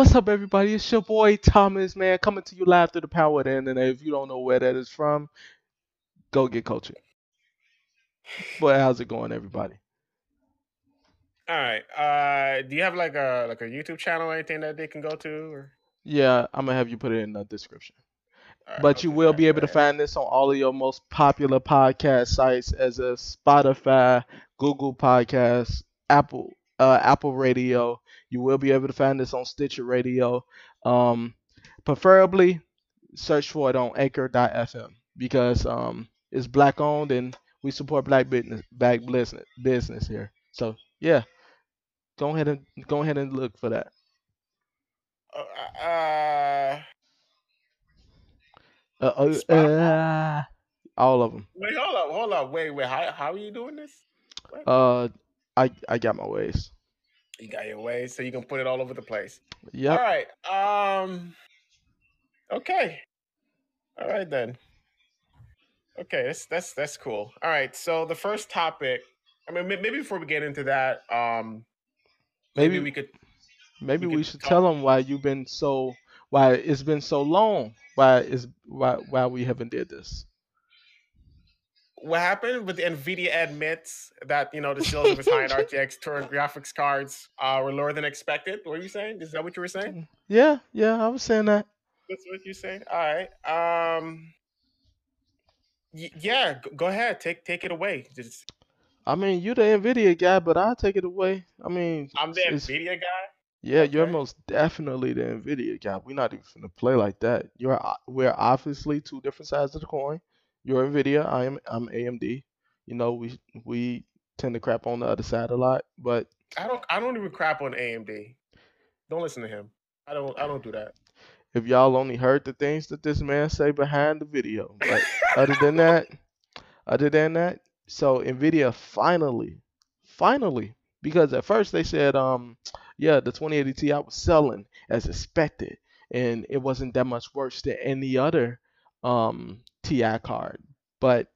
What's up, everybody? It's your boy Thomas, man, coming to you live through the power of the internet. If you don't know where that is from, go get coaching. Boy, how's it going, everybody? All right. Uh, do you have like a like a YouTube channel or anything that they can go to? Or? Yeah, I'm gonna have you put it in the description. Right, But you will be able to find this on all of your most popular podcast sites, as a Spotify, Google Podcasts, Apple, uh, Apple Radio. You will be able to find this on Stitcher Radio. Um, preferably, search for it on Anchor.fm because um, it's black owned and we support black business, black business, business here. So yeah, go ahead and go ahead and look for that. Uh, uh, Uh, uh, uh, all of them. wait, hold up, hold up, wait, wait. How how are you doing this? What? Uh, I I got my ways. You got your ways, so you can put it all over the place. Yeah. All right. Um. Okay. All right then. Okay, that's that's that's cool. All right. So the first topic. I mean, maybe before we get into that, um, maybe, Maybe we could. maybe we we, should talk- tell them why you've been so why it's been so long. Why is why why we haven't did this. What happened with Nvidia admits that you know the sales of its high-end RTX Turing graphics cards uh, were lower than expected. What were you saying? Is that what you were saying? Yeah, yeah, I was saying that. That's what you saying. All right. Um. y- yeah. Go ahead. Take take it away. Just I mean, you're the Nvidia guy, but I'll take it away. I mean, I'm the Nvidia guy. yeah, you're most definitely the Nvidia guy. We're not even gonna play like that. You're we're obviously two different sides of the coin. You're Nvidia, I am I'm AMD. You know, we we tend to crap on the other side a lot, but I don't I don't even crap on AMD. Don't listen to him. I don't I don't do that. if y'all only heard the things that this man say behind the video. But other than that, other than that, so Nvidia finally, finally, because at first they said, um, yeah, the 2080 Ti was selling as expected, and it wasn't that much worse than any other um Ti card. But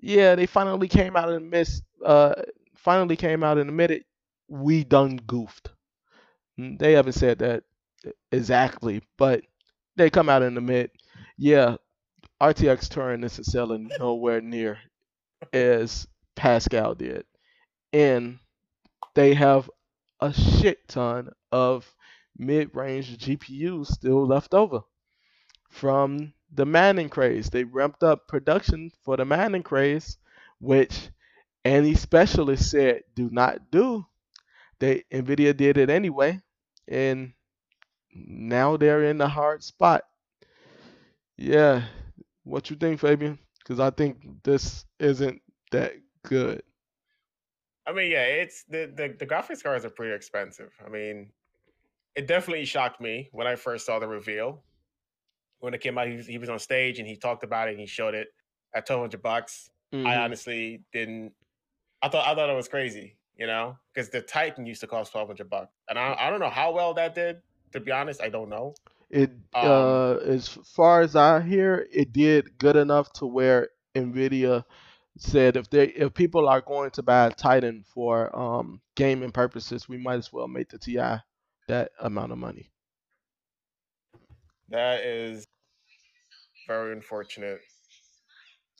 yeah, they finally came out and missed. Uh, finally came out and admitted we done goofed. Mm, They haven't said that exactly, but they come out and admit, yeah, RTX Turing isn't selling nowhere near as Pascal did, and they have a shit ton of mid-range GPUs still left over from the mining craze. They ramped up production for the mining craze, which any specialist said do not do. They Nvidia did it anyway, and now they're in the hard spot. Yeah, what you think, Fabian? Because I think this isn't that good. I mean, yeah, it's the, the the graphics cards are pretty expensive. I mean, it definitely shocked me when I first saw the reveal. When it came out, he was, he was on stage and he talked about it and he showed it at twelve hundred bucks. I Mhm. honestly didn't. I thought I thought it was crazy, you know, because the Titan used to cost twelve hundred bucks, and I I don't know how well that did. To be honest, I don't know. It Um, uh, as far as I hear, it did good enough to where Nvidia said if they if people are going to buy a Titan for um gaming purposes, we might as well make the Ti that amount of money. That is very unfortunate.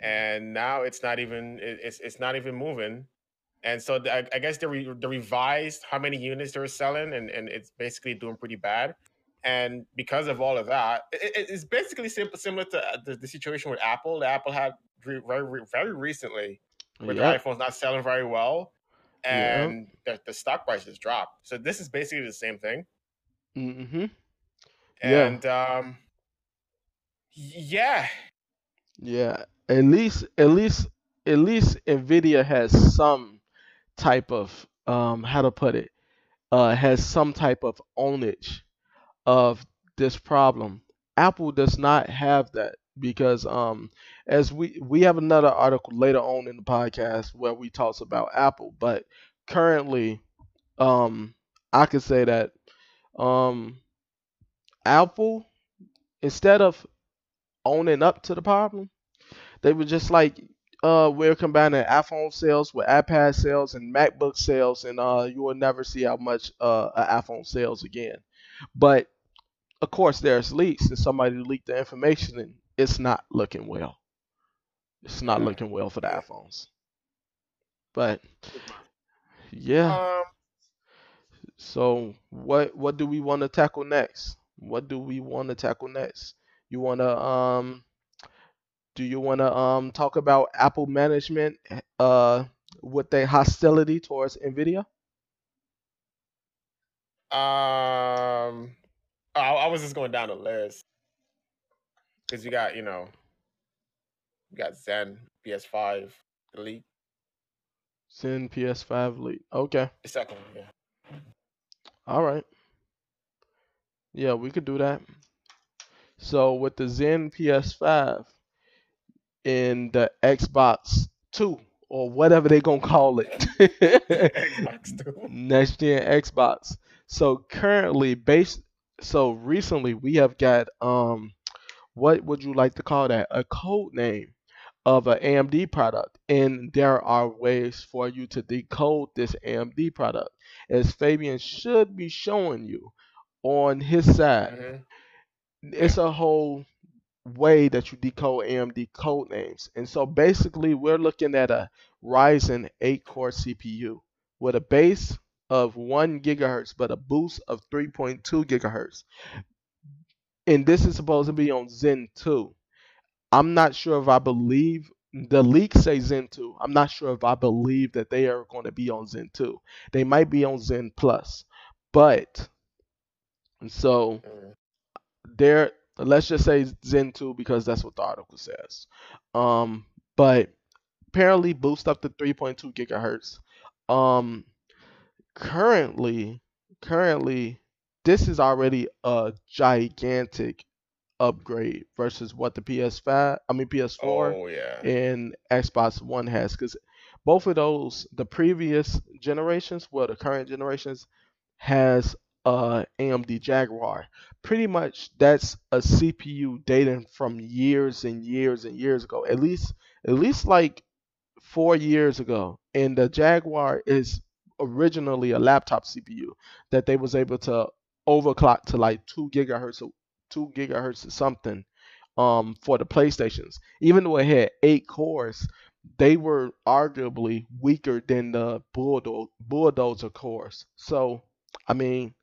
And now it's not even it's it's not even moving. And so the, I, guess they re, they revised how many units they were selling, and, and it's basically doing pretty bad. And because of all of that, it, it- it's basically sim- similar to uh, the, the situation with Apple. that Apple had re, very very recently, where Yeah, their iPhone's not selling very well, Yeah. and the, the stock prices dropped. So this is basically the same thing. mm-hmm. Yeah. And um, yeah, Yeah, at least at least at least Nvidia has some type of um how to put it uh has some type of ownage of this problem. Apple does not have that because um as we we have another article later on in the podcast where we talks about Apple, but currently um I could say that um Apple instead of owning up to the problem, they were just like, uh, we're combining iPhone sales with iPad sales and MacBook sales, and uh, you will never see how much uh, iPhone sales again. But of course, there's leaks, and somebody leaked the information, and it's not looking well. It's not looking well for the iPhones. But yeah. Um, So what what do we want to tackle next? What do we want to tackle next? You want to um do you want to um talk about Apple management uh with their hostility towards Nvidia? um, I, I was just going down the list because you got you know, you got Zen PS5 the leak. Zen PS5 leak. Okay. The second one, yeah. All right. Yeah, we could do that. So with the Zen PS5 and the Xbox 2 or whatever they gonna call it. Xbox Two. next gen Xbox. So currently based so recently we have got um what would you like to call that? A code name of an AMD product. And there are ways for you to decode this AMD product. As Fabian should be showing you on his side. Mhm. It's a whole way that you decode AMD code names. And so basically we're looking at a Ryzen 8 core CPU with a base of 1 gigahertz but a boost of 3.2 gigahertz. And this is supposed to be on Zen 2. I'm not sure if I believe the leaks say Zen 2. I'm not sure if I believe that they are going to be on Zen 2. They might be on Zen Plus. But so Mhm. there let's just say Zen 2 because that's what the article says. Um, but apparently boost up to 3.2 gigahertz. Um, currently, currently, this is already a gigantic upgrade versus what the PS5, I mean PS4 Oh yeah. and Xbox One has because both of those, the previous generations, well, the current generations, has uh AMD Jaguar. Pretty much that's a CPU dating from years and years and years ago. At least at least like four years ago. And the Jaguar is originally a laptop CPU that they was able to overclock to like two gigahertz or two gigahertz or something um for the PlayStations. Even though it had eight cores, they were arguably weaker than the bulldo- bulldozer cores. So I mean,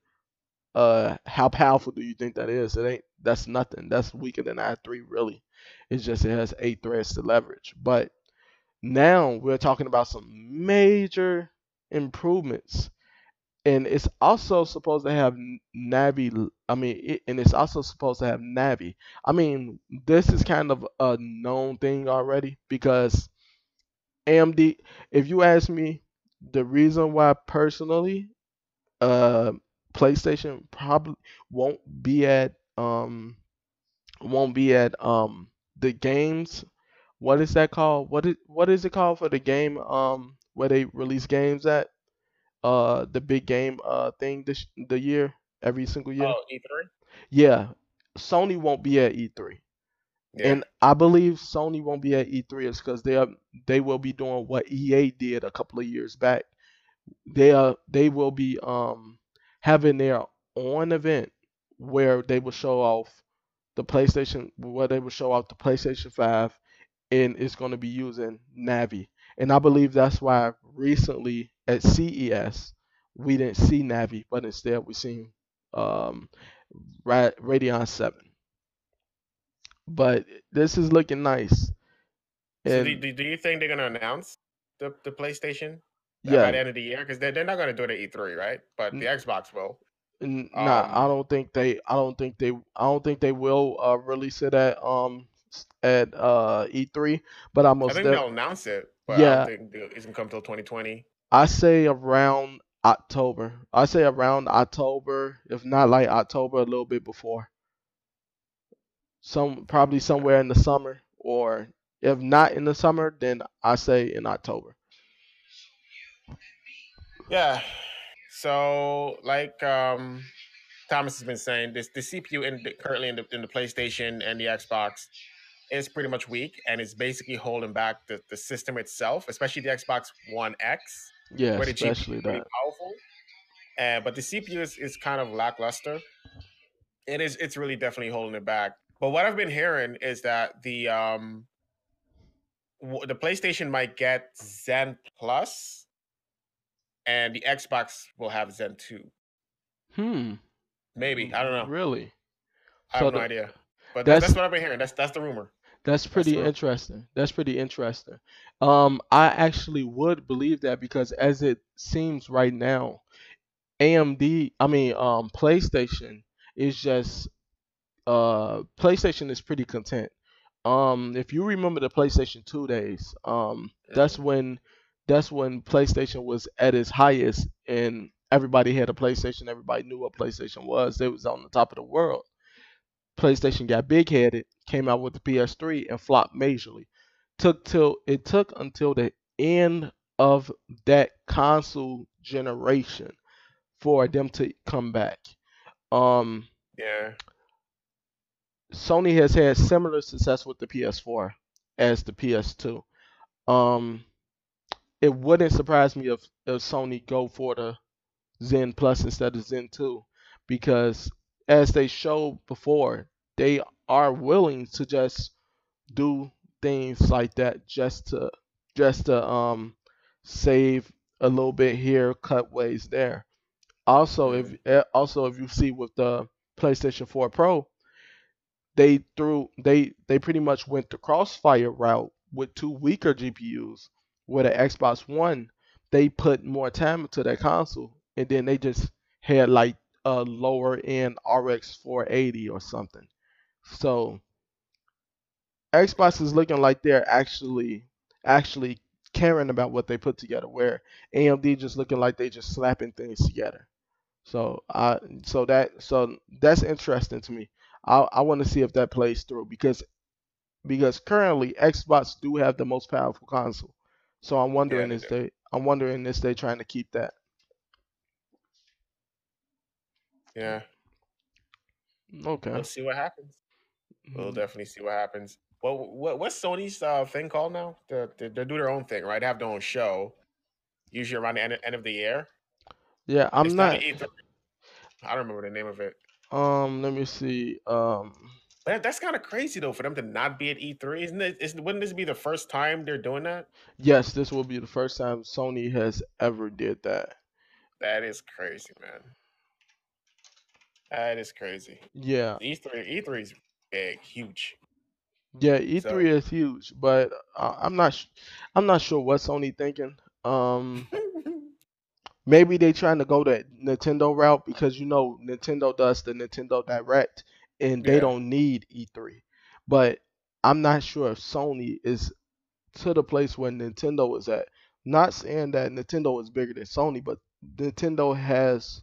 uh, how powerful do you think that is? It ain't. That's nothing. That's weaker than i3 really. It's just it has eight threads to leverage. But now we're talking about some major improvements, and it's also supposed to have Navi. I mean, it, and it's also supposed to have Navi. I mean, this is kind of a known thing already because AMD. If you ask me, the reason why personally, uh, PlayStation probably won't be at um won't be at um the games. What is that called? What is what is it called for the game um where they release games at? Uh, the big game uh thing this the year every single year. Oh, E3. Yeah, Sony won't be at E3. Yeah. And I believe Sony won't be at E3 is because they are they will be doing what EA did a couple of years back. They are they will be um having their own event where they will show off the PlayStation where they will show off the PlayStation 5 and it's going to be using Navi. And I believe that's why recently at CES we didn't see Navi, but instead we seen um Radeon 7. But this is looking nice. So And do, do, do you think they're gonna announce the, the PlayStation by yeah, the end of the year? Because they're, they're not gonna do it at E3, right? But the Xbox will. N- Nah, I Um, don't think they. I don't think they. I don't think they will uh, release it at um at uh E3. But I I most think def- they'll announce it, but I Yeah. don't think it's gonna come till 2020. I say around October. I say around October, if not like October, a little bit before. Some probably somewhere in the summer, or if not in the summer, then I say in October. Yeah. So like um Thomas has been saying, this the CPU in the, currently in the in the PlayStation and the Xbox is pretty much weak and it's basically holding back the, the system itself, especially the Xbox One X, Yeah, where the GPU is especially pretty that. powerful. Uh, but the CPU is, is kind of lackluster. It is. It's really definitely holding it back. But what I've been hearing is that the um w- the PlayStation might get Zen Plus, and the Xbox will have Zen Two. Hmm. Maybe I don't know. Really? I So have no the- idea. But that's- that's, that's what I've been hearing. That's that's the rumor. That's pretty true. interesting. That's pretty interesting. Um, I actually would believe that because as it seems right now, AMD, I mean, um, PlayStation is just, uh, PlayStation is pretty content. Um, if you remember the PlayStation 2 days, um, that's when, that's when PlayStation was at its highest and everybody had a PlayStation. Everybody knew what PlayStation was. They was on the top of the world. PlayStation got big headed, came out with the PS3 and flopped majorly. Took till it took until the end of that console generation for them to come back. Um, Yeah. Sony has had similar success with the PS4 as the PS2. Um, it wouldn't surprise me if, if Sony go for the Zen Plus instead of Zen 2 because as they showed before, they are willing to just do things like that just to just to um save a little bit here, cut ways there. Also, if eh, also if you see with the PlayStation 4 Pro, they threw they they pretty much went the crossfire route with two weaker GPUs. With the Xbox One, they put more time into that console, and then they just had like a lower end RX 480 or something. So Xbox is looking like they're actually actually caring about what they put together. Where AMD just looking like they just slapping things together. So I so that so that's interesting to me. I I want to see if that plays through because because currently Xbox do have the most powerful console. So I'm wondering they is they I'm wondering is they trying to keep that. Yeah. Okay. We'll see what happens. We'll Mhm. definitely see what happens. Well, what what's Sony's uh, thing called now? They, they, they do their own thing, right? They have their own show, usually around the end, end of the year. Yeah, I'm It's not. E3. I don't remember the name of it. Um, let me see. Um, But that's kind of crazy though for them to not be at E3. Isn't it? Isn't, wouldn't this be the first time they're doing that? yes, this will be the first time Sony has ever did that. That is crazy, man. That is crazy. Yeah, E3 E3 is big, huge. yeah. E3 So- is huge, but I'm not. sh- I'm not sure what Sony thinking. Um, maybe they trying to go that Nintendo route because you know Nintendo does the Nintendo Direct and they Yeah. don't need E3. But I'm not sure if Sony is to the place where Nintendo is at. Not saying that Nintendo is bigger than Sony, but Nintendo has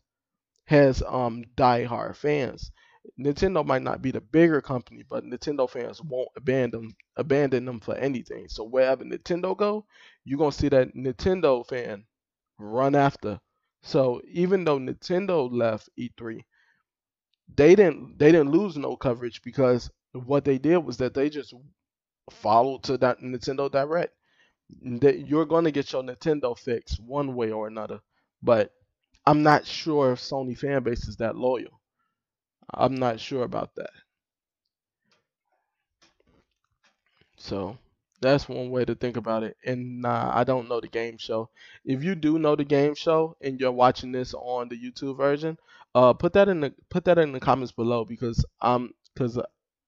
has um diehard fans. Nintendo might not be the bigger company, but Nintendo fans won't abandon abandon them for anything. So wherever Nintendo go, you're gonna see that Nintendo fan run after. So even though Nintendo left E3, they didn't they didn't lose no coverage because what they did was that they just followed to that Nintendo Direct. That you're gonna get your Nintendo fix one way or another, but I'm not sure if Sony fan base is that loyal. I'm not sure about that. So that's one way to think about it. And nah, I don't know the game show. If you do know the game show and you're watching this on the YouTube version, uh, put that in the put that in the comments below because I'm because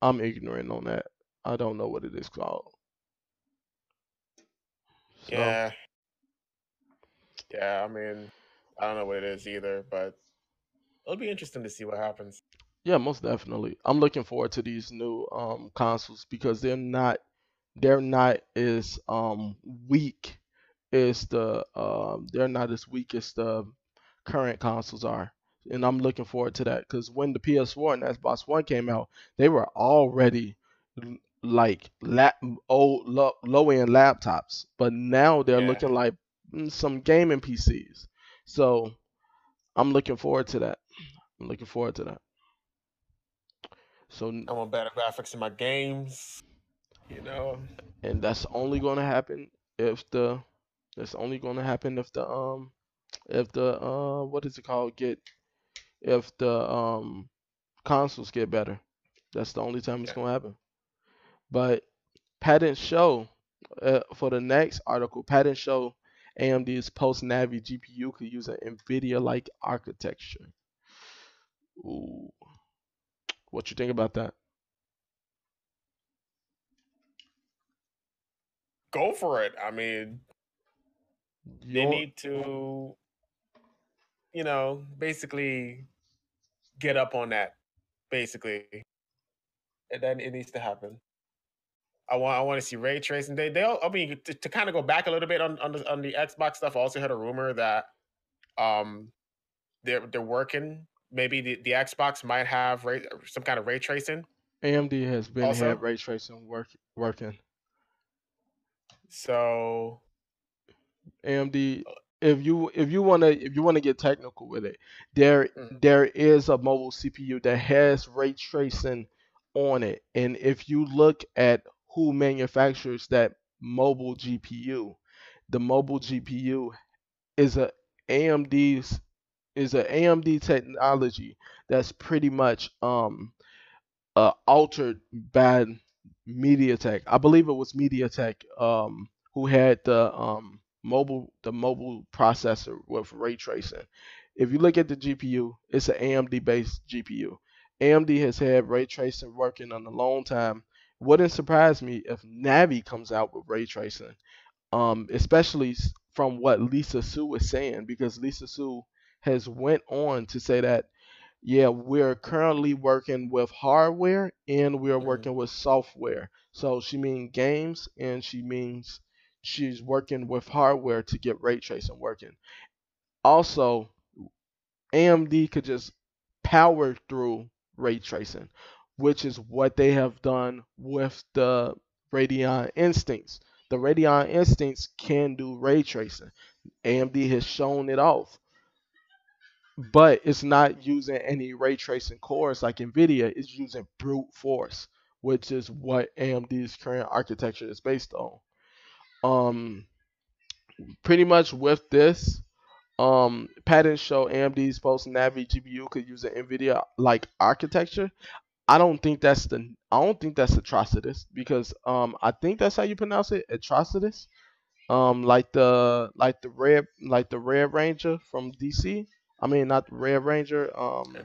I'm ignorant on that. I don't know what it is called. So, Yeah. Yeah, I mean, I don't know what it is either, but it'll be interesting to see what happens. Yeah, most definitely. I'm looking forward to these new um consoles because they're not they're not as um weak as the um they're not as weak as the current consoles are. And I'm looking forward to that because when the PS4 and Xbox One came out, they were already like lap, old low, low end laptops, but now they're Yeah. looking like mm, some gaming PCs. So I'm looking forward to that. I'm looking forward to that. So I want better graphics in my games. You know, and that's only going to happen if the that's only going to happen if the um if the uh what is it called get if the um consoles get better. That's the only time it's Yeah. gonna happen. But patents show uh, for the next article, patents show AMD's post Navi GPU could use an NVIDIA-like architecture. Ooh, what you think about that? Go for it. I mean, You they need to, you know, basically get up on that, basically, and then it needs to happen. I want I want to see ray tracing. They they I mean to, to kind of go back a little bit on on the on the Xbox stuff. I also had a rumor that um they're they're working. Maybe the, the Xbox might have ray, some kind of ray tracing. AMD has been Also- had ray tracing work working. So AMD if you if you wanna if you wanna get technical with it, there Mhm. there is a mobile CPU that has ray tracing on it. And if you look at who manufactures that mobile GPU, the mobile GPU is a AMD's is a AMD technology that's pretty much um uh, altered by MediaTek. I believe it was MediaTek um, who had the um, mobile the mobile processor with ray tracing. If you look at the GPU, it's an AMD based GPU. AMD has had ray tracing working on a long time. Wouldn't surprise me if Navi comes out with ray tracing, um, especially from what Lisa Su is saying, because Lisa Su has went on to say that yeah, we're currently working with hardware and we're Mhm. working with software. So she means games and she means she's working with hardware to get ray tracing working. Also, AMD could just power through ray tracing, which is what they have done with the Radeon Instincts. The Radeon Instincts can do ray tracing. AMD has shown it off but it's not using any ray tracing cores like NVIDIA. It's using brute force, which is what AMD's current architecture is based on. Um, pretty much with this, um, patents show AMD's post Navi GPU could use an NVIDIA like architecture. I don't think that's the I don't think that's Atrocitus because um I think that's how you pronounce it Atrocitus. Um like the like the red like the Red Ranger from DC. I mean not the Red Ranger, um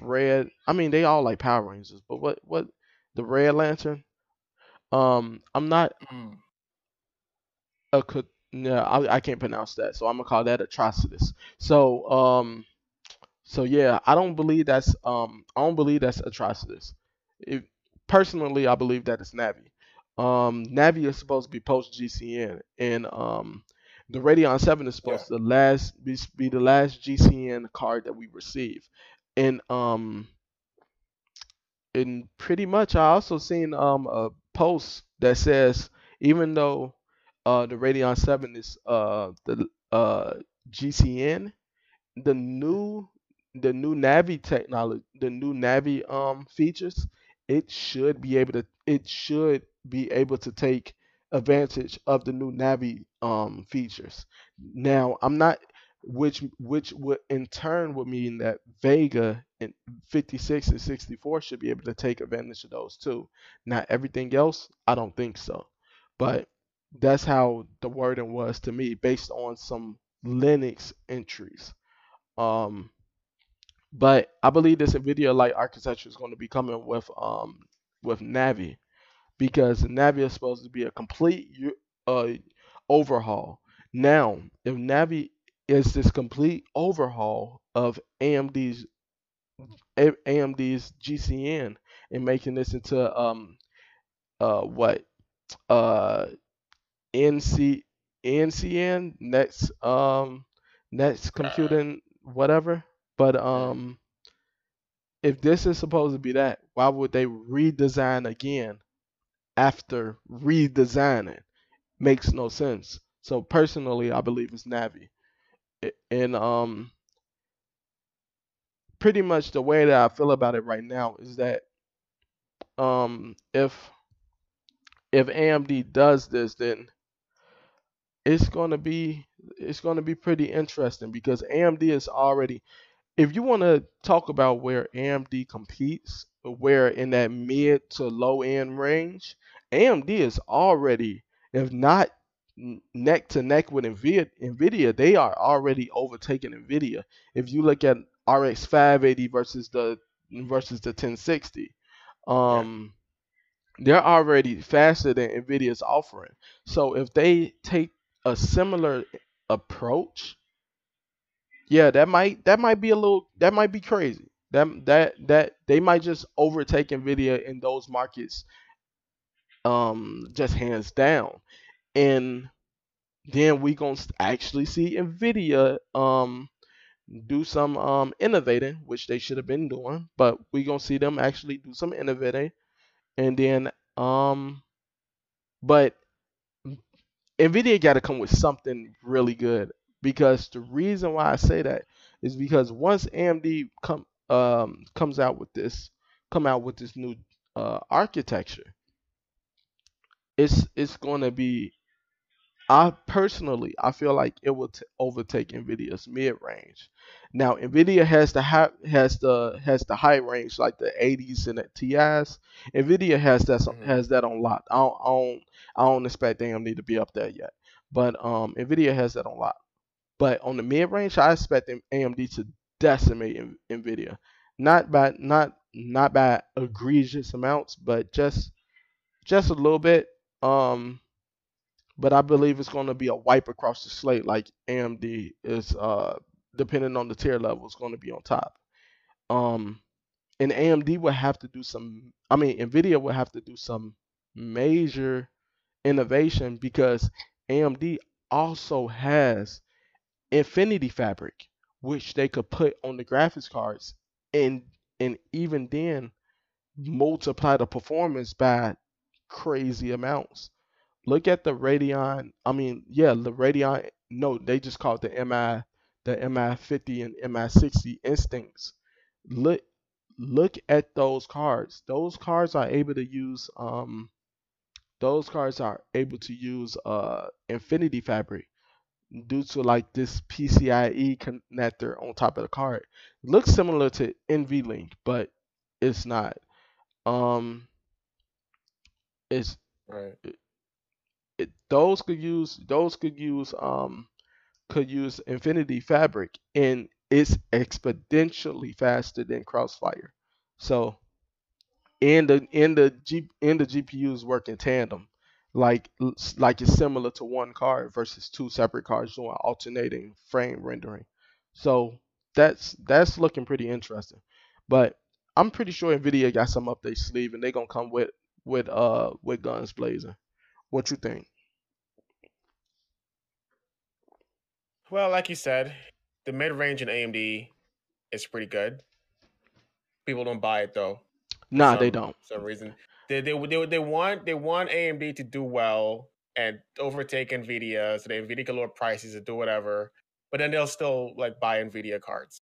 Red I mean they all like Power Rangers, but what what the Red Lantern? Um I'm not mm, a no, I, I can't pronounce that, so I'm gonna call that Atrocitus. So um so yeah, I don't believe that's um I don't believe that's Atrocitus. If personally, I believe that it's Navi. Um, Navi is supposed to be post GCN, and um, the Radeon Seven is supposed to last be, be the last GCN card that we receive, and um, and pretty much I also seen um a post that says even though uh the Radeon Seven is uh the uh GCN, the new the new Navi technology, the new Navi um features, it should be able to it should be able to take advantage of the new Navi um features. Now, I'm not which which would in turn would mean that Vega and 56 and 64 should be able to take advantage of those too. Not everything else, I don't think so. But that's how the wording was to me based on some Linux entries. Um, but I believe this NVIDIA Lite architecture is going to be coming with um with Navi because Navi is supposed to be a complete uh overhaul. Now, if Navi is this complete overhaul of AMD's AMD's GCN and making this into um uh what uh NC NCN next um next computing whatever. But um if this is supposed to be that why would they redesign again after redesigning? Makes no sense. So personally I believe it's Navi. And um pretty much the way that I feel about it right now is that um if if AMD does this then it's going to be it's going to be pretty interesting because AMD is already if you want to talk about where AMD competes, where in that mid to low end range, AMD is already, if not neck to neck with Nvidia, Nvidia, they are already overtaking Nvidia. If you look at RX 580 versus the versus the 1060, um, they're already faster than Nvidia's offering. So if they take a similar approach yeah, that might that might be a little that might be crazy. That that that they might just overtake Nvidia in those markets, um, just hands down, and then we gonna actually see Nvidia um do some um innovating, which they should have been doing, but we gonna see them actually do some innovating, and then um, but Nvidia got to come with something really good because the reason why I say that is because once AMD come um, comes out with this come out with this new uh, architecture, it's it's going to be. I personally I feel like it will t- overtake Nvidia's mid range. Now Nvidia has the high, has the has the high range like the 80s and the TIs. Nvidia has that mm-hmm. has that on lock. I don't, I don't I don't expect AMD to be up there yet, but um Nvidia has that on lock. But on the mid range, I expect AMD to decimate Nvidia, not by not not by egregious amounts, but just just a little bit. Um, but I believe it's going to be a wipe across the slate, like AMD is. Uh, depending on the tier level, is going to be on top. Um, and AMD will have to do some. I mean, Nvidia will have to do some major innovation because AMD also has Infinity Fabric, which they could put on the graphics cards and and even then multiply the performance by crazy amounts. Look at the Radeon. I mean, yeah, the Radeon. No, they just call it the MI, the MI50 and MI60 Instincts. Look, look at those cards. Those cards are able to use um, those cards are able to use uh Infinity Fabric due to like this PCIe connector on top of the card. It looks similar to NVLink, but it's not. Um, it's right. It, it, those could use those could use um could use Infinity Fabric, and it's exponentially faster than Crossfire. So, and the in the G and the GPUs work in tandem like like it's similar to one card versus two separate cards doing alternating frame rendering. So that's that's looking pretty interesting. But I'm pretty sure Nvidia got some up their sleeve and they're gonna come with with uh with guns blazing. What you think? Well, like you said, the mid range in AMD is pretty good. People don't buy it though. Nah, some, they don't. some reason. They, they they they want they want AMD to do well and overtake Nvidia, so the Nvidia can lower prices and do whatever. But then they'll still like buy Nvidia cards.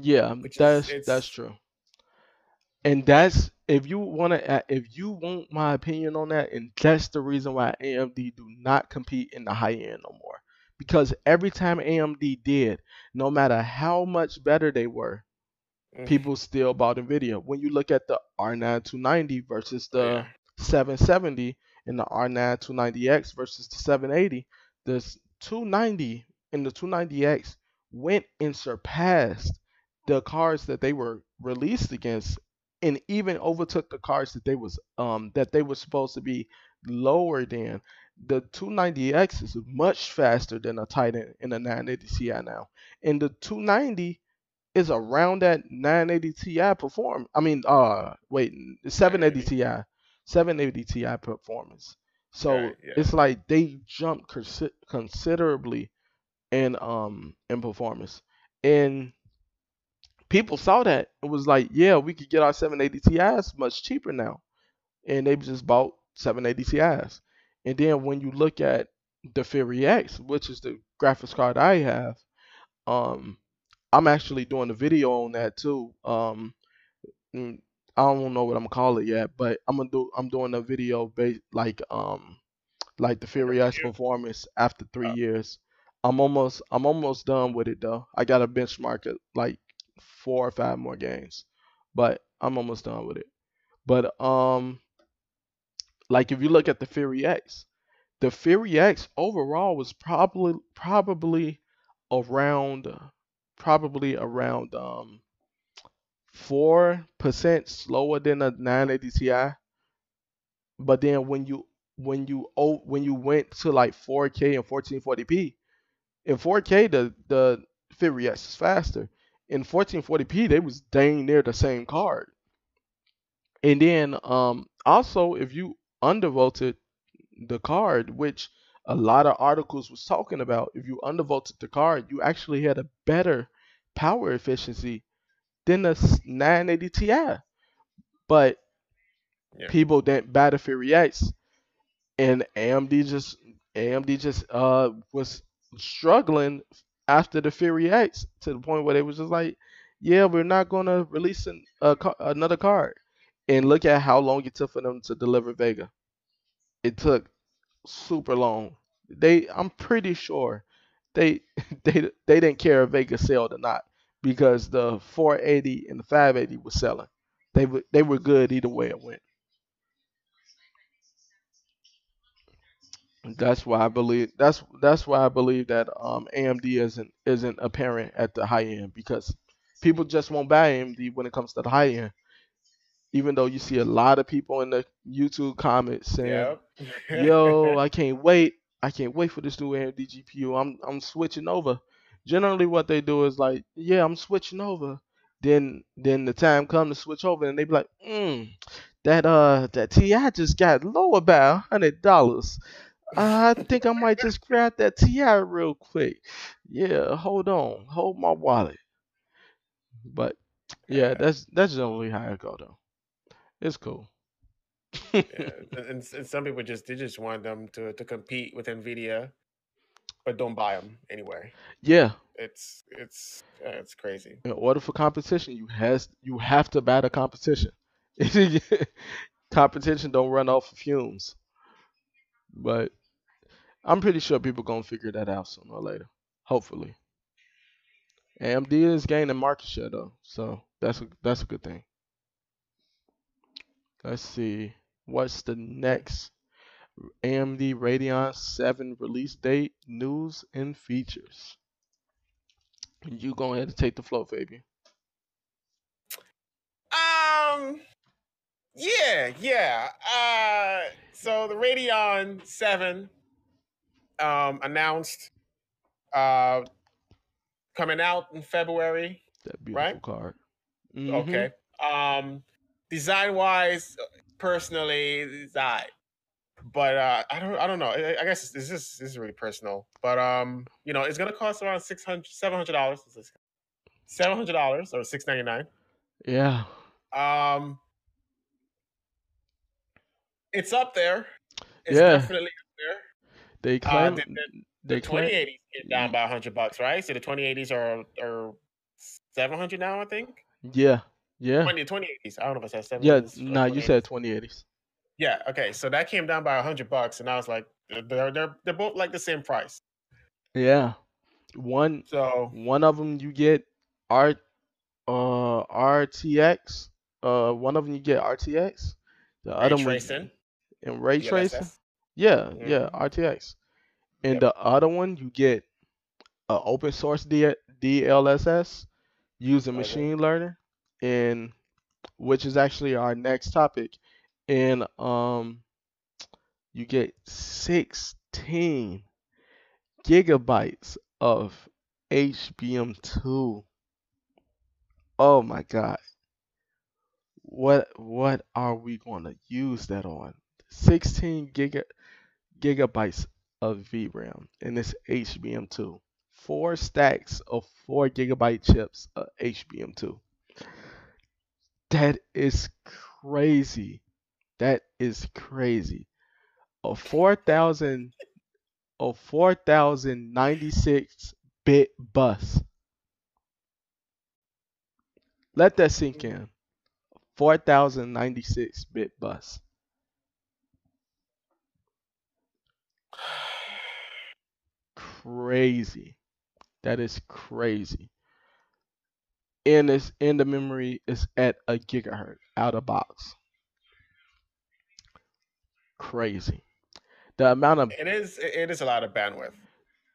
Yeah, that's is, that's true. And that's if you want to uh, if you want my opinion on that, and that's the reason why AMD do not compete in the high end no more. Because every time AMD did, no matter how much better they were, mm. people still bought Nvidia. When you look at the R9 290 versus the yeah. 770 and the R9 290X versus the 780, the 290 and the 290X went and surpassed the cards that they were released against and even overtook the cards that they was um that they were supposed to be lower than the 290X is much faster than a Titan in a 980 Ti now. And the 290 is around that 980 Ti perform. I mean, uh, wait, 780 Ti, 780 Ti performance. So right, yeah. it's like they jumped considerably in um in performance, and people saw that it was like, yeah, we could get our 780 Ti's much cheaper now, and they just bought 780 Ti's. And then when you look at the Fury X, which is the graphics card I have, um, I'm actually doing a video on that too. Um, mm, I don't know what I'm gonna call it yet, but I'm gonna do. I'm doing a video based like um like the Fury X performance after three years. I'm almost I'm almost done with it though. I got a benchmark it like four or five more games, but I'm almost done with it. But um, like if you look at the Fury X, the Fury X overall was probably probably around probably around um four percent slower than a 980 Ti. But then when you when you oh when you went to like 4K and 1440p, in 4K the the Fury X is faster. In 1440p they was dang near the same card. And then um also if you undervolted the card, which a lot of articles was talking about, if you undervolted the card, you actually had a better power efficiency than the 980 Ti. But Yeah. people didn't buy the Fury X, and AMD just AMD just uh was struggling after the Fury X to the point where they was just like, yeah, we're not gonna release an, ca- another card. And look at how long it took for them to deliver Vega. It took super long. They, I'm pretty sure, they they they didn't care if Vega sold or not because the 480 and the 580 was selling. They were they were good either way it went. That's why I believe that's that's why I believe that um AMD isn't isn't apparent at the high end because people just won't buy AMD when it comes to the high end. Even though you see a lot of people in the YouTube comments saying, Yep. "Yo, I can't wait! I can't wait for this new AMD GPU. I'm I'm switching over." Generally, what they do is like, "Yeah, I'm switching over." Then then the time comes to switch over, and they be like, "Mm, that uh that TI just got lower by a hundred dollars. I think I might just grab that TI real quick. Yeah, hold on, hold my wallet." But yeah, Yeah. that's that's generally how it go though. It's cool. yeah. And, and, some people just they just want them to to compete with Nvidia, but don't buy them anyway. Yeah, It's it's uh, it's crazy. in order for competition, you has you have to battle competition. competition don't run off of fumes. But I'm pretty sure people gonna figure that out sooner or later. Hopefully. AMD is gaining market share though, so that's a that's a good thing. Let's see. What's the next AMD Radeon 7 release date, news, and features? You go ahead and take the floor, Fabian. Um. Yeah, yeah. Uh, so the Radeon Seven um announced uh coming out in February. That beautiful Right? card. Mhm. Okay. Um, design wise, personally, alright. But uh, I don't, I don't know. I, I guess this is this is really personal. But um, you know, it's gonna cost around 600 700 dollars. Seven hundred dollars or six ninety nine. Yeah. Um, it's up there. It's Yeah. definitely up there. They Uh, claim the, the, they the claim eighties came down by hundred bucks, right? So the twenty eighties are are seven hundred now, I think. yeah. Yeah. 20, 2080s. I don't know if I said seven. Yeah, nah, you said 2080s. Yeah. Okay. So that came down by a hundred bucks, and I was like, they're they're they're both like the same price. Yeah. One So one of them you get R uh RTX. Uh one of them you get RTX. The ray other one and ray tracing. Yeah, yeah, Mhm. RTX. And Yep. the other one you get a open source D- DLSS using Okay. machine learning and which is actually our next topic. And um you get 16 gigabytes of HBM2. Oh my god. What what are we going to use that on? 16 giga gigabytes of VRAM in this HBM2. Four stacks of 4 gigabyte chips of HBM2. That is crazy. That is crazy. A 4000 a 4096 bit bus. Let that sink in. 4096 bit bus. Crazy. That is crazy. And it's and the memory is at a gigahertz out of box. Crazy. The amount of It is it is a lot of bandwidth.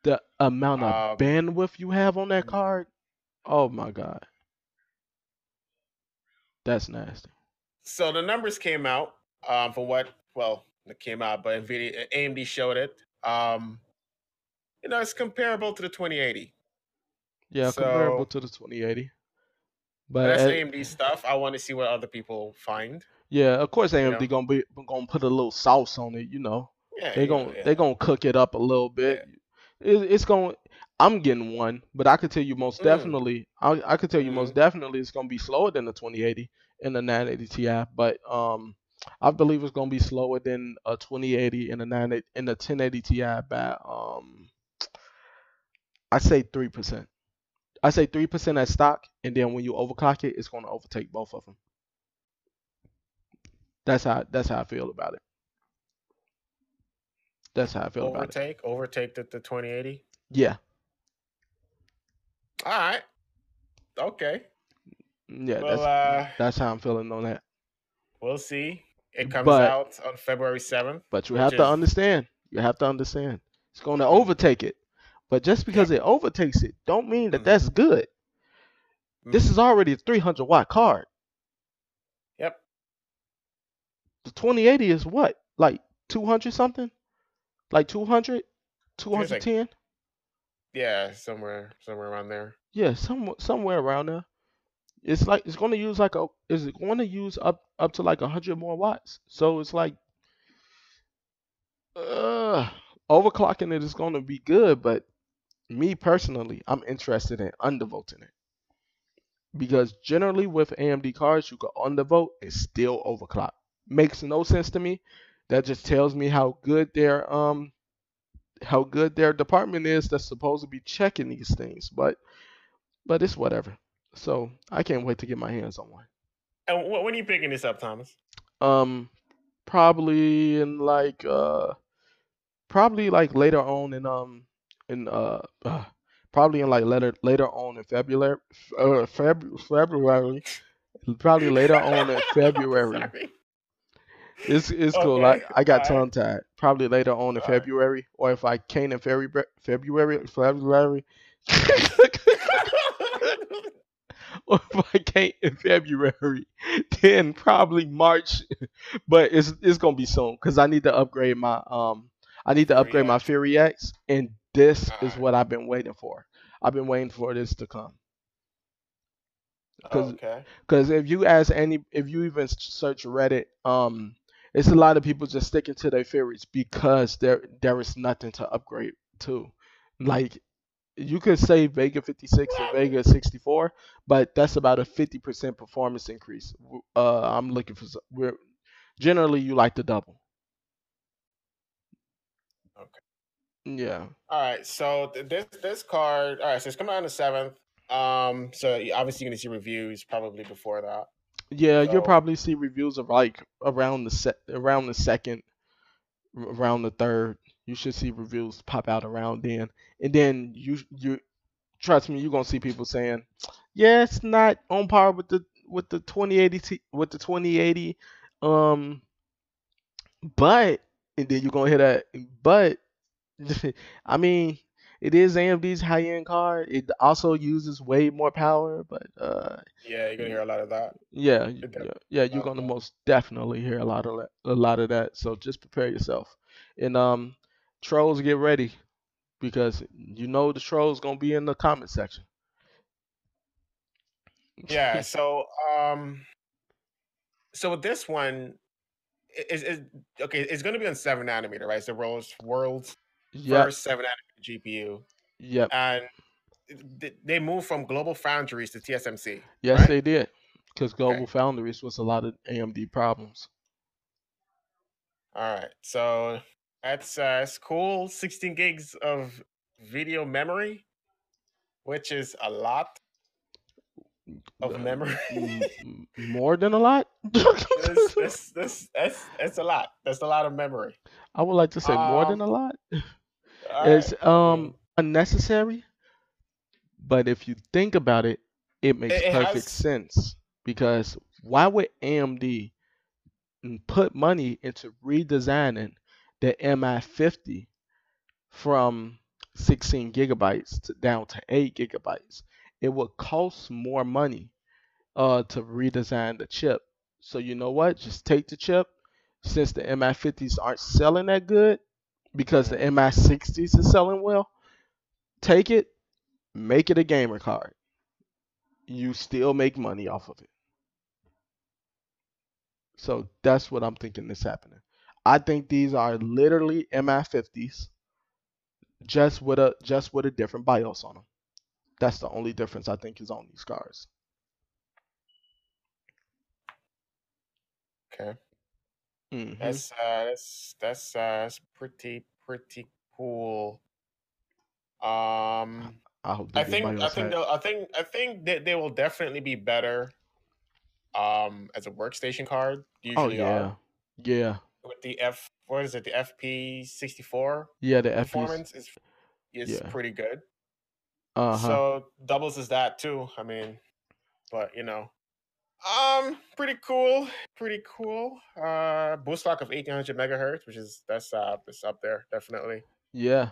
the amount of Um, bandwidth you have on that Mhm. card. Oh my god. That's nasty. So the numbers came out um, for what? Well, it came out, but Nvidia AMD showed it. Um, you know, it's comparable to the 2080. Yeah, comparable to the 2080. But But that's AMD stuff. I want to see what other people find. yeah, of course AMD know? gonna be gonna put a little sauce on it, you know. Yeah, They you know, gon' yeah. they gonna cook it up a little bit. It, it's gonna. I'm getting one, but I could tell you most Mm. definitely. I I could tell you most Mhm. definitely it's gonna be slower than the 2080 and the 980 Ti. But um, I believe it's gonna be slower than a 2080 and the 980 and the 1080 Ti by um. I say three percent. I say three percent at stock, and then when you overclock it, it's gonna overtake both of them. That's how that's how I feel about it. That's how I feel about it. overtake, overtake the, the 2080. Yeah, All right. Okay. yeah. Well, that's uh, that's how I'm feeling on that. we'll see. It comes But- out on February 7th. But you have to understand. You have to understand. It's going to overtake it. But just because it overtakes it, don't mean that Mhm. that's good. This Mhm. is already a 300 watt card. Yep. The 2080 is what? Like 200 something? Like 200? like- 210? Yeah, somewhere somewhere around there. Yeah, some, somewhere around there. It's like it's going to use like a is it going to use up up to like 100 more watts. So it's like uh overclocking it is going to be good, but me personally, I'm interested in undervolting it. Because generally with AMD cards, you can undervolt and still overclock. Makes no sense to me. That just tells me how good their um how good their department is that's supposed to be checking these things. But but it's whatever. So I can't wait to get my hands on one. And when are you picking this up, Thomas? Um probably in like uh probably like later on in um in uh, uh probably in like later later on in February uh Feb- February probably later on in February. It's it's cool. I, I got tongue tied. Probably later on in. February, or if I can't in February, February, February, or if I can't in February, then probably March. But it's it's gonna be soon because I need to upgrade my um I need to upgrade my. Fury X, and this is what I've been waiting for. I've been waiting for this to come. Cause okay. Because if you ask any, if you even search Reddit, um, it's a lot of people just sticking to their favorites because there there is nothing to upgrade to. Like you could say Vega 56 or Vega 64, but that's about a 50% performance increase. Uh, I'm looking for. We're generally you like to double. Okay. Yeah. All right. So th- this this card. All right. So it's coming out on the seventh. Um. So obviously you're gonna see reviews probably before that. Yeah, you'll probably see reviews of like around the set, around the second, around the third. You should see reviews pop out around then, and then you you trust me, you're gonna see people saying, "Yeah, it's not on par with the with the 2080 T, with the 2080." Um, but and then you're gonna hear that, but I mean, it is AMD's high end card. It also uses way more power, but uh. Yeah, you're gonna hear a lot of that. Yeah, yeah, yeah, you're gonna most definitely hear a lot of that, a lot of that. So just prepare yourself. And um, trolls, get ready because you know the trolls gonna be in the comment section. Yeah. So um. So with this one, is is okay? It's gonna be on seven nanometer, right? It's the world's world's Yep, first seven nanometer GPU, yep. and they moved from Global Foundries to TSMC. Yes, right? they did. Because Global Okay. Foundries was a lot of AMD problems. All right. So that's uh, it's cool. 16 gigs of video memory, which is a lot of Uh, memory. m- more than a lot. this, this, this, that's, that's a lot. That's a lot of memory. I would like to say more than a Um, lot. All It's right, um unnecessary, but if you think about it, it makes It- perfect has- sense because why would AMD n- put money into redesigning the MI50 from 16 gigabytes to down to 8 gigabytes? It would cost more money uh, to redesign the chip. So you know what? Just take the chip. Since the MI50s aren't selling that good because the MI60s is selling well, take it, make it a gamer card. You still make money off of it. So that's what I'm thinking is happening. I think these are literally MI50s, just with a just with a different BIOS on them. That's the only difference I think is on these cards. Okay. Mhm. That's uh that's that's uh that's pretty pretty cool. Um I hope I think I think I think I think that they will definitely be better um as a workstation card. Oh Usually yeah, are yeah, with the F what is it, the FP sixty four yeah. The performance is is Yeah. pretty good. Uh huh. So doubles is that too. I mean, but you know. Um, pretty cool, pretty cool. Uh, boost clock of eighteen hundred megahertz, which is that's uh, it's up there definitely. Yeah,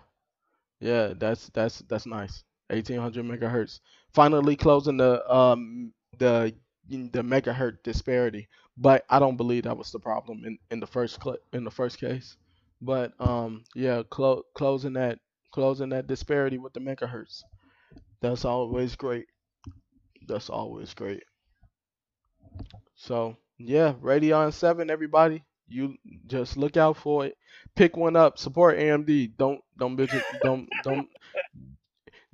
yeah. That's that's that's nice. 1800 megahertz. Finally closing the um the the megahertz disparity. But I don't believe that was the problem in in the first cl- in the first case. But um yeah, clo- closing that closing that disparity with the megahertz. That's always great. That's always great. So yeah, Radeon 7, everybody. You just look out for it. Pick one up. Support AMD. Don't don't bitch it- don't don't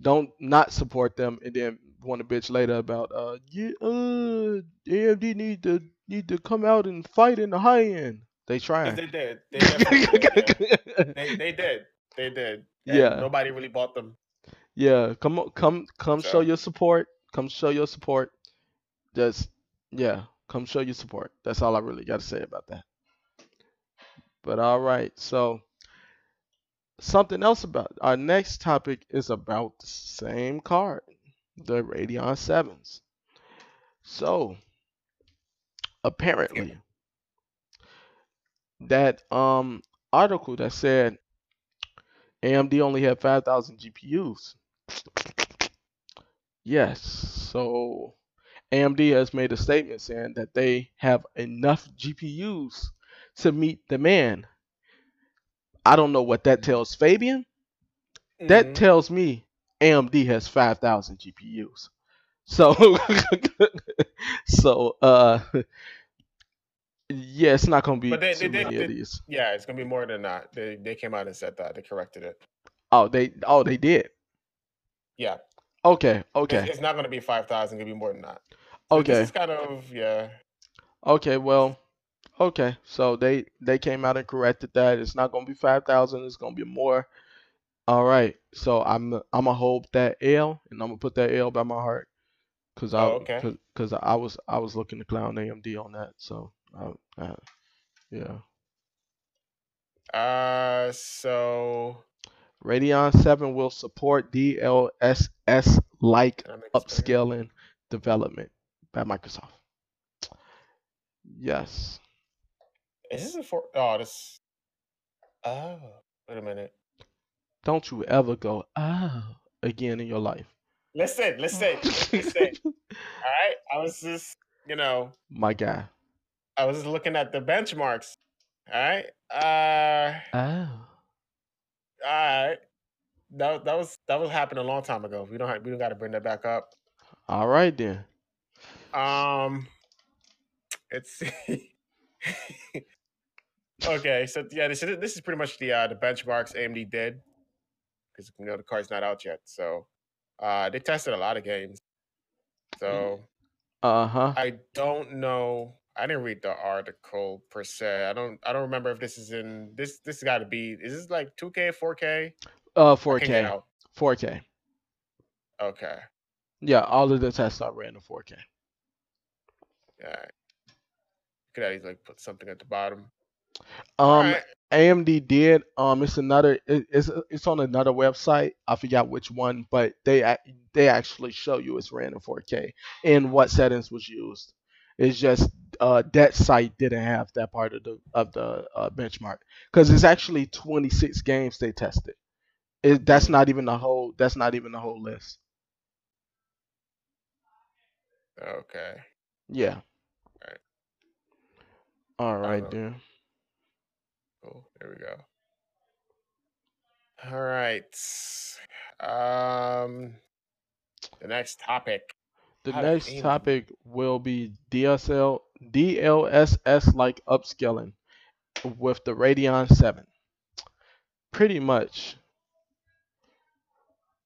don't not support them and then want to bitch later about uh yeah uh AMD need to need to come out and fight in the high end. They trying. They did. They did. They they did. They did. And Yeah. Nobody really bought them. Yeah, come come come show your support. Come show your support. Just yeah, come show your support. That's all I really got to say about that. But all right, so something else about our next topic is about the same card, the Radeon Sevens. So apparently, that um article that said AMD only had 5,000 GPUs. Yes, so AMD has made a statement saying that they have enough GPUs to meet demand. I don't know what that tells Fabian. That Mhm. tells me AMD has 5,000 GPUs. So, so uh, yeah, it's not gonna be But they- they- they- of they- these. yeah, it's gonna be more than that. They they came out and said that. They corrected it. Oh, they oh they did. Yeah. Okay, okay, it's not gonna be five thousand. It's gonna be more than that. So okay. This is kind of yeah. Okay, well, okay. So they they came out and corrected that. It's not gonna be five thousand. It's gonna be more. All right. So I'm I'm gonna hold that L and I'm gonna put that L by my heart, cause I Oh, okay. cause, 'cause I was I was looking to clown AMD on that. So uh, uh, yeah. Uh, so Radeon 7 will support DLSS like can I make this bigger? upscaling development by Microsoft. Yes. Is this a four? Oh, this. Oh, wait a minute. Don't you ever go oh again in your life. Listen, listen, listen. All right, I was just, you know, My guy. I was just looking at the benchmarks. All right. Uh, Oh. All right. That that was that was happened a long time ago. We don't have, we don't got to bring that back up. All right then. Um, let's see. okay, so yeah, this is this is pretty much the uh, the benchmarks AMD did because you know the card's not out yet. So uh, they tested a lot of games. So Uh huh. I don't know. I didn't read the article per se. I don't. I don't remember if this is in this. This got to be. Is this like 2K, 4K? Uh, I can't get 4K. out. 4K. Okay. Yeah, all of the tests are ran in 4K. Yeah. Could I like put something at the bottom? Um, Alright. AMD did. Um, it's another. It, it's it's on another website. I forgot which one, but they they actually show you it's ran in 4K and what settings was used. It's just uh, that site didn't have that part of the of the uh, benchmark because it's actually 26 games they tested. It, that's not even the whole. That's not even the whole list. Okay. Yeah. Right. All right, then. Cool. There we go. All right. Um, the next topic. The How next topic will be DSL DLSS like upscaling with the Radeon 7. Pretty much.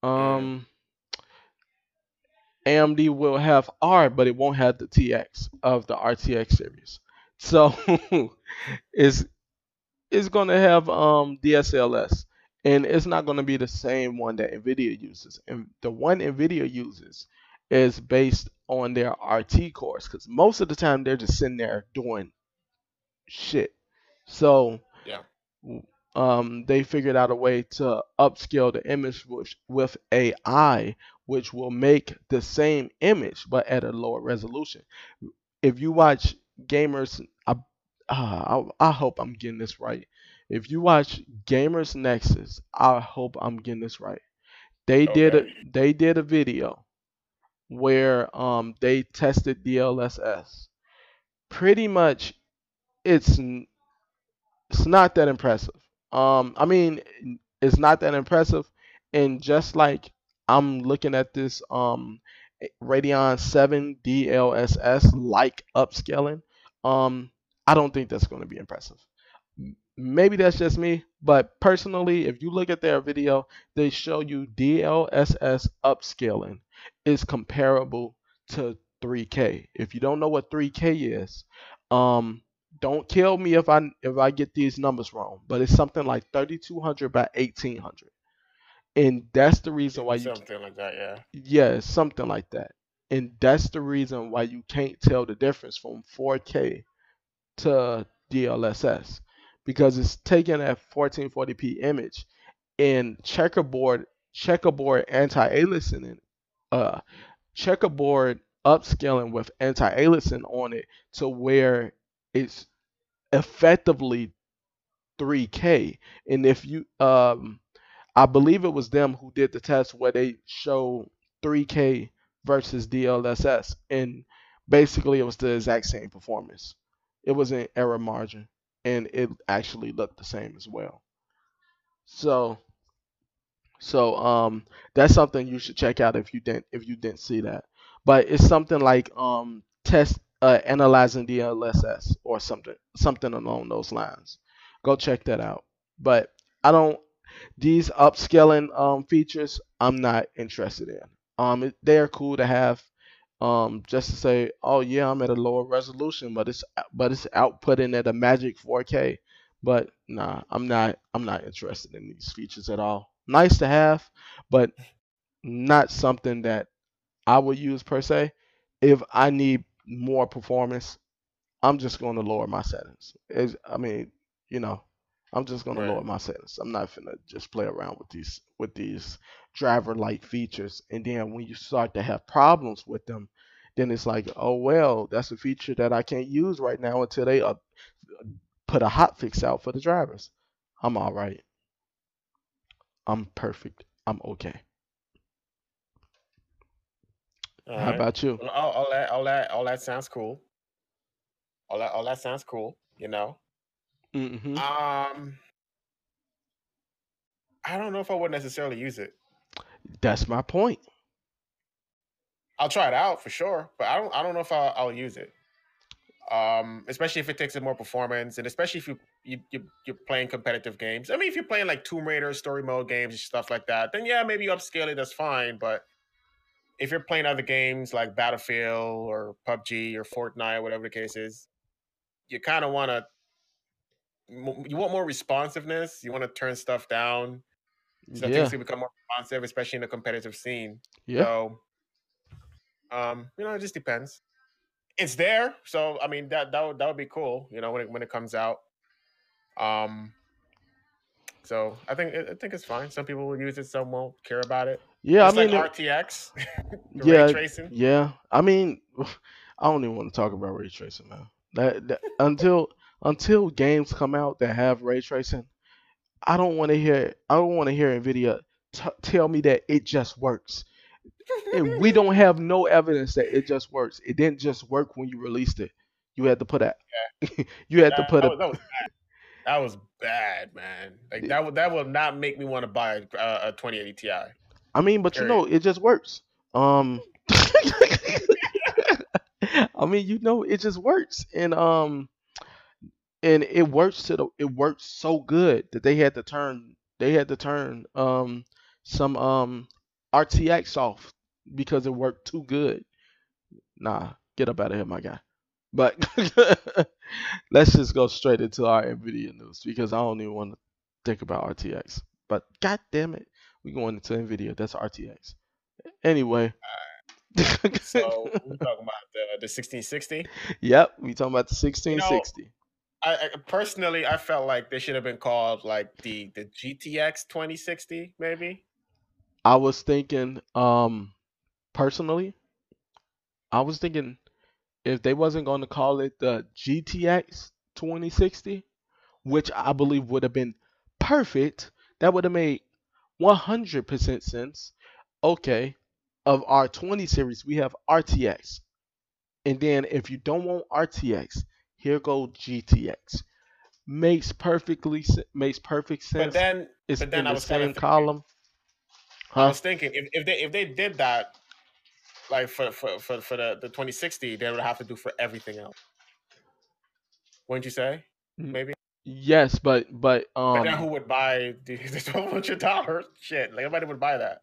Um AMD will have R, but it won't have the TX of the RTX series. So it's it's gonna have um DSLS and it's not gonna be the same one that Nvidia uses. And the one Nvidia uses is based on their RT cores because most of the time they're just sitting there doing shit. So Yeah. um, they figured out a way to upscale the image with, with AI, which will make the same image but at a lower resolution. If you watch gamers, I, uh, I, I hope I'm getting this right. If you watch Gamers Nexus, I hope I'm getting this right. They did a they did a video where um they tested DLSS. Pretty much, it's it's not that impressive. Um, I mean, it's not that impressive, and just like I'm looking at this um Radeon 7 DLSS like upscaling, um, I don't think that's going to be impressive. Maybe that's just me, but personally, if you look at their video, they show you DLSS upscaling is comparable to 3K. If you don't know what 3K is, um, don't kill me if I if I get these numbers wrong, but it's something like 3200 by 1800, and that's the reason why you Something like that. Yeah. yeah, something like that, and that's the reason why you can't tell the difference from 4K to DLSS because it's taking a 1440p image and checkerboard checkerboard anti-aliasing uh checkerboard upscaling with anti-aliasing on it to where it's effectively 3K. And if you um I believe it was them who did the test where they show 3K versus DLSS and basically it was the exact same performance. It was an error margin and it actually looked the same as well. So so um that's something you should check out if you didn't if you didn't see that. But it's something like um test uh, analyzing DLSS or something something along those lines. Go check that out. But I don't these upscaling um features I'm not interested in. Um they are cool to have um just to say, "Oh yeah, I'm at a lower resolution, but it's but it's outputting at a magic 4K." But nah, I'm not I'm not interested in these features at all. Nice to have, but not something that I would use per se. If I need more performance, I'm just going to lower my settings. It's, I mean, you know, I'm just going to lower my settings. I'm not gonna just play around with these with these driver-like features. And then when you start to have problems with them, then it's like, oh well, that's a feature that I can't use right now until they uh, put a hot fix out for the drivers. I'm all right. I'm perfect. I'm okay. All How right. about you? Well, all, all that, all that, all that sounds cool. All that, all that sounds cool. You know. hmm Um, I don't know if I would necessarily use it. That's my point. I'll try it out for sure, but I don't. I don't know if I'll, I'll use it. Um, especially if it takes in more performance, and especially if you, you you you're playing competitive games. I mean, if you're playing like Tomb Raider story mode games and stuff like that, then yeah, maybe you upscale it. That's fine. But if you're playing other games like Battlefield or PUBG or Fortnite or whatever the case is, you kind of want to. You want more responsiveness. You want to turn stuff down so Yeah. things can become more responsive, especially in the competitive scene. Yeah. So, um, you know, it just depends. It's there, so I mean that that would that would be cool. You know, when it when it comes out. Um, So I think I think it's fine. Some people will use it, some won't care about it. Yeah, it's I mean, like RTX, yeah, ray tracing. yeah. I mean, I don't even want to talk about ray tracing, man. That, that until until games come out that have ray tracing, I don't want to hear. I don't want to hear Nvidia t- tell me that it just works. And we don't have no evidence that it just works. It didn't just work when you released it. You had to put a. you had to That, put that a. was, that was bad. That was bad, man. Like that would that will not make me want to buy a, a 2080 Ti. I mean, but you know, it just works. Um, I mean, you know, it just works, and um, and it works to the it works so good that they had to turn they had to turn um some um RTX off because it worked too good. Nah, get up out of here, my guy. But let's just go straight into our Nvidia news because I don't even want to think about RTX. But god damn it, we going into Nvidia. That's RTX. Anyway. So we're talking about the, the 1660. yep, we talking about the 1660. I, I personally I felt like they should have been called like the the GTX 2060 maybe. I was thinking, um, personally, I was thinking if they wasn't going to call it the GTX 2060, which I believe would have been perfect, that would have made 100% sense. Okay, of our 20 series, we have RTX. And then if you don't want RTX, here go GTX. Makes perfectly makes perfect sense. But then it's but then in I the was kinda same thinking- column. I was thinking if, if they if they did that like for for for, for the, the 2060 they would have to do for everything else. Wouldn't you say? Maybe. Yes, but but um. But then um who would buy the, the twelve hundred dollars? Shit, like nobody would buy that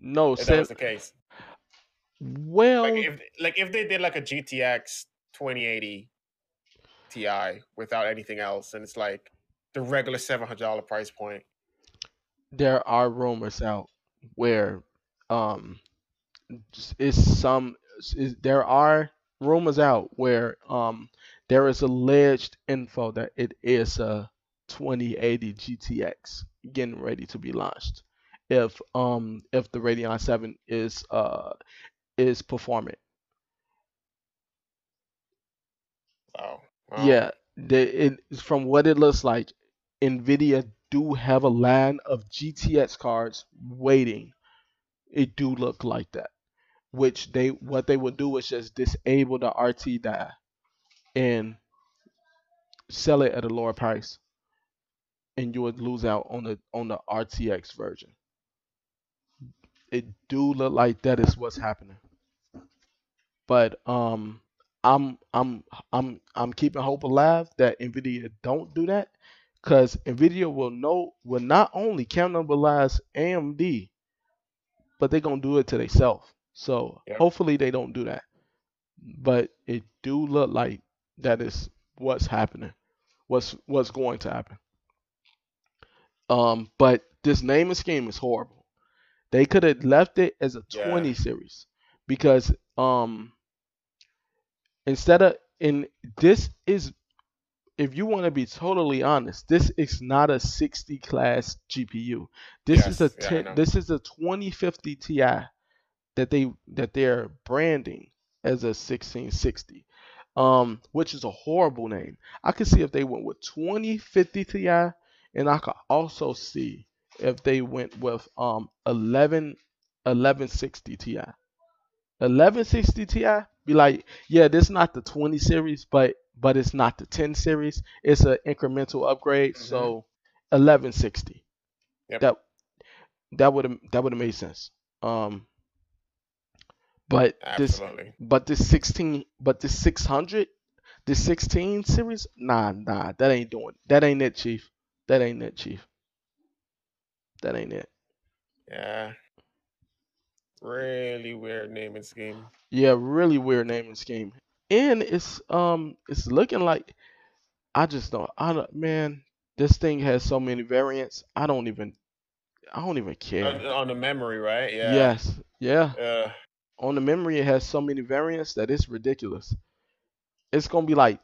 no if that was the case. well Like if like if they did like a GTX twenty eighty Ti without anything else, and it's like the regular seven hundred dollar price point. there are rumors out where um is some is, there are rumors out where um there is alleged info that it is a 2080 GTX getting ready to be launched if um if the Radeon 7 is uh is performant Wow. Wow. Yeah, the it from what it looks like, Nvidia do have a line of GTX cards waiting. It do look like that. Which they what they would do is just disable the RT die and sell it at a lower price. And you would lose out on the on the RTX version. It do look like that is what's happening. But um I'm I'm I'm I'm keeping hope alive that Nvidia don't do that because Nvidia will know will not only cannibalize AMD, but they're gonna do it to themselves. So Yep. hopefully they don't do that. But it do look like that is what's happening. What's what's going to happen. Um, but this naming scheme is horrible. They could have left it as a Yeah. 20 series because um instead of in this is if you want to be totally honest, this is not a 60 class GPU. This is a Yes, yeah, 10 this is a 2050 Ti that they that they're branding as a 1660. Um, which is a horrible name. I could see if they went with 2050 Ti and I could also see if they went with um 11 1160 Ti. 1160 Ti be like, yeah, this is not the 20 series, but but it's not the 10 series. It's an incremental upgrade. Mhm. So 1160. Yep. That that would have that would have made sense. Um, but this but this 16 but this 600 this 16 series nah nah that ain't doing that ain't it chief that ain't it chief that ain't it Yeah. Really weird naming scheme. yeah really weird naming scheme and it's um it's looking like i just don't i don't man this thing has so many variants i don't even i don't even care On, on the memory, right? Yeah. yes yeah Uh, on the memory it has so many variants that it's ridiculous it's gonna be like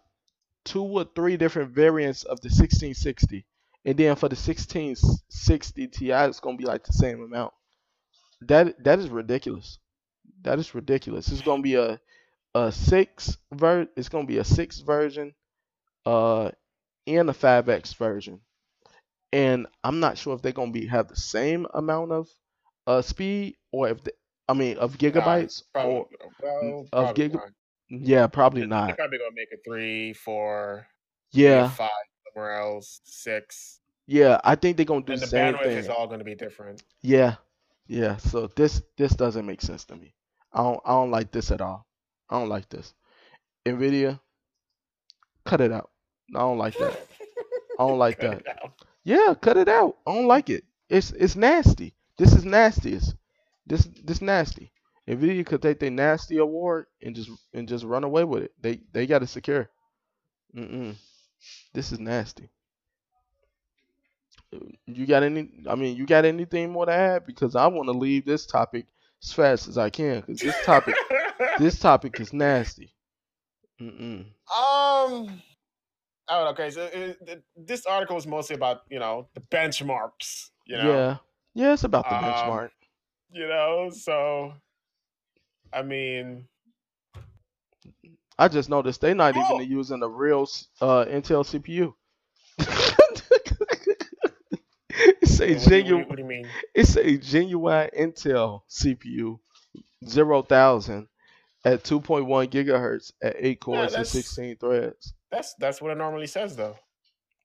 two or three different variants of the 1660 and then for the 1660 Ti, it's gonna be like the same amount. That that is ridiculous. That is ridiculous. It's gonna be a a six ver. It's gonna be a six version, uh, and a 5X version. And I'm not sure if they're gonna be have the same amount of uh speed or if the, I mean of gigabytes Probably, or well, of probably giga- not. yeah, probably They're not. probably gonna make a three, four, Yeah, five somewhere else, six, yeah. I think they're gonna do and the the same bandwidth is all gonna be different. Yeah, yeah. So this this doesn't make sense to me. I don't I don't like this at all. I don't like this. Nvidia, cut it out. I don't like that. I don't like that. Yeah, cut it out. I don't like it. It's it's nasty. This is nastiest. This this nasty. Nvidia could take their nasty award and just and just run away with it. They they got it secure. Mm-mm. This is nasty. You got any? I mean, you got anything more to add? Because I want to leave this topic as fast as I can. Because this topic, this topic is nasty. Mm-mm. Um. Oh, okay. So th- this article is mostly about you know the benchmarks. You know. Yeah, yeah. It's about the Um, benchmark. You know. So. I mean. I just noticed they're not Oh. even using a real uh, Intel CPU. it's a What do, you, what, do you, genuine. what do you mean? It's a genuine Intel CPU, zero thousand at 2.1 gigahertz at eight cores and 16 threads. That's that's what it normally says though.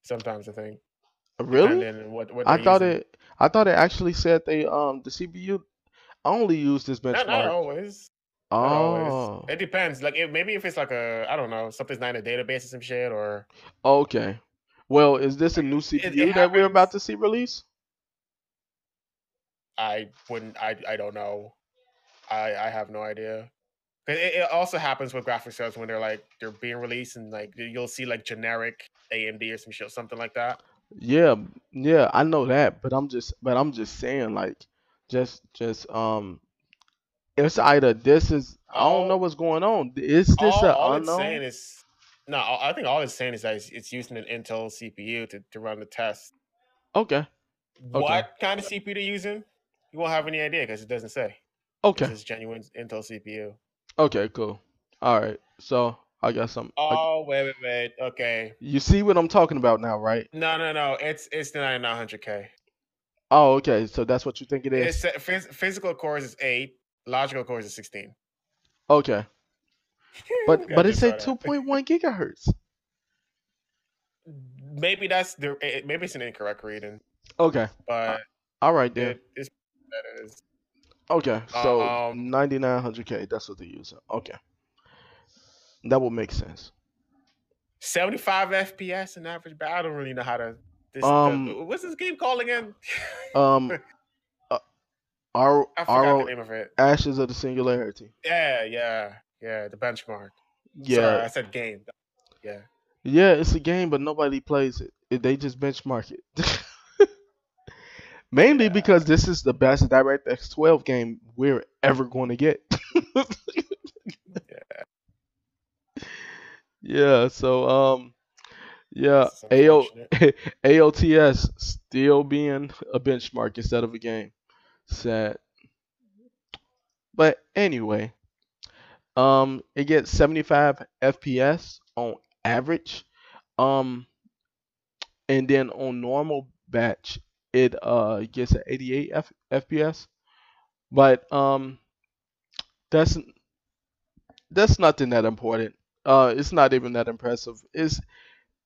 Sometimes I think. Really? what, what I thought using. it. I thought it actually said they um the CPU only used this benchmark. Not, not always. Not Oh, always. It depends. Like it, maybe if it's like a I don't know something's not in a database or some shit or okay. Well, is this a new it CPU that we're about to see release? I wouldn't. I I don't know. I I have no idea. It, it also happens with graphics cards when they're like they're being released and like you'll see like generic AMD or some shit, something like that. Yeah, yeah, I know that, but I'm just, but I'm just saying, like, just, just, um, it's either this is, I don't know what's going on. Is this all a all it's saying is no. I think all it's saying is that it's, it's using an Intel CPU to, to run the test. Okay, Okay. What kind of CPU they're using? You won't have any idea because it doesn't say. okay, is genuine Intel CPU. okay, cool. All right, so I got some. I- Oh wait, wait, wait. Okay. you see what I'm talking about now, right? No, no, no. It's it's the 9900K. Oh, okay, so that's what you think it is. It's uh, phys- physical cores is eight. Logical cores is 16. Okay, but but it said 2.1 gigahertz. Maybe that's the maybe it's an incorrect reading, Okay, but all right then. it, it's that is. Okay, so Um, 9900K, that's what they're using. Okay, that would make sense. 75 FPS in average, but I don't really know how to. This, the- Um, what's this game called again? Um, uh, I forgot the name of it. Ashes of the Singularity. Yeah, yeah, yeah. The benchmark. Yeah, Sorry, I said game. Yeah. yeah, it's a game, but nobody plays. It- They just benchmark it. Mainly Yeah. because this is the best DirectX 12 game we're ever going to get. yeah, yeah. so um, yeah, This is AO. AOTS still being a benchmark instead of a game. Sad. But anyway, um, it gets 75 FPS on average. Um, and then on normal batch, it uh gets an 88 F- FPS. But um, that's that's nothing that important. Uh, it's not even that impressive. It's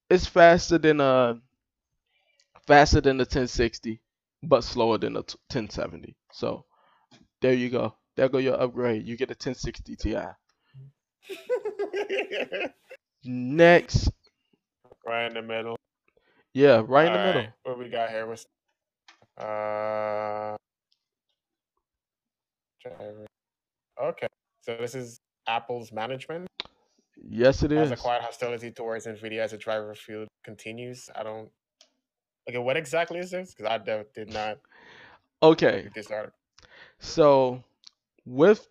it's faster than uh faster than the 1060, but slower than the t- 1070. So there you go. There go your upgrade. You get a 1060 Ti. Next, right in the middle. yeah, right in the Alright, middle. What we got here? What's uh driver. Okay. So this is Apple's management Yes, it is. has acquired hostility towards Nvidia as the driver field continues. I don't Okay, what exactly is this? Because I did not Okay, this article. so with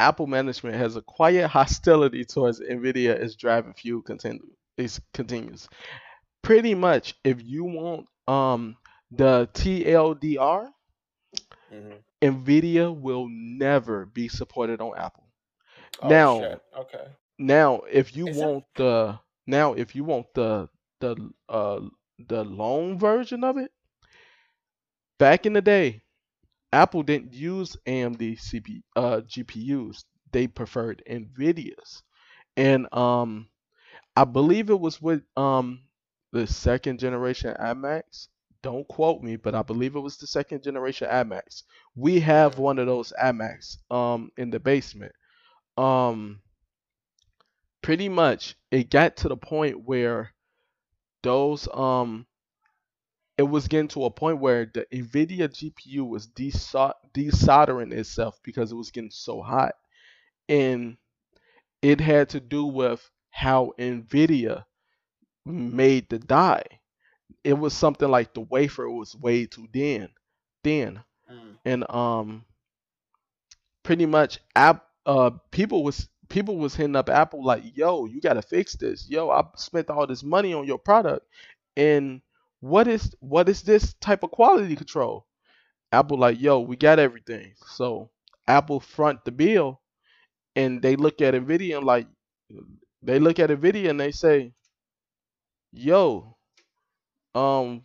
Apple management has acquired hostility towards Nvidia as driver fuel continue is continues. pretty much if you want um the TLDR, hmm Nvidia will never be supported on Apple. Oh Now, shit. Okay. now if you Is it? want the now if you want the the uh the long version of it, back in the day, Apple didn't use AMD CP uh GPUs. They preferred Nvidias. And um I believe it was with um the second generation iMacs. Don't quote me, but I believe it was the second generation iMacs. We have one of those iMacs um in the basement. Um pretty much it got to the point where those um it was getting to a point where the Nvidia GPU was desoldering itself because it was getting so hot. And it had to do with how Nvidia made the die. It was something like the wafer was way too thin, thin, Mm. and um, pretty much app uh people was people was hitting up Apple like, yo, you gotta fix this. Yo, I spent all this money on your product, and what is what is this type of quality control? Apple like, yo, we got everything. So Apple front the bill, and they look at Nvidia and like, they look at Nvidia and they say, yo, um,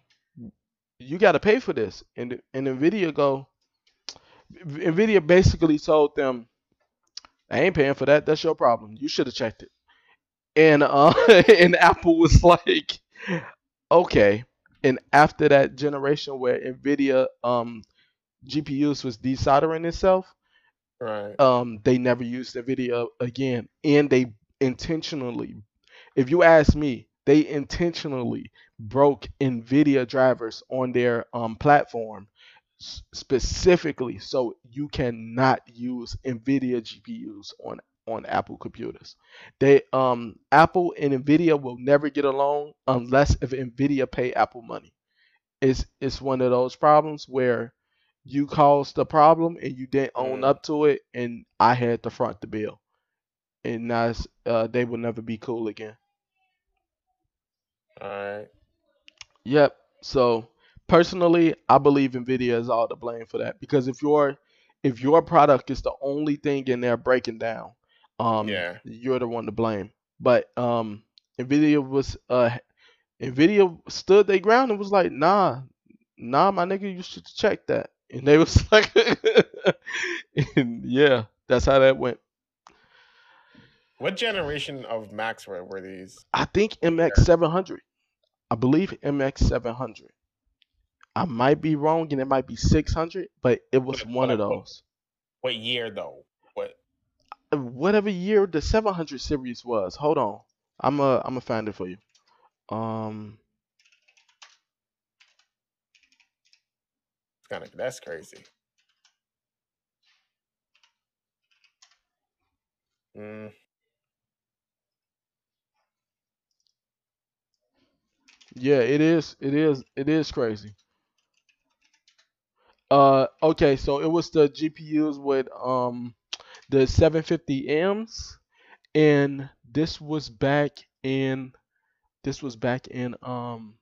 you got to pay for this. And and Nvidia go, Nvidia basically told them, I ain't paying for that. That's your problem. You should have checked it. And uh, and Apple was like, okay. And after that generation where Nvidia um GPUs was desoldering itself, Right. um they never used Nvidia again, and they intentionally, if you ask me, they intentionally broke Nvidia drivers on their um platform specifically so you cannot use Nvidia GPUs on on Apple computers. They um Apple and Nvidia will never get along unless if Nvidia pay Apple money. It's it's one of those problems where you caused the problem and you didn't own up to it and I had to front the bill. And that's uh they will never be cool again. All right. Yep. So personally, I believe Nvidia is all to blame for that because if your if your product is the only thing in there breaking down, um, Yeah. you're the one to blame. But um, Nvidia was uh, Nvidia stood their ground and was like, nah, nah, my nigga, you should check that. And they was like, and yeah, that's how that went. What generation of Macs were, were these? I think MX 700. I believe MX 700. I might be wrong, and it might be 600, but it was What- one of what- what- those. What year though? What? Whatever year the 700 series was. Hold on, I'm a I'm gonna find it for you. Um, Kind of. That's crazy. Mm, yeah, it is, it is, it is crazy. Uh, okay, so it was the GPUs with um the 750Ms, and this was back in this was back in um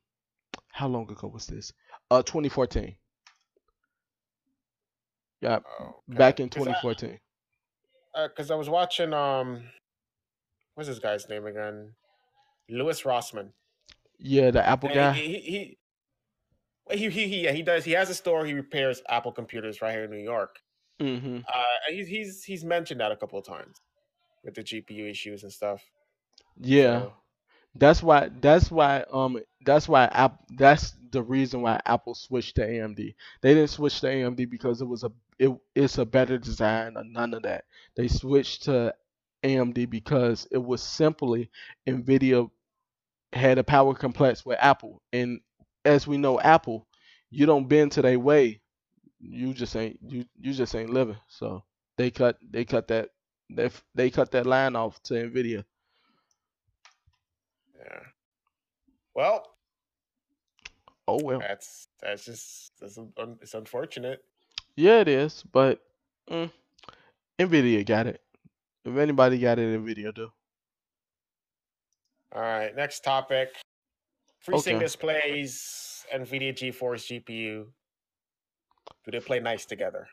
how long ago was this? Uh, 2014. Yeah, oh, back in okay. 'Cause I- 2014. because I was watching um, what's this guy's name again? Louis Rossman. Yeah, the Apple And guy. He, he, he, he, he, yeah, he does. He has a store. He repairs Apple computers right here in New York. hmm Uh, he's he's he's mentioned that a couple of times with the GPU issues and stuff. Yeah, So, that's why. That's why. Um, that's why. App. That's the reason why Apple switched to AMD. They didn't switch to AMD because it was a. It, it's a better design or none of that. They switched to AMD because it was simply Nvidia had a power complex with Apple, and as we know, Apple, you don't bend to their way, you just ain't you you just ain't living. So they cut they cut that they they cut that line off to Nvidia. yeah. Well, Oh well. that's that's just that's un, it's unfortunate. Yeah, it is, but mm, Nvidia got it. If anybody got it, Nvidia do. All right, next topic. FreeSync Okay. displays, NVIDIA GeForce GPU. Do they play nice together?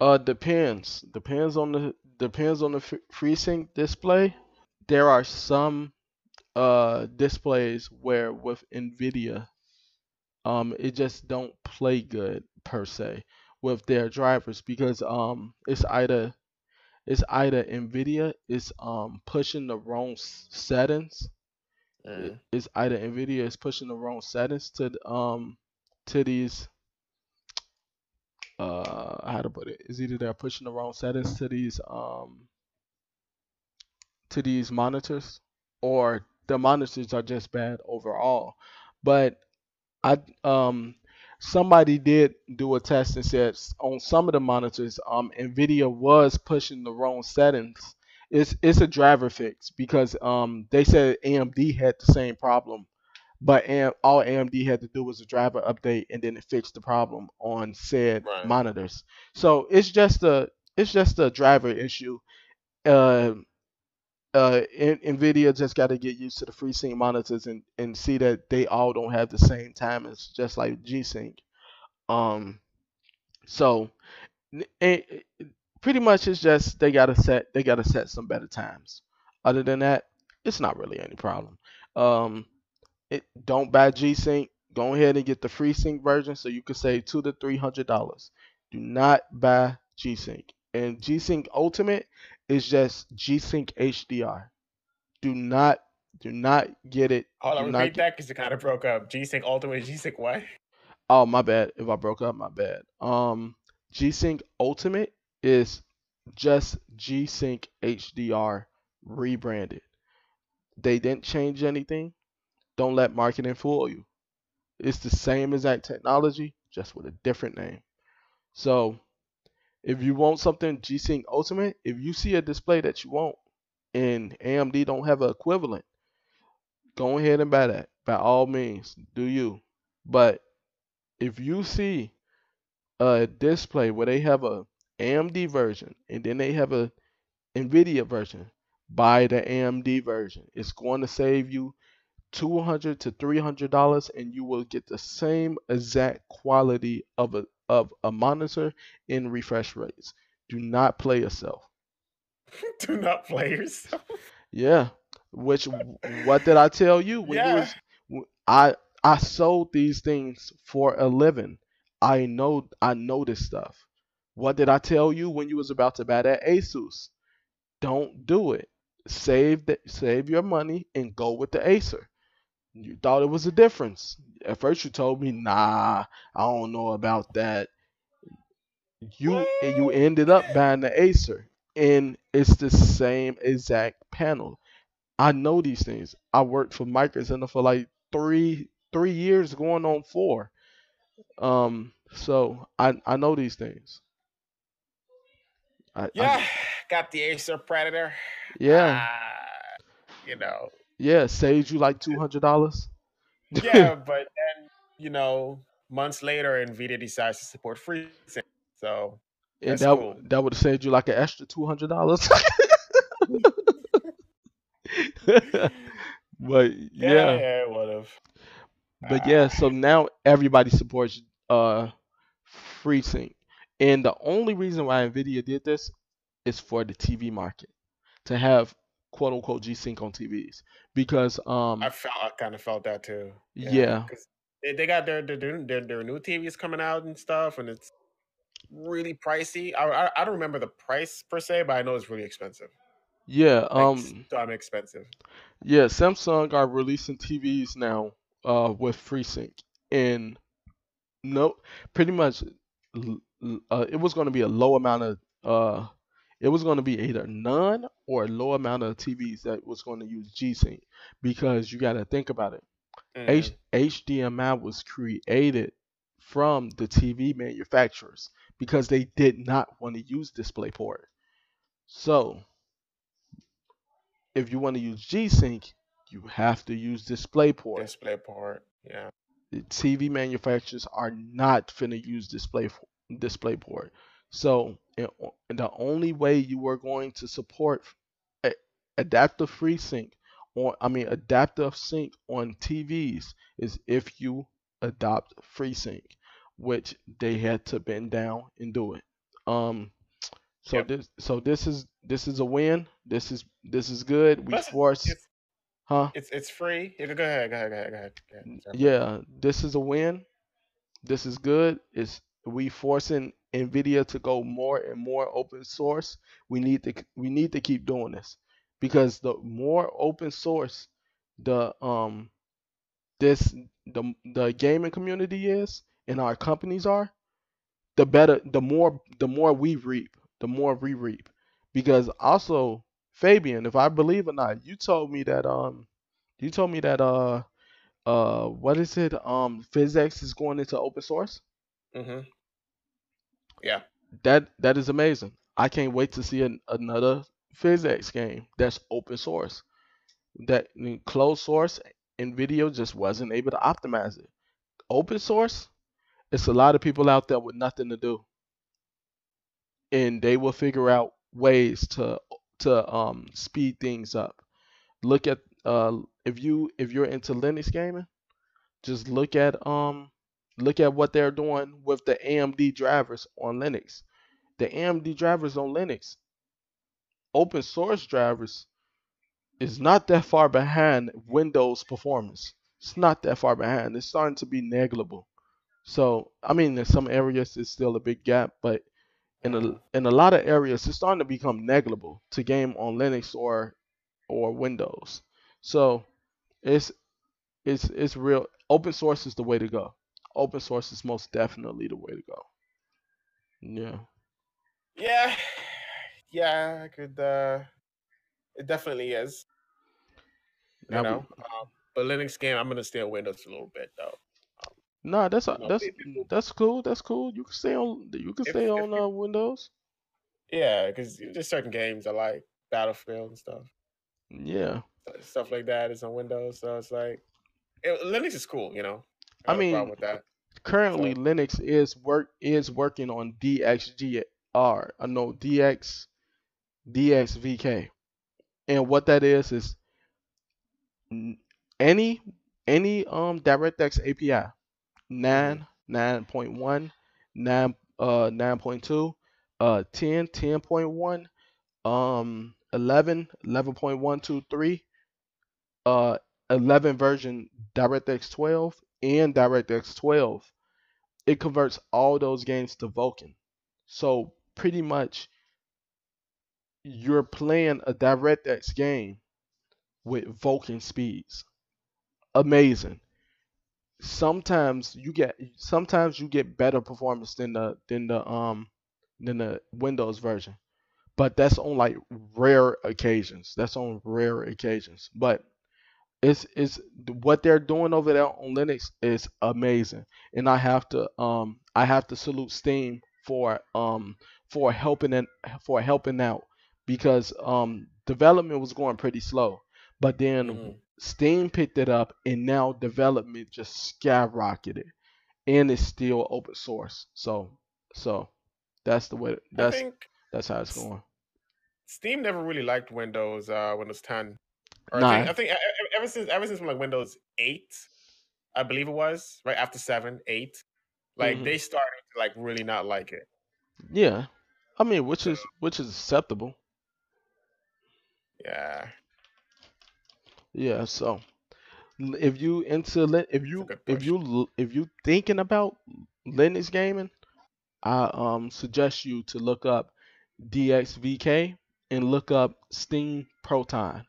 Uh, depends. Depends on the depends on the FreeSync display. There are some uh displays where with Nvidia, um, it just don't play good per se with their drivers because um it's either it's either Nvidia is um pushing the wrong settings. It- Mm. It's either Nvidia is pushing the wrong settings to um to these uh how to put it is either they're pushing the wrong settings to these um to these monitors or the monitors are just bad overall but i um somebody did do a test and said on some of the monitors um nvidia was pushing the wrong settings it's it's a driver fix because um they said amd had the same problem but AM, all AMD had to do was a driver update, and then it fixed the problem on said Right. monitors. So it's just a it's just a driver issue. Uh, uh, Nvidia just got to get used to the FreeSync monitors and and see that they all don't have the same time timings, just like G-Sync. Um, so it- pretty much it's just they gotta set they gotta set some better times. Other than that, it's not really any problem. Um, it don't buy G-Sync. Go ahead and get the FreeSync version so you can save two to three hundred dollars. Do not buy G-Sync. And G-Sync Ultimate is just G-Sync HDR. Do not do not get it. Hold on, repeat get- that because it kind of broke up. G-Sync Ultimate, G-Sync what? Oh my bad. If I broke up, my bad. Um, G-Sync Ultimate is just G-Sync HDR rebranded. They didn't change anything. Don't let marketing fool you. It's the same exact technology, just with a different name. So, if you want something G-Sync Ultimate, if you see a display that you want and AMD don't have an equivalent, go ahead and buy that. By all means, do you. But if you see a display where they have a AMD version and then they have a NVIDIA version, buy the AMD version. It's going to save you 200 to 300 dollars and you will get the same exact quality of a of a monitor in refresh rates. Do not play yourself. Do not play yourself. Yeah. Which what did I tell you when you Yeah. was w- I I sold these things for a living. I know I know this stuff. What did I tell you when you was about to buy that Asus? Don't do it. Save the, save your money and go with the Acer. You thought it was a difference. At first you told me, "Nah, I don't know about that." You you ended up buying the Acer and it's the same exact panel. I know these things. I worked for Micro Center for like three three years, going on four. Um, so I I know these things. I, I- Yeah, got the Acer Predator. yeah, Ah, you know, yeah. Saved you like two hundred dollars. yeah, but then you know, months later, Nvidia decides to support FreeSync. So and that cool. that would have saved you like an extra two hundred dollars. but yeah, yeah, yeah, it would have. but yeah. So now everybody supports uh FreeSync, and the only reason why Nvidia did this is for the TV market to have quote unquote G Sync on TVs because um I felt, I kind of felt that too. Yeah, they, they got their, their their their new TVs coming out and stuff, and it's really pricey. I, I I don't remember the price per se, but I know it's really expensive. yeah Like, um dumb expensive. Yeah, Samsung are releasing TVs now uh, with FreeSync, and no, pretty much, uh, it was going to be a low amount of, uh, it was going to be either none or a low amount of TVs that was going to use G-Sync, because you got to think about it. H- Mhm. HDMI was created from the TV manufacturers because they did not want to use DisplayPort. So, if you want to use G-Sync, you have to use DisplayPort. Display port. Yeah. The TV manufacturers are not going to use Display DisplayPort. So, and and the only way you are going to support adaptive FreeSync on I mean adaptive sync on TVs is if you adopt FreeSync, which they had to bend down and do it. Um so Yep. this so this is this is a win. This is this is good. We force huh? it's it's free. Yeah, go ahead, go ahead, go ahead, go ahead. Go ahead. Yeah, this is a win. This is good. It's we forcing Nvidia to go more and more open source. We need to we need to keep doing this because the more open source the um this the the gaming community is and our companies are, the better the more the more we reap, the more we reap. Because also Fabian, if I believe or not, you told me that um you told me that uh uh what is it um PhysX is going into open source. Mm-hmm. Yeah. That that is amazing. I can't wait to see an, another PhysX game that's open source. That closed source NVIDIA just wasn't able to optimize it. Open source, it's a lot of people out there with nothing to do, and they will figure out ways to to um speed things up. Look at uh if you if you're into Linux gaming, just look at um look at what they're doing with the AMD drivers on Linux. The AMD drivers on Linux, open source drivers, is not that far behind Windows performance. It's not that far behind. It's starting to be negligible. So I mean, in some areas it's still a big gap, but in a in a lot of areas it's starting to become negligible to game on Linux or or Windows. So it's it's it's real. Open source is the way to go. Open source is most definitely the way to go. Yeah. Yeah. Yeah, I could uh it definitely is. You Now we- know. Um, but Linux game, I'm gonna stay on Windows a little bit though. Nah, that's You know, that's people- that's cool. That's cool. You can stay on you can If- stay if on you- uh, Windows. Yeah, because there's certain games I like, Battlefield and stuff. Yeah. Stuff like that is on Windows, so it's like it, Linux is cool, you know. I no mean, problem with that. Currently, So- Linux is work is working on DXGR. I know DX DXVK, and what that is is any any um DirectX API nine nine point one nine uh nine point two uh 10 10.1 um 11 11.123 uh 11 version DirectX 12 and DirectX 12 it converts all those games to Vulkan so pretty much you're playing a DirectX game with Vulkan speeds amazing sometimes you get sometimes you get better performance than the than the um than the Windows version. But that's on like rare occasions. That's on rare occasions. But it's it's what they're doing over there on Linux is amazing. And I have to um I have to salute Steam for um for helping and for helping out because um development was going pretty slow. But then Mhm. Steam picked it up and now development just skyrocketed and it's still open source. So so that's the way that's think that's how it's going. Steam never really liked Windows, uh, Windows 10. Or Nah. I think, I think ever since ever since from like Windows 8, I believe it was right after seven, eight, like Mhm. they started to like really not like it. Yeah. I mean which is which is acceptable. Yeah, Yeah, so if you into if you if you if you thinking about Linux gaming, I um suggest you to look up DXVK and look up Steam Proton.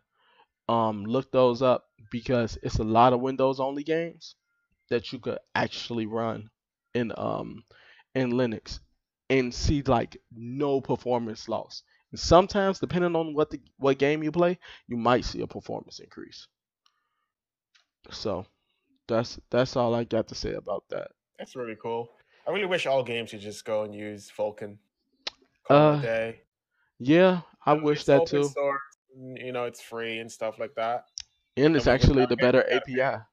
Um, look those up because it's a lot of Windows only games that you could actually run in um in Linux and see like no performance loss. And sometimes, depending on what the what game you play, you might see a performance increase. So that's that's all I got to say about that. that's really cool. I really wish all games could just go and use Vulkan. Call Uh, day. Yeah, I wish that too. source, you know, it's free and stuff like that. And it's we- actually the better. API.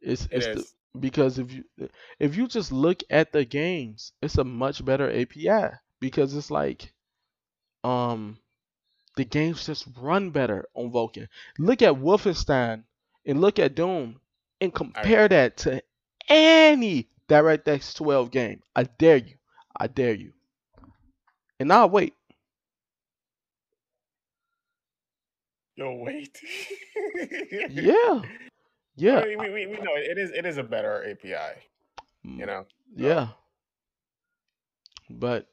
It's It it's the, because if you if you just look at the games, it's a much better API because it's like um the games just run better on Vulkan. Look at Wolfenstein and look at Doom and compare that to any DirectX 12 game. I dare you. I dare you. And I'll wait. Yo, wait. yeah. Yeah. I mean, we, we, we know it is it is a better API. You mm, know. Yeah. But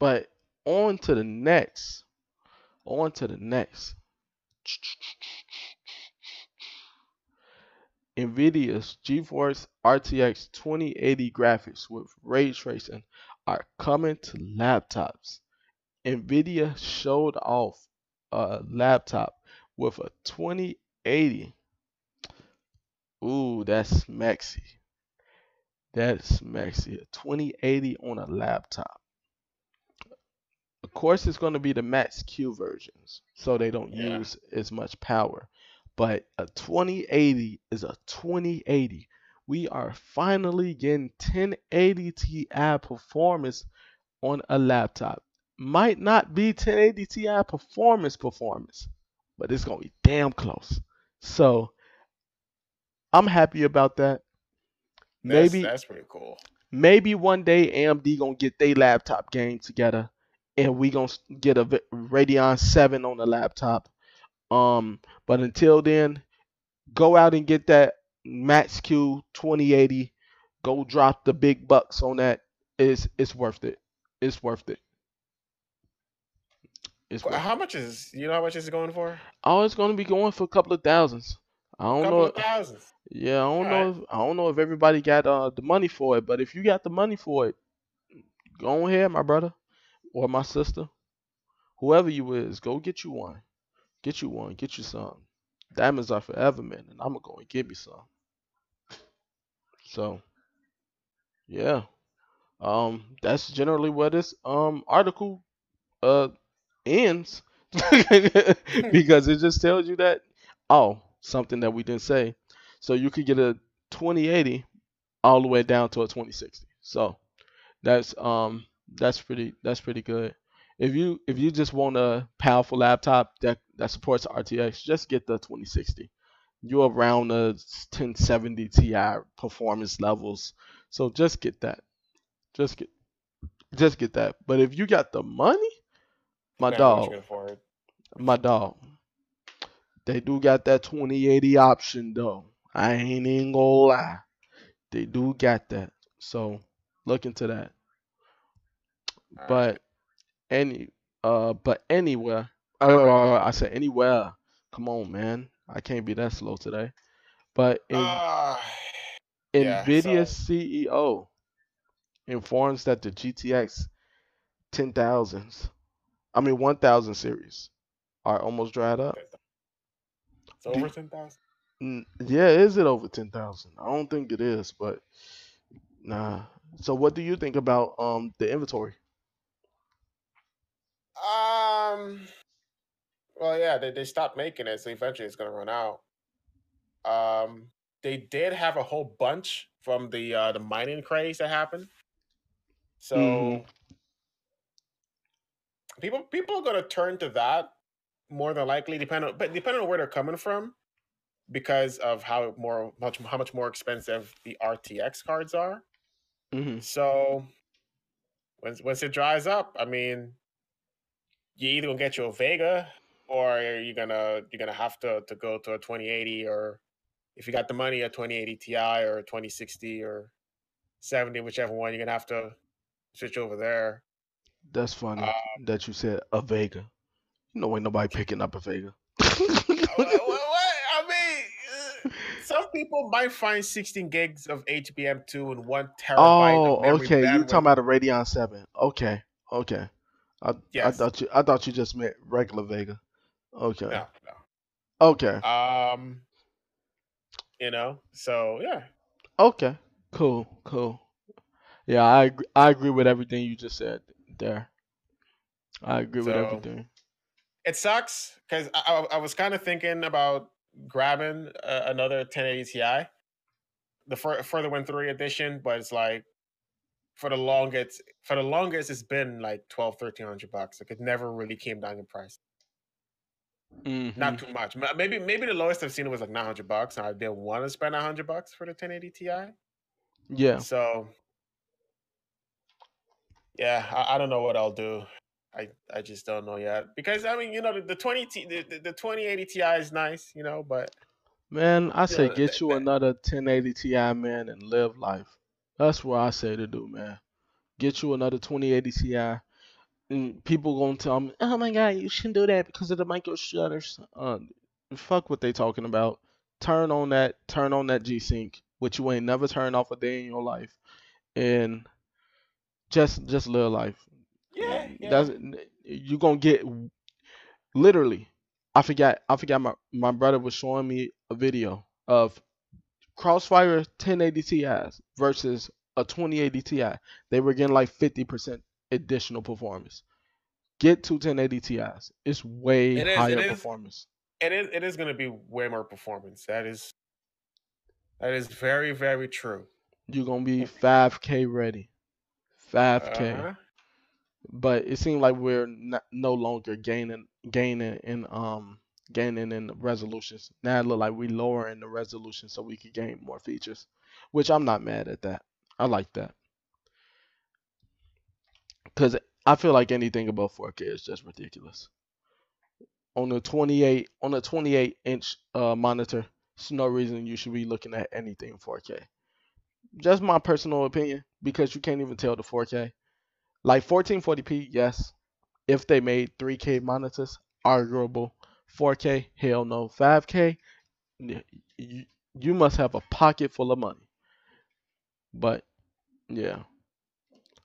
but on to the next. On to the next. NVIDIA's GeForce RTX 2080 graphics with ray tracing are coming to laptops. NVIDIA showed off a laptop with a 2080. Ooh, that's maxi. That's maxi. A 2080 on a laptop. Of course, it's going to be the Max Q versions, so they don't Yeah. use as much power. But a 2080 is a 2080. We are finally getting 1080 Ti performance on a laptop. Might not be 1080 Ti performance performance, but it's gonna be damn close. So I'm happy about that. That's, Maybe that's pretty cool. maybe one day AMD gonna get their laptop game together, and we gonna get a Radeon 7 on the laptop. Um, but until then, go out and get that Max Q 2080. Go drop the big bucks on that. It's it's worth it. It's worth it. How much is you know how much is it going for? Oh, it's gonna be going for a couple of thousands. I don't couple know. of thousands. Yeah, I don't Alright. know. If, I don't know if everybody got uh the money for it, but if you got the money for it, go ahead, my brother or my sister, whoever you is, go get you one. Get you one. Get you some. Diamonds are forever, man, and I'm gonna go and get me some. So, yeah. Um, that's generally what this um article uh ends because it just tells you that oh something that we didn't say. So you could get a 2080 all the way down to a 2060. So that's um that's pretty that's pretty good. If you if you just want a powerful laptop that that supports RTX, just get the 2060. You're around the 1070 Ti performance levels, so just get that. Just get just get that. But if you got the money, my dog, you can afford. my dog. They do got that 2080 option though. I ain't even gonna lie. They do got that. So look into that. Alright. But any uh but anywhere uh, I said anywhere. Come on, man. I can't be that slow today. But in, Ah, yeah, Nvidia so- CEO informs that the GTX 10,000s, I mean 1000 series, are almost dried up. it's over ten thousand. Yeah, is it over 10,000? I don't think it is, but nah. So what do you think about um the inventory? Um. Well, yeah, they they stopped making it, so eventually it's gonna run out. Um, they did have a whole bunch from the uh, the mining craze that happened. So Mhm. People people are gonna turn to that more than likely, depending on, but depending on where they're coming from, because of how more much how much more expensive the RTX cards are. hmm So once once it dries up, I mean, you either gonna get you a Vega or you're gonna you're gonna have to to go to a 2080 or if you got the money a 2080 Ti or a 2060 or 70, whichever one, you're gonna have to switch over there. That's funny Uh, that you said a Vega. No, ain't nobody picking up a Vega. What- what- what? I mean, uh, some people might find 16 gigs of HBM2 and one terabyte oh, okay. You talking about a Radeon 7. Okay. Okay. I, I thought you I thought you just meant regular Vega. Okay. no, no. Okay. Um, you know, so yeah, Okay. Cool. Cool. Yeah, I agree, I agree with everything you just said there. I agree with everything. it sucks because I, I, I was kind of thinking about grabbing uh, another 1080 Ti, the fur, further win three edition, but it's like for the longest, for the longest, it's been like 12, 1300 bucks. Like it never really came down in price. Mhm. Not too much. Maybe maybe the lowest I've seen it was like 900 bucks. and I didn't want to spend 100 bucks for the 1080 Ti. Yeah. So yeah, I, I don't know what I'll do. I, I just don't know yet because I mean you know the, the 20 T, the, the, the 2080 Ti is nice you know but Man, I say Yeah, get that- you that- another 1080 Ti, man, and live life. That's what I say to do, man. Get you another 2080 Ti. And people gonna tell me, oh my god, you shouldn't do that because of the micro shutters. Uh, fuck what they talking about. Turn on that, turn on that G Sync, which you ain't never turned off a day in your life, and just just live life. yeah, yeah. That's you gonna get literally. I forgot. I forgot. My my brother was showing me a video of Crossfire 1080 Ti's versus a 2080 Ti. They were getting like 50% additional performance. Get two 1080 Ti's. It's way It is, higher it is. performance. it is it is going to be way more performance that is that is very very true You're gonna be 5K ready. 5K. Uh-huh. but it seems like we're not, no longer gaining gaining in um gaining in resolutions. Now it look like we lowering the resolution so we could gain more features, which I'm not mad at that. I like that because I feel like anything above 4K is just ridiculous. On a 28 on a 28 inch uh, monitor, there's no reason you should be looking at anything 4K. Just my personal opinion because you can't even tell the 4K. Like 1440p, yes. If they made 3K monitors, arguable. 4K, hell no. 5K, you, you must have a pocket full of money. But yeah,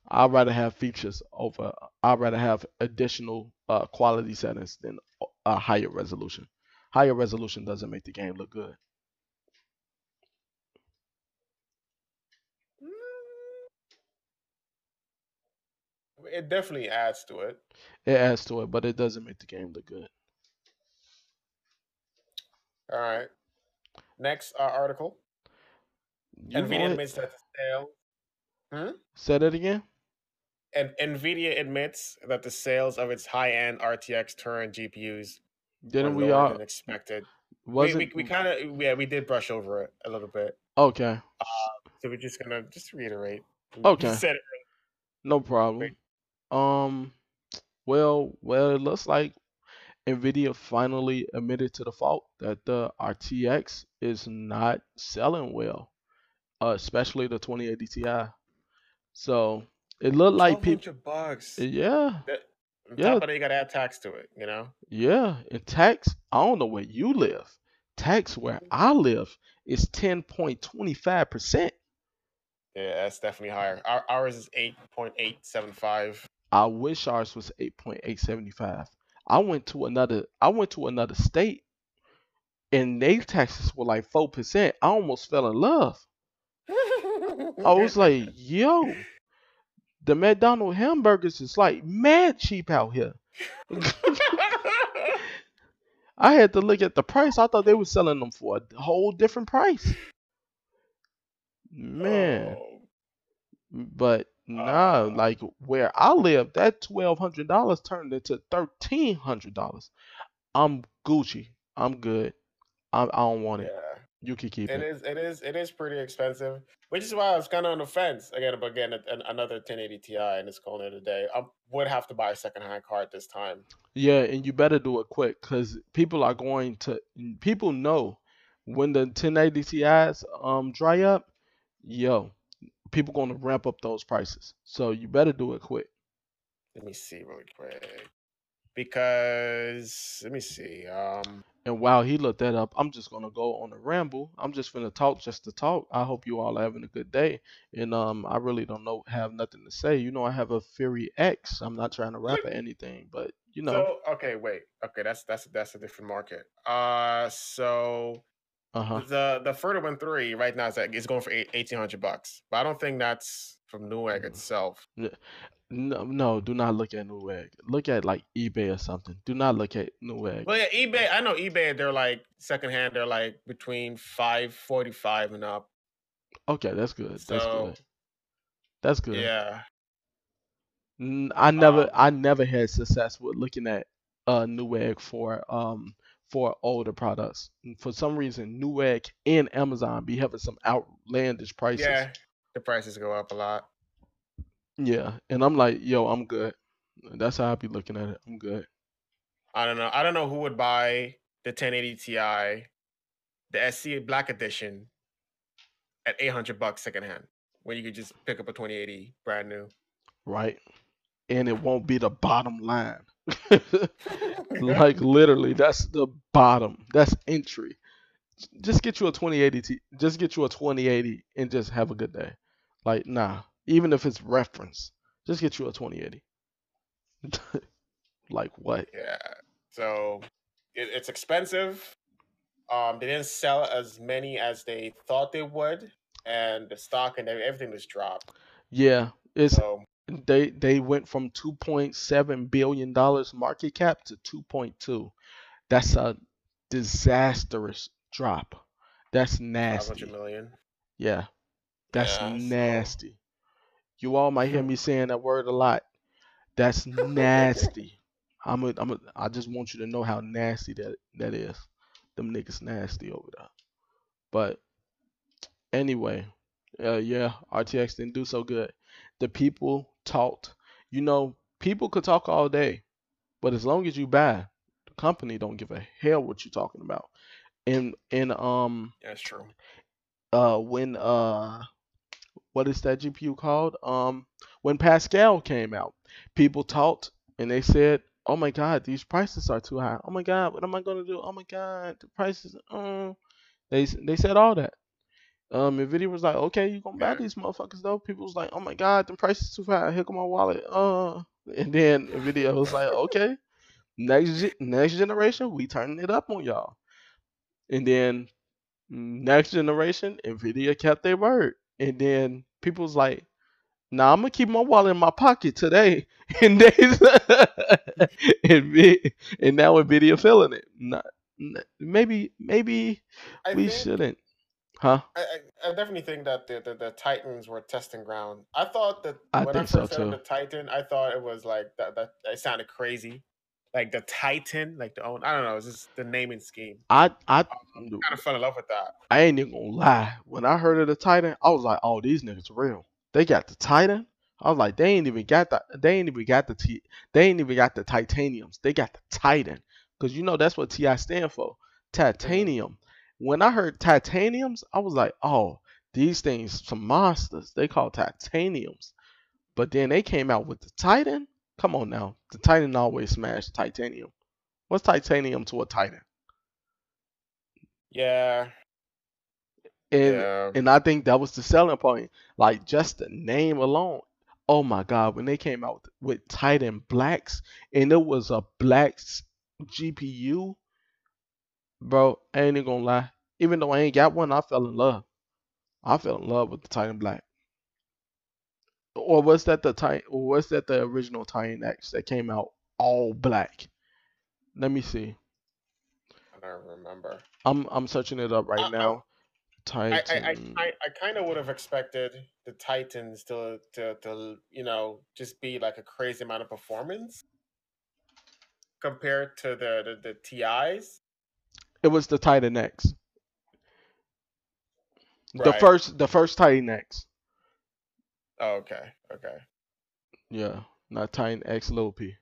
I'd rather have features over. I'd rather have additional uh, quality settings than a higher resolution. Higher resolution doesn't make the game look good. It definitely adds to it It adds to it, but it doesn't make the game look good. all right next uh, article You nvidia admits that the sale Say that again. and nvidia admits that the sales of its high-end rtx Turing gpus Didn't we all? than expected Was we, it? we kind of yeah we did brush over it a little bit Okay. so we're just gonna just reiterate Okay. said it No problem. Um, well, well, it looks like Nvidia finally admitted to the fault that the RTX is not selling well, uh, especially the 2080 Ti. So it looked like people, 1200 bucks yeah, That- on Yeah. top of that, you got to add tax to it, you know? yeah. And tax, I don't know where you live. Tax where I live is 10.25%. Yeah, that's definitely higher. Our, ours is 8.875. I wish ours was 8.875. I went to another I went to another state and they taxes were like 4%. I almost fell in love. I was like, yo, the McDonald hamburgers is like mad cheap out here. I had to look at the price. I thought they were selling them for a whole different price. Man, Oh, but nah, Uh. like where I live, that twelve hundred dollars turned into thirteen hundred dollars. I'm Gucci. I'm good. I, I don't want it. yeah. You can keep It it. is, it is, it is pretty expensive, which is why I was kind of on the fence again. But again, an- another 1080 Ti, and it's calling it a day. I would have to buy a secondhand at this time. Yeah, and you better do it quick because people are going to. People know when the 1080 Ti's um dry up. Yo, people gonna ramp up those prices. So you better do it quick. Let me see really quick, because let me see. Um, And while he looked that up, I'm just gonna go on a ramble. I'm just gonna talk just to talk. I hope you all are having a good day. And um, I really don't know, have nothing to say. You know, I have a Fury X. I'm not trying to rap or anything, but you know, so okay, wait, okay, that's that's that's a different market. Uh, so uh huh. the the Further One Three right now is like it's going for eighteen hundred bucks, but I don't think that's from Newegg Mm. itself. No, no, do not look at Newegg. Look at like eBay or something. Do not look at Newegg. Well, yeah, eBay. I know eBay. They're like secondhand. They're like between five forty five and up. Okay, that's good. That's good. That's good. Yeah. I never, Um, I never had success with looking at uh Newegg for um for older products. For some reason, Newegg and Amazon be having some outlandish prices. Yeah, the prices go up a lot. Yeah, and I'm like, yo, I'm good. That's how I be looking at it. I'm good. I don't know. I don't know who would buy the 1080 Ti, the SC Black Edition, at 800 bucks secondhand when you could just pick up a 2080 brand new. Right, and it won't be the bottom line. like literally, that's the bottom. That's entry. Just get you a 2080. T- just get you a 2080 and just have a good day. Like nah, even if it's reference, just get you a 2080. like what? Yeah. So it, it's expensive. Um, they didn't sell as many as they thought they would, and the stock and everything was dropped. Yeah, it's So they they went from 2.7 billion dollars market cap to 2.2. That's a disastrous drop. That's nasty. million. Yeah, that's Yeah, nasty. You all might hear me saying that word a lot. That's nasty. I'm a, I'm a, I just want you to know how nasty that that is. Them niggas nasty over there. But anyway, uh, yeah, RTX didn't do so good. The people talked. You know, people could talk all day, but as long as you buy, the company don't give a hell what you're talking about. And and um That's true. uh when uh what is that GPU called? Um when Pascal came out, people talked and they said, "Oh my God, these prices are too high. Oh my God, what am I gonna do? Oh my God, the prices." Uh, they they said all that. Um, Nvidia was like, "Okay, you gonna buy these motherfuckers though?" People was like, "Oh my God, the price is too high. Here come my wallet." Uh, and then Nvidia was like, "Okay, next next generation, we turning it up on y'all." And then next generation, Nvidia kept their word. And then people was like, "Nah, I'm gonna keep my wallet in my pocket today." And they and, and now Nvidia feeling it. Not, maybe maybe I we think, shouldn't, huh? I, I, I definitely think that the, the, the Titans were testing ground. I thought that I when I think so, first heard of the Titan, I thought it was like that. That it sounded crazy, like the Titan, like the own. I don't know. It's just the naming scheme. I I Kind of fell in love with that. I ain't even gonna lie. When I heard of the Titan, I was like, "Oh, these niggas real. They got the Titan." I was like, "They ain't even got the. They ain't even got the T. They ain't even got the titaniums. They got the Titan, cause you know that's what Ti stand for, mm-hmm. titanium. When I heard titaniums, I was like, "Oh, these things some monsters. They call titaniums." But then they came out with the Titan. Come on now, the Titan always smashed titanium. What's titanium to a Titan? Yeah, And yeah. And I think that was the selling point. Like just the name alone. Oh my God, when they came out with Titan Blacks and it was a Blacks GPU, bro, I ain't even gonna lie. Even though I ain't got one, I fell in love. I fell in love with the Titan Black. Or was that the Titan? Or was that the original Titan X that came out all black? Let me see. I don't remember. I'm I'm searching it up right now. I, I, I, Titan. I, I kind of would have expected the Titans to, to, to, you know, just be like a crazy amount of performance compared to the, the, the TIs. It was the Titan X. The first the first Titan X. Oh, okay. Okay. Yeah, not Titan X Lil P.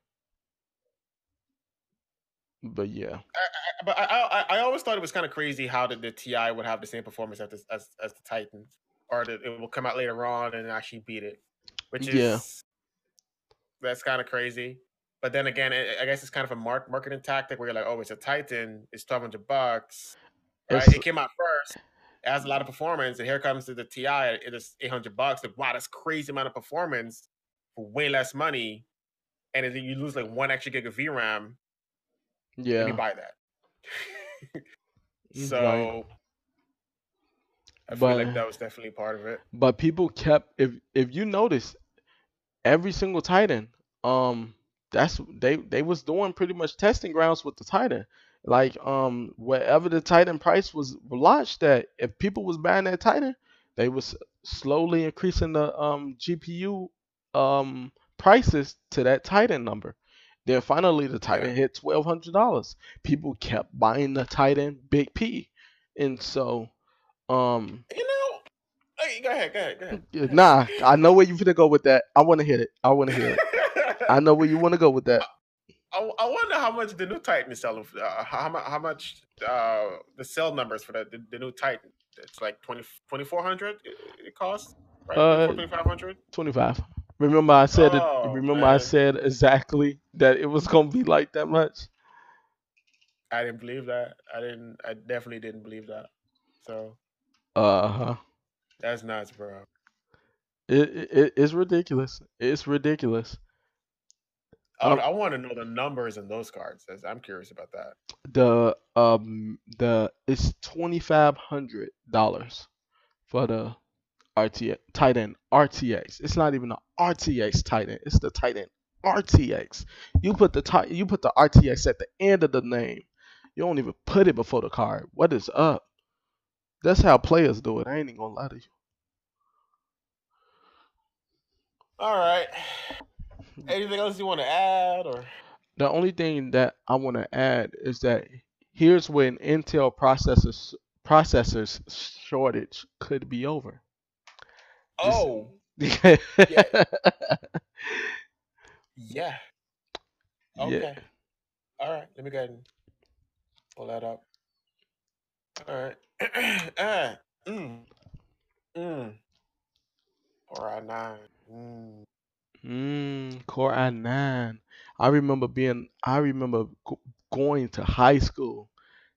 But yeah. I- But I, I, I always thought it was kind of crazy how the, the TI would have the same performance as the, as, as the Titans, or that it will come out later on and actually beat it, which is Yeah. that's kind of crazy. But then again, I I guess it's kind of a mark, marketing tactic where you're like, oh, it's a Titan, it's twelve hundred bucks. Right? It came out first, it has a lot of performance, and here comes the, the TI, it is eight hundred bucks. Like, wow, that's crazy amount of performance for way less money, and then you lose like one extra gig of VRAM. Let me Yeah. buy that. Right. so I feel But- like that was definitely part of it. But people kept if if you notice every single Titan, um that's they they was doing pretty much testing grounds with the Titan. Like um wherever the Titan price was launched at, if people was buying that Titan, they was slowly increasing the um GPU um prices to that Titan number. Then finally the Titan hit twelve hundred dollars. People kept buying the Titan Big P, and so um You know, hey, go ahead, go ahead, go ahead. nah, I know where you're gonna go with that. I want to hit it. I want to hear it. I know where you want to go with that. I, I wonder how much the new Titan is selling. For, uh, how, how much uh, the sell numbers for the, the, the new Titan? It's like 20, 2400 it, it costs, right? Uh, 2500 Twenty five. Remember I said Oh, it. Remember I said exactly that it was gonna be like that much. I didn't believe that. I didn't. I definitely didn't believe that. So Uh huh. that's nuts, bro. It, it it's ridiculous. It's ridiculous. I, Um, I want to know the numbers in those cards. I'm curious about that. The um the it's twenty five hundred dollars for the RTX Titan RTX. It's not even the RTX Titan. It's the Titan RTX. You put the ti- you put the RTX at the end of the name. You don't even put it before the card. What is up? That's how players do it. I ain't even gonna lie to you. All right. Anything else you want to add, or The only thing that I want to add is that here's when Intel processors processors shortage could be over. oh yeah. yeah, okay. All right, let me go ahead and pull that up. All right. ah, mm, mm. Or I nine. Mm. Mm, Core i9. I remember being, I remember go- going to high school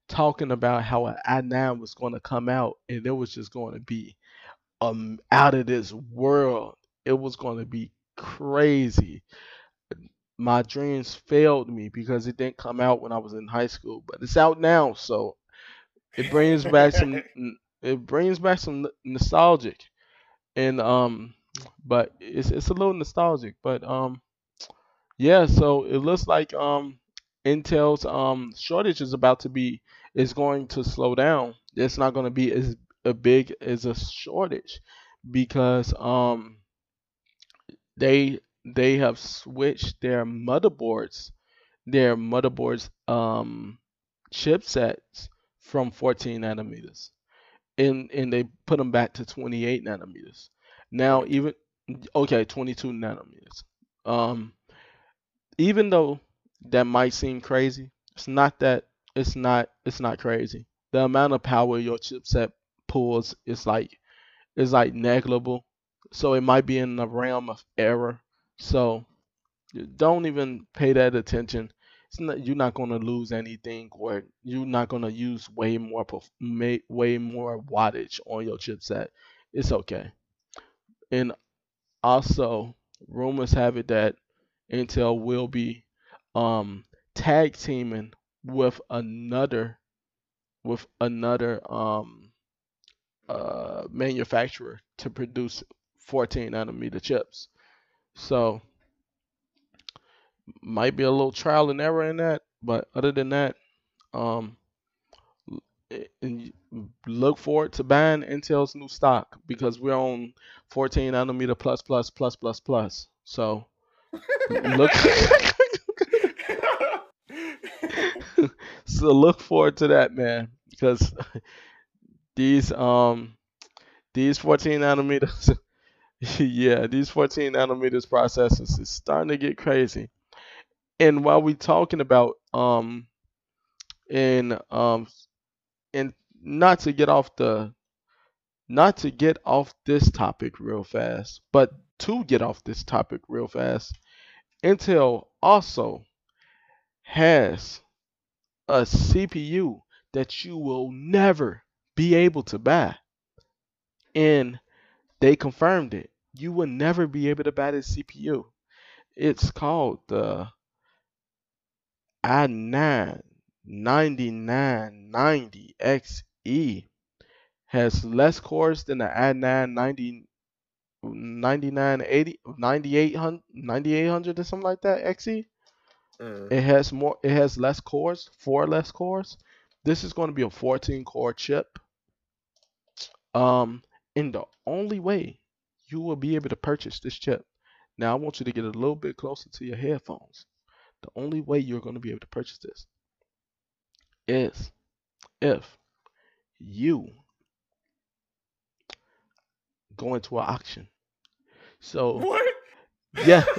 talking about how an i9 was going to come out and it was just going to be um out of this world. It was going to be crazy. My dreams failed me because it didn't come out when I was in high school, but it's out now, so it brings back some it brings back some nostalgic and um but it's it's a little nostalgic but um yeah so it looks like um intel's um shortage is about to be is going to slow down it's not going to be as a big as a shortage because um they they have switched their motherboards their motherboards um chipsets from 14 nanometers and and they put them back to 28 nanometers. Now even okay, 22 nanometers. Um, even though that might seem crazy, it's not that. It's not. It's not crazy. The amount of power your chipset pulls is like is like negligible. So it might be in the realm of error. So don't even pay that attention. It's not, you're not going to lose anything, or you're not going to use way more way more wattage on your chipset. It's okay. And also, rumors have it that Intel will be um, tag teaming with another with another um, uh, manufacturer to produce 14 nanometer chips. So might be a little trial and error in that, but other than that, um, and look forward to buying Intel's new stock because we're on 14 nanometer plus plus plus plus plus. So look, so look forward to that, man, because these um these 14 nanometers, yeah, these 14 nanometers processors is starting to get crazy. And while we're talking about um and um and not to get off the not to get off this topic real fast, but to get off this topic real fast, Intel also has a CPU that you will never be able to buy. And they confirmed it. You will never be able to buy this CPU. It's called the i9 9990XE. Has less cores than the i9 90 9980 9800 9800 or something like that XE. Mm. It has more. It has less cores, four less cores. This is going to be a 14 core chip. Um, and the only way you will be able to purchase this chip. Now I want you to get a little bit closer to your headphones. The only way you're going to be able to purchase this is if you go into an auction. So What? yeah.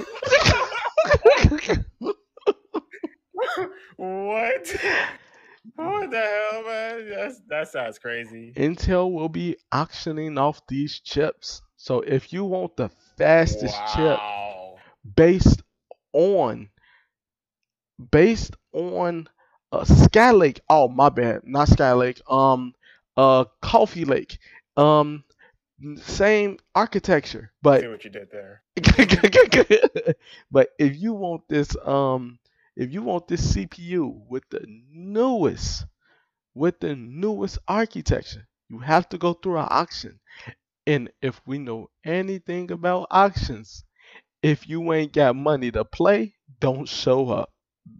what? What the hell, man? That's that sounds crazy. Intel will be auctioning off these chips. So if you want the fastest chip based on based on uh, Skylake. Oh my bad, not Skylake. Um, uh, Coffee Lake. Um, same architecture, but See what you did there. but if you want this, um, if you want this CPU with the newest, with the newest architecture, you have to go through an auction. And if we know anything about auctions, if you ain't got money to play, don't show up.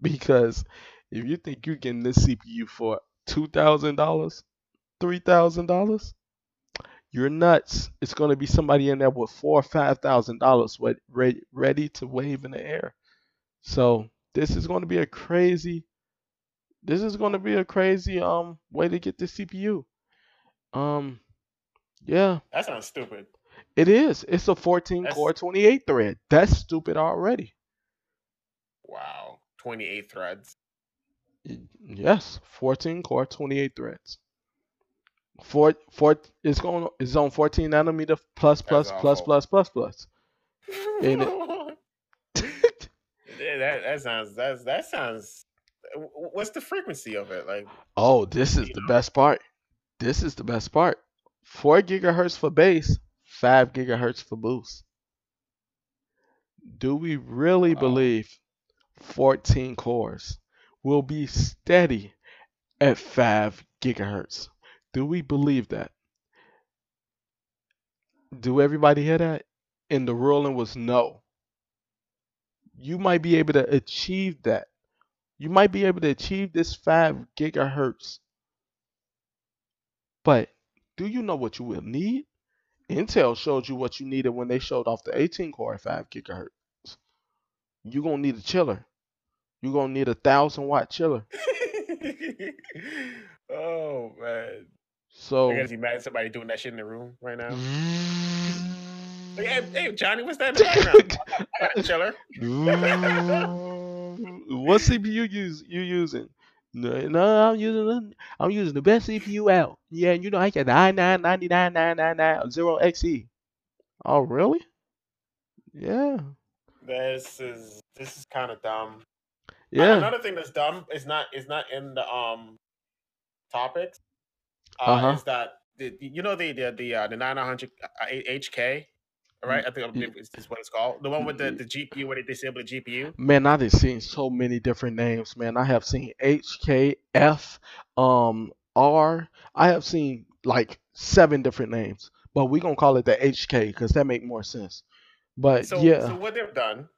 Because if you think you're getting this CPU for two thousand dollars, three thousand dollars, you're nuts. It's gonna be somebody in there with four or five thousand dollars ready, ready to wave in the air. So this is gonna be a crazy. This is gonna be a crazy um way to get the CPU. Um, yeah, That sounds stupid. it is. It's a 14 That's- core 28 thread. That's stupid already. Wow. 28 threads. Yes, 14 core 28 threads. Four, four, it's going. It's on 14 nanometer plus plus plus plus plus plus. Ain't Yeah, that that sounds that's that sounds what's the frequency of it? Like Oh, this is the know? best part. This is the best part. Four gigahertz for base, five gigahertz for boost. Do we really Wow. believe 14 cores will be steady at five gigahertz? Do we believe that? Do everybody hear that? And the ruling was no. You might be able to achieve that. You might be able to achieve this 5 gigahertz. But do you know what you will need? Intel showed you what you needed when they showed off the 18 core at 5 gigahertz. You're going to need a chiller. You're going to need a 1000 watt chiller. Oh man. So I be mad at somebody doing that shit in the room right now. Like, hey, hey, Johnny, what's that in the background? I got a chiller. what CPU use you using? No, no, I'm using I'm using the best CPU out. Yeah, you know I got the i9 99999 Oh, really? Yeah. This is this is kind of dumb. Uh, Yeah. Another thing that's dumb is not is not in the um topics. Uh, Uh-huh. Is that the, you know the the the uh, the 900 uh, HK, right? I think Ye- is what it's called. The one with the, the GPU where they disable the GPU. Man, I've seen so many different names, man. I have seen HKF, um, R. I have seen like seven different names, but we gonna call it the HK because that make more sense. But So yeah, so what they've done,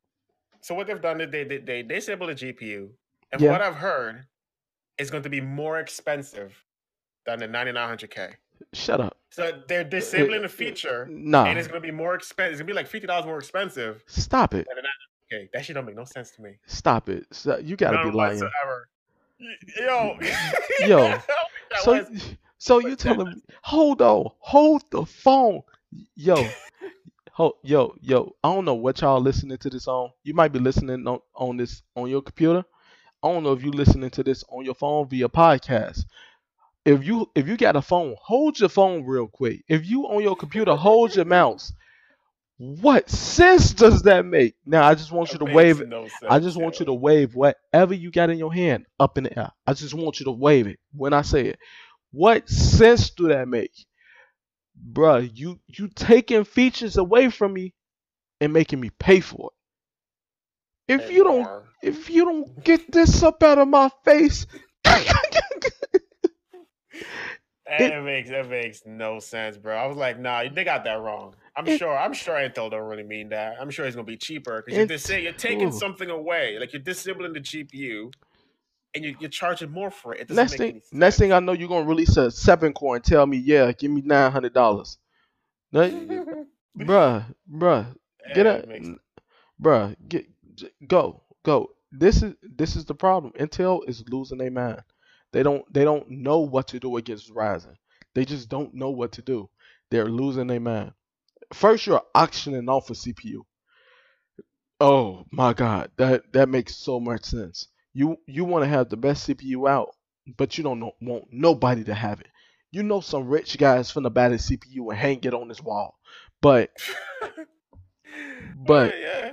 so what they've done is they they they disable the GPU, and Yeah. what I've heard is going to be more expensive than the 9900K. shut up. So they're disabling the feature, Nah, and it's going to be more expensive. It's going to be like fifty dollars more expensive stop it. Okay, That shit don't make no sense to me. Stop it. So- You gotta None be lying. whatsoever. Yo, Yo, So, was- so you telling me? Hold on, hold the phone, yo, yo, yo. I don't know what y'all listening to this on. You might be listening on, on this on your computer. I don't know if you listening to this on your phone via podcast. If you if you got a phone, hold your phone real quick. If you on your computer, hold your mouse. What sense does that make? Now I just want you to wave it. no I just want you to wave whatever you got in your hand up in the air. I just want you to wave it when I say it. What sense do that make? Bruh, you you taking features away from me and making me pay for it. If you don't if you don't get this up out of my face, That It- makes that makes no sense, bro. I was like, nah, they got that wrong. I'm It- sure. I'm sure Intel don't really mean that. I'm sure it's gonna be cheaper because you're, dis- you're taking ooh. something away, like you're disabling the GPU, and you, you're charging more for it. It next make thing any sense. next thing I know you're gonna release a seven core and tell me, yeah, give me nine hundred dollars. Bruh, bruh, get a bruh, get go, go. this is this is the problem. Intel is losing their mind. They don't they don't know what to do against Ryzen. They just don't know what to do. They're losing their mind. First, you're auctioning off a CPU. Oh my God, that that makes so much sense. You you want to have the best CPU out, but you don't know, want nobody to have it. You know some rich guys finna buy the CPU and hang it on his wall, but but yeah, yeah.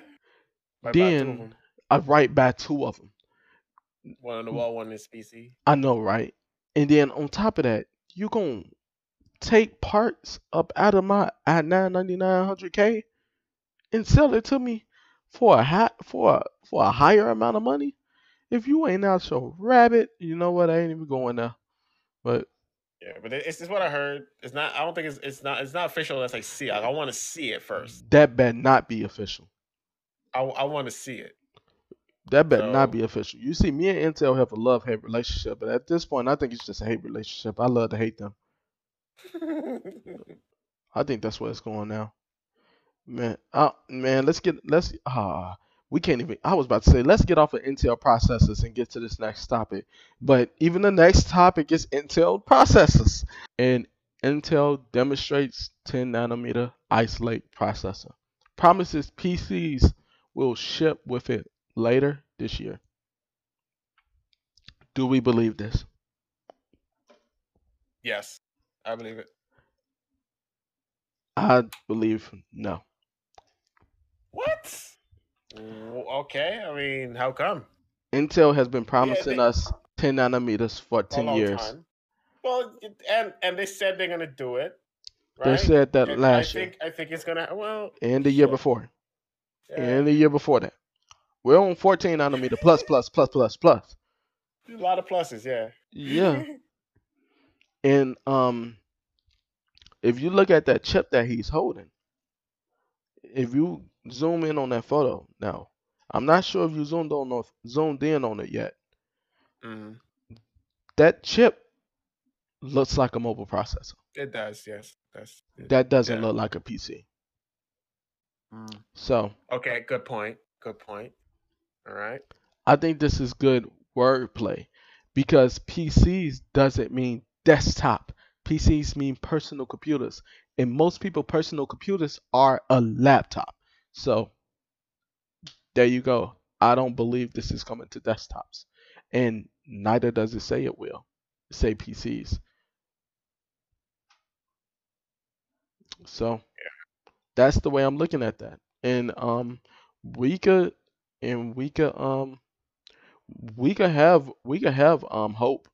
Might buy two of then. I write by two of them. one on the wall, one in his PC. I know, right? And then on top of that, you gonna take parts up out of my at 999 100k and sell it to me for a high, for a, for a higher amount of money? If you ain't out your rabbit, you know what? I ain't even going there. But Yeah, but it- it's just what I heard. It's not. I don't think it's. It's not. It's not official unless I see it. I want to see it first. that better not be official. I, I want to see it. That better not be official. You see, me and Intel have a love hate relationship, but at this point, I think it's just a hate relationship. I love to hate them. I think that's where it's going now. Man, uh, man, let's get let's ah, we can't even. I was about to say let's get off of Intel processors and get to this next topic. But even the next topic is Intel processors, and Intel demonstrates 10 nanometer Ice Lake processor. Promises PCs will ship with it later this year. Do we believe this? yes, I believe it. I believe no. What? Okay. I mean, how come? Intel has been promising they- us 10 nanometers for For 10 years. time. Well, and and they said they're gonna do it. Right? They said that And last I year think I think it's gonna. Well, and the year before yeah, and the year before that. We're on 14 nanometer plus plus plus plus plus. a lot of pluses. Yeah. Yeah. And um, if you look at that chip that he's holding, if you zoom in on that photo now, I'm not sure if you zoomed on or zoomed in on it yet. Mhm. That chip looks like a mobile processor. It does. Yes. That's. it- That doesn't yeah. look like a PC. Mm. So Okay. Good point. Good point. All right. I think this is good wordplay because PCs doesn't mean desktop. PCs mean personal computers. And most people personal computers are a laptop. So there you go. I don't believe this is coming to desktops. And neither does it say it will. Say PCs. So that's the way I'm looking at that. And um we could and we could um we could have we could have um hope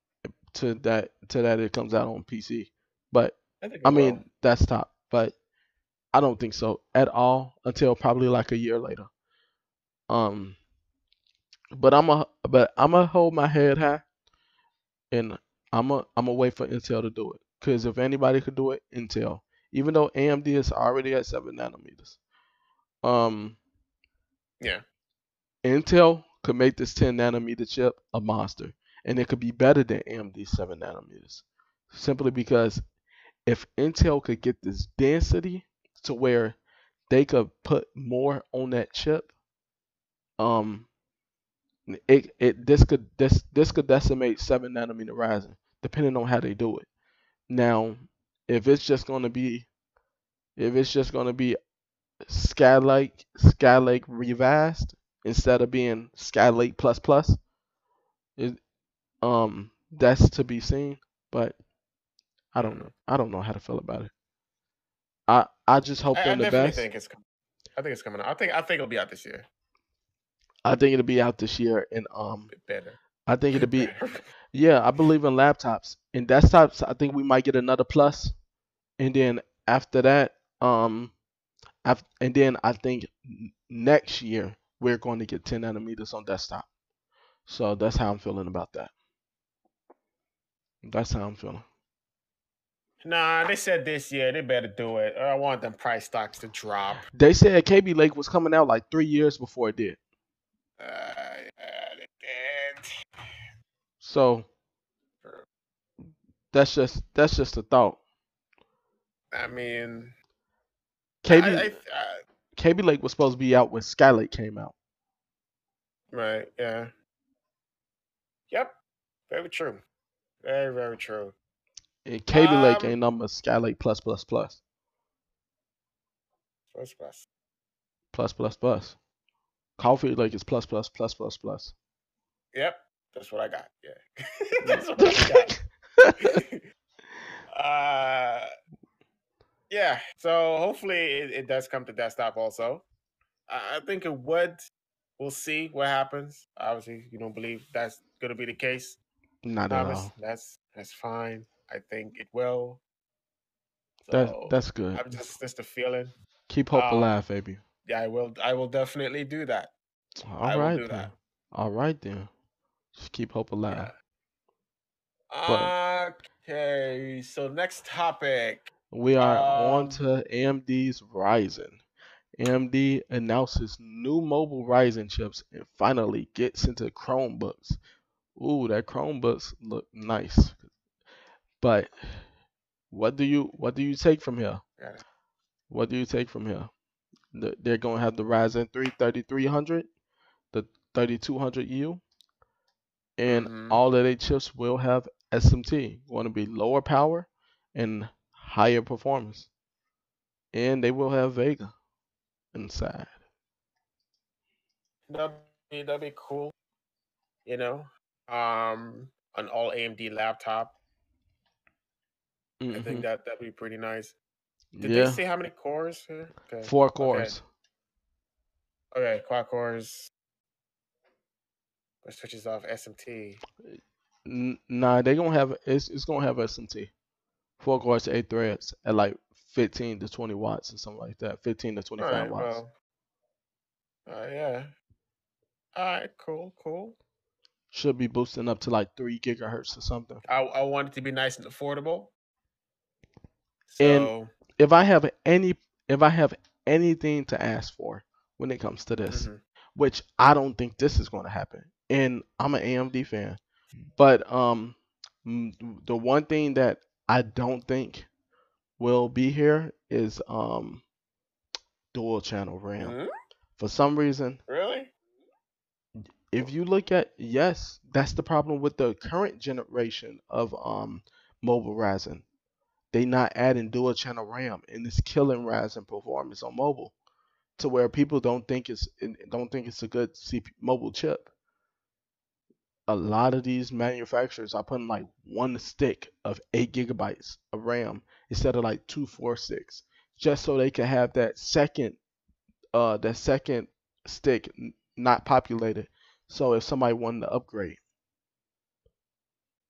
to that to that it comes out on PC. But I think. I will. mean desktop, but I don't think so at all until probably like a year later. Um but I'm a but I'm gonna hold my head high and I'm a I'm gonna wait for Intel to do it. Cause if anybody could do it, Intel. Even though AMD is already at seven nanometers. Um Yeah. Intel could make this 10 nanometer chip a monster, and it could be better than AMD 7 nanometers. Simply because if Intel could get this density to where they could put more on that chip, um, it it this could this this could decimate 7 nanometer Ryzen, depending on how they do it. Now, if it's just gonna be if it's just gonna be Skylake Skylake revised instead of being Skylake plus plus. It, um, that's to be seen, but I don't know. I don't know how to feel about it. I I just hope I, I the best. think it's. com- I think it's coming out. I think. I think it'll be out this year. I think it'll be out this year, and um, better. I think it'll be yeah. I believe in laptops and desktops. I think we might get another plus, and then after that, um, af- and then I think next year we're going to get 10 nanometers on desktop. So that's how I'm feeling about that. That's how I'm feeling. Nah, they said this year they better do it. I want them price stocks to drop. They said Kaby Lake was coming out like three years before it did. Uh, yeah, they did. So that's just that's just a thought. I mean, Kaby I, I, I, Kaby Lake was supposed to be out when Skylake came out. Right. Yeah. Yep. Very true. Very very true. And Kaby Lake Um. ain't number Skylake plus plus plus. plus Plus plus. plus plus. Coffee Lake is plus plus plus plus plus. Yep. That's what I got. Yeah. That's what I got. uh. Yeah. So hopefully it, it does come to desktop also. I, I think it would. We'll see what happens. Obviously, you don't believe that's going to be the case. Not at all. that's that's fine. I think it will. That's So that's good. I'm just just a feeling. Keep hope um, alive, baby. Yeah, I will. I will definitely do that. I All will right then. that. All right then. Just keep hope alive. Yeah. Okay. So next topic. We are on Um, to AMD's Ryzen. AMD announces new mobile Ryzen chips and finally gets into Chromebooks. Ooh, that Chromebooks look nice. But what do you what do you take from here? What do you take from here? The- They're gonna have the Ryzen 3 3300, the 3200U, and Mhm. all of their chips will have SMT. Going to be lower power and higher performance, and they will have Vega inside. That'd be, that'd be cool. You know, um, an all AMD laptop. I Mhm. think that that'd be pretty nice. Did Yeah, they say how many cores? Okay. four cores. Okay, quad cores. Which switches off SMT. Nah, they gonna have it's it's gonna have SMT. Four cores, eight threads at like 15 to 20 watts or something like that. 15 to 25 right. watts. Well. Uh, yeah. All right. Cool. Cool. Should be boosting up to like three gigahertz or something. I I want it to be nice and affordable. And- If I have any if I have anything to ask for when it comes to this, mhm. which I don't think this is going to happen. And I'm an AMD fan, but um, the one thing that I don't think will be here is um, dual channel RAM. Mhm. For some reason, Really? if you look at yes, that's the problem with the current generation of um mobile Ryzen. They not adding dual channel RAM, and it's killing Ryzen performance on mobile, to where people don't think it's don't think it's a good CP, mobile chip. A lot of these manufacturers are putting like one stick of eight gigabytes of RAM instead of like two, four, six, just so they can have that second, uh, that second stick not populated. So if somebody wanted to upgrade,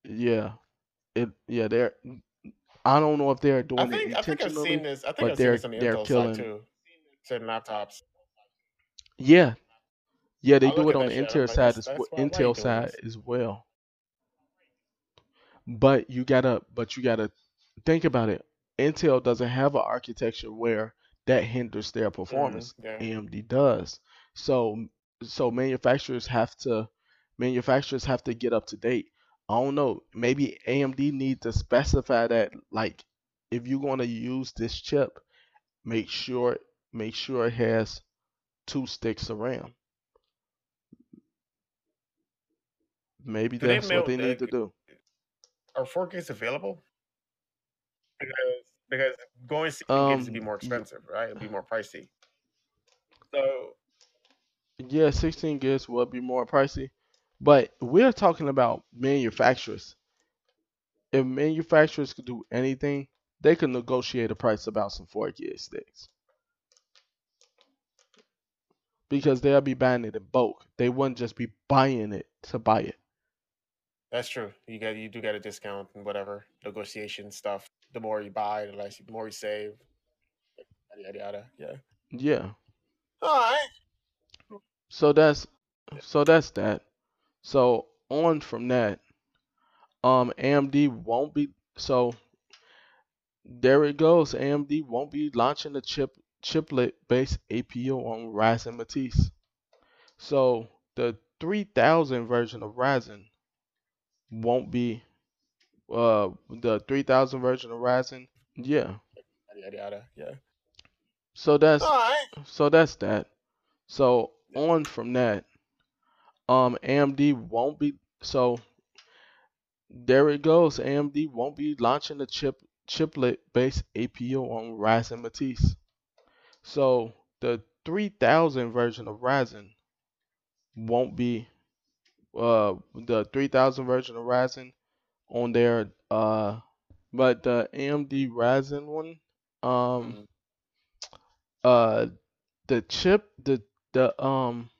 yeah, it yeah they're. I don't know if they're I doing it think I think I've intentionally. seen this. I think but I've seen they're- this on the they're killing- side too. Certain laptops. Yeah, yeah, they I'll do it on the Intel like, side as that's well, why- why you Intel doing side this? as well. But you gotta, but you gotta think about it. Intel doesn't have an architecture where that hinders their mm-hmm, performance. yeah. AMD does. So, so manufacturers have to, manufacturers have to get up to date. I don't know. Maybe AMD needs to specify that, like, if you're going to use this chip, make sure, make sure it has two sticks of RAM. Maybe Do they that's what they need to do. Are 4Ks available? Because because going 16 gigs would be Um, more expensive, right? It'd be more pricey. So Yeah, 16 gigs will be more pricey, but we're talking about manufacturers. If manufacturers could do anything, they could negotiate a price about some 4 gig sticks. Because they'll be buying it in bulk. They wouldn't just be buying it to buy it. that's true. You get you do get a discount and whatever negotiation stuff. The more you buy, the less the more you save. Yada yada yada. Yeah. Yeah. All right. So that's so that's that. So on from that, um AMD won't be so there it goes. AMD won't be launching a chip chiplet based APU on Ryzen Matisse. So the 3000 version of Ryzen won't be uh the 3000 version of Ryzen. Yeah. Yada yada. Yeah. So that's All right. so that's that. So on from that, um AMD won't be so there it goes. AMD won't be launching the chip chiplet based APU on Ryzen Matisse. So the 3000 version of Ryzen won't be uh the 3000 version of Ryzen on there uh but the AMD Ryzen one um Mhm. uh the chip the the um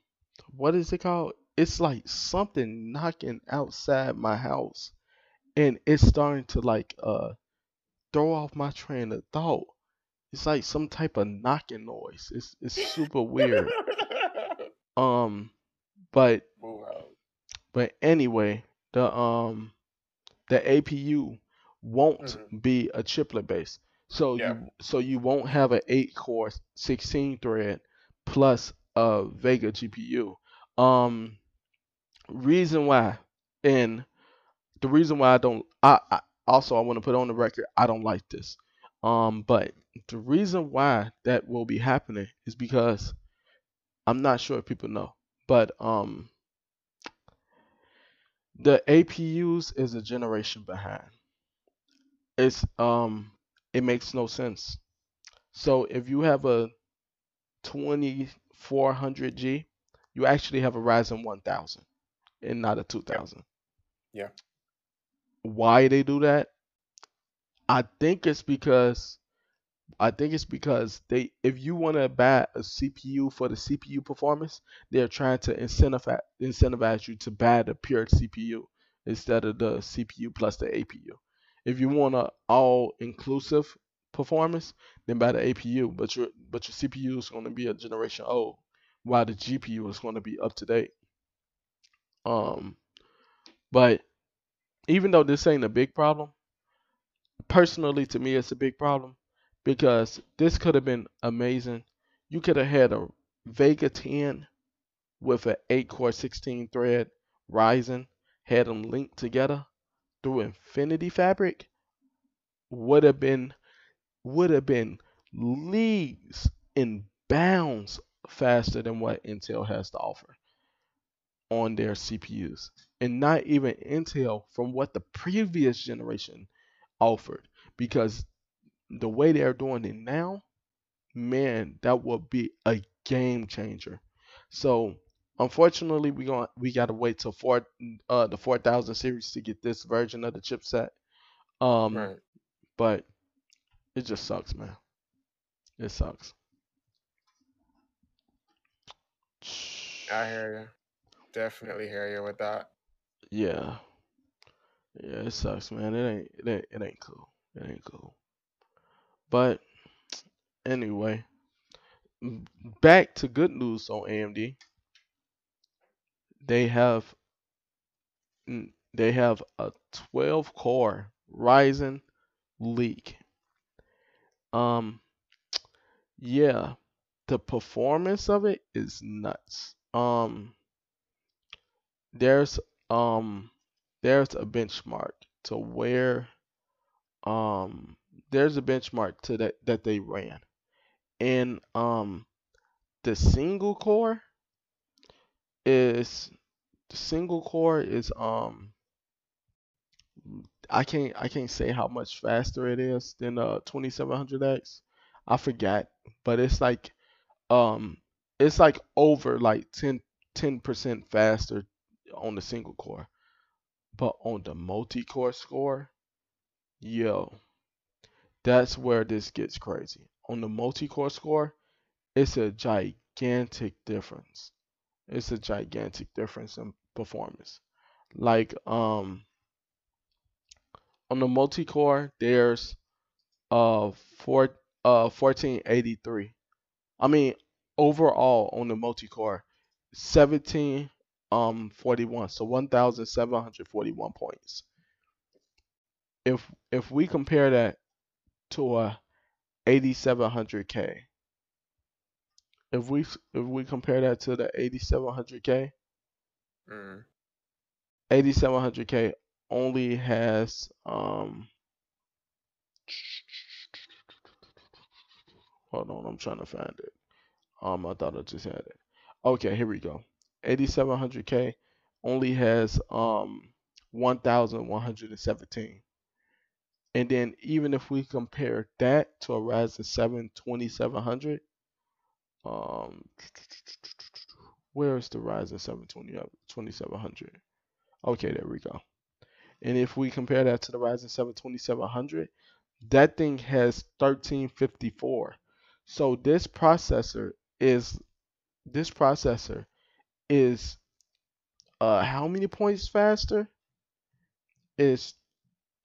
what is it called? It's like something knocking outside my house and it's starting to like uh throw off my train of thought. It's like some type of knocking noise. It's it's super weird. Um but but anyway, the um the APU won't Mhm. be a chiplet base. So Yeah. you so you won't have an 8 core 16 thread plus a Vega GPU. Um reason why and the reason why I don't I, I also I want to put on the record I don't like this. Um but the reason why that will be happening is because I'm not sure if people know, but um the APUs is a generation behind. It's um it makes no sense. So if you have a 2400G, you actually have a Ryzen 1000 and not a 2000. Yeah. Why they do that? I think it's because I think it's because they if you want to buy a CPU for the CPU performance, they're trying to incentivize incentivize you to buy the pure CPU instead of the CPU plus the APU. If you want a all inclusive performance, then buy the APU, but your but your CPU is going to be a generation old, while the GPU is going to be up to date. Um, but even though this ain't a big problem, personally to me it's a big problem because this could have been amazing. You could have had a Vega 10 with an 8 core 16 thread Ryzen, had them linked together through Infinity Fabric. Would have been would have been leagues in bounds faster than what Intel has to offer on their CPUs. And not even Intel from what the previous generation offered. Because the way they're doing it now, man, that would be a game changer. So unfortunately, we going we gotta wait till four uh the four thousand series to get this version of the chipset. Um, Right. but it just sucks, man. It sucks. I hear you. Definitely hear you with that. Yeah, yeah, it sucks, man. It ain't it ain't it ain't cool. It ain't cool. But anyway, back to good news on AMD. They have they have a 12 core Ryzen leak. Um, yeah, the performance of it is nuts. Um, there's um there's a benchmark to where um there's a benchmark to that that they ran. And um the single core is the single core is um I can't I can't say how much faster it is than uh 2700X. I forgot, but it's like um it's like over like 10 10% faster on the single core. But on the multi-core score, yo, that's where this gets crazy. On the multi-core score, it's a gigantic difference. It's a gigantic difference in performance. Like um on the multi-core, there's uh four uh 1483. I mean overall on the multi-core, 17 um 41, so 1741 points. If if we compare that to a 8700K, if we if we compare that to the 8700K, Mm. 8700K only has um hold on, I'm trying to find it. Um I thought I just had it. Okay, here we go. 8700K only has um 1117. And then even if we compare that to a Ryzen 7 2700, um, where is the Ryzen 7 2700? Okay, there we go. And if we compare that to the Ryzen 7 2700, that thing has 1354. So this processor is this processor is uh how many points faster? Is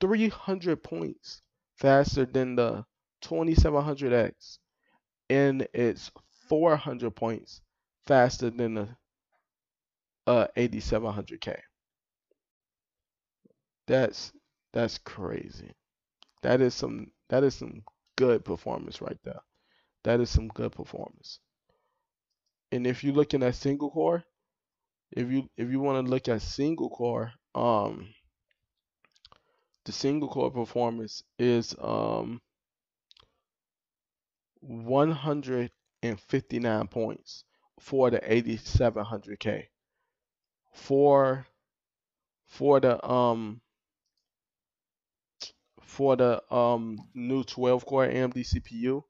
300 points faster than the 2700X and it's 400 points faster than the uh 8700K. That's that's crazy. That is some that is some good performance right there. That is some good performance. And if you're looking at single core, if you if you want to look at single core, um the single core performance is um 159 points for the 8700K. For for the um for the um new 12 core AMD CPU,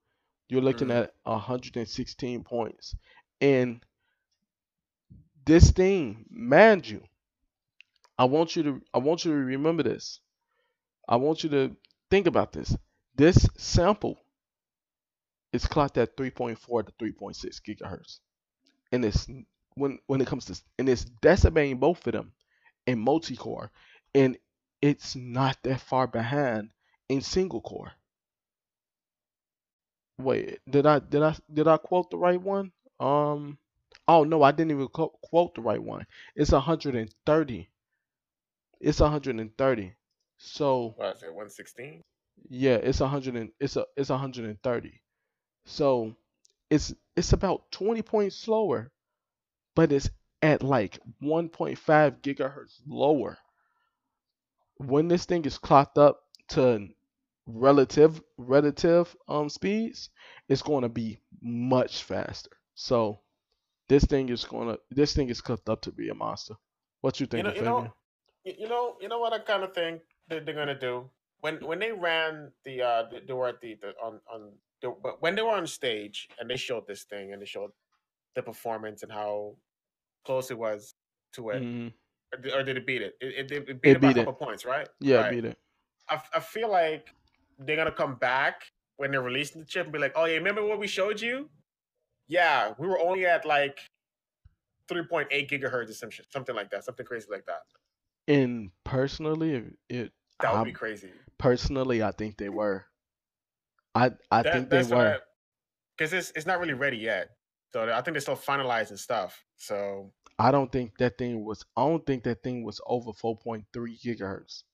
you're looking Mhm. at 116 points. And this thing, mind you, I want you to I want you to remember this. I want you to think about this. This sample is clocked at 3.4 to 3.6 gigahertz. And it's when when it comes to and it's decimating both of them in multi-core. And it's not that far behind in single core. Wait, did I did I did I quote the right one? Um, oh no, I didn't even quote, the right one. It's 130. It's 130. So What is it? 116? yeah, it's 100 and it's a it's 130. So it's it's about 20 points slower, but it's at like 1.5 gigahertz lower. When this thing is clocked up to relative relative um speeds, it's going to be much faster. So this thing is going to this thing is cooked up to be a monster. What you You think, know, you know, you you know, you know what I kind of think that they're gonna do when when they ran the uh the, they were at the, the on on the, but when they were on stage and they showed this thing and they showed the performance and how close it was to it, Mhm. or, did, or did it beat it? It, it, it beat It it by a beat it. couple points, right? Yeah, right. beat it. I, I feel like they're gonna come back when they're releasing the chip and be like, "Oh yeah, remember what we showed you? Yeah, we were only at like 3.8 gigahertz or some shit, something like that, something crazy like that. And personally, it, it That would I, be crazy. personally, I think they were. I I That, think they were. because it's it's not really ready yet. So I think they're still finalizing stuff. So I don't think that thing was. I don't think that thing was over 4.3 gigahertz.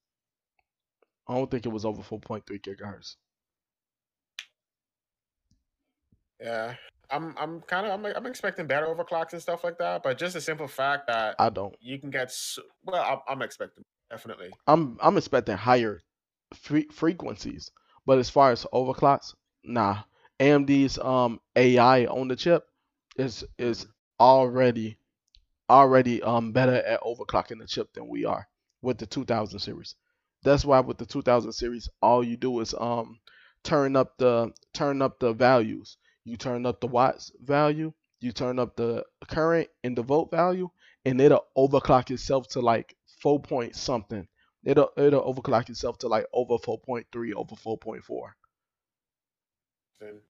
I don't think it was over 4.3 gigahertz. yeah, I'm I'm kind of I'm I'm expecting better overclocks and stuff like that. But just the simple fact that I don't. you can get well, I'm, I'm expecting definitely. I'm I'm expecting higher fre- frequencies, but as far as overclocks, nah. AMD's um AI on the chip is is already already um better at overclocking the chip than we are with the 2000 series. That's why with the 2000 series, all you do is um turn up the turn up the values. You turn up the watts value, you turn up the current and the volt value, and it'll overclock itself to like four point something. It'll it'll overclock itself to like over 4.3, over 4.4. And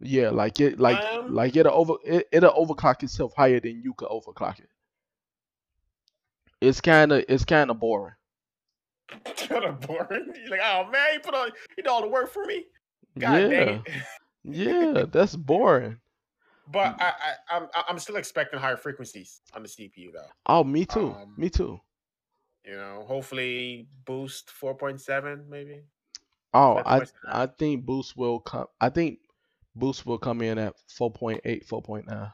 Yeah, like it like Um, like it'll over it, it'll overclock itself higher than you could overclock it. It's kind of it's kind of boring. kind of boring. You're like, oh man, you put all you did all the work for me. God yeah. yeah, that's boring. But I, I I'm I'm still expecting higher frequencies on the CPU though. Oh, me too. Um, me too. You know, hopefully boost 4.7 maybe. Oh, I I think Boost will come. I think Boost will come in at 4.8, 4.9.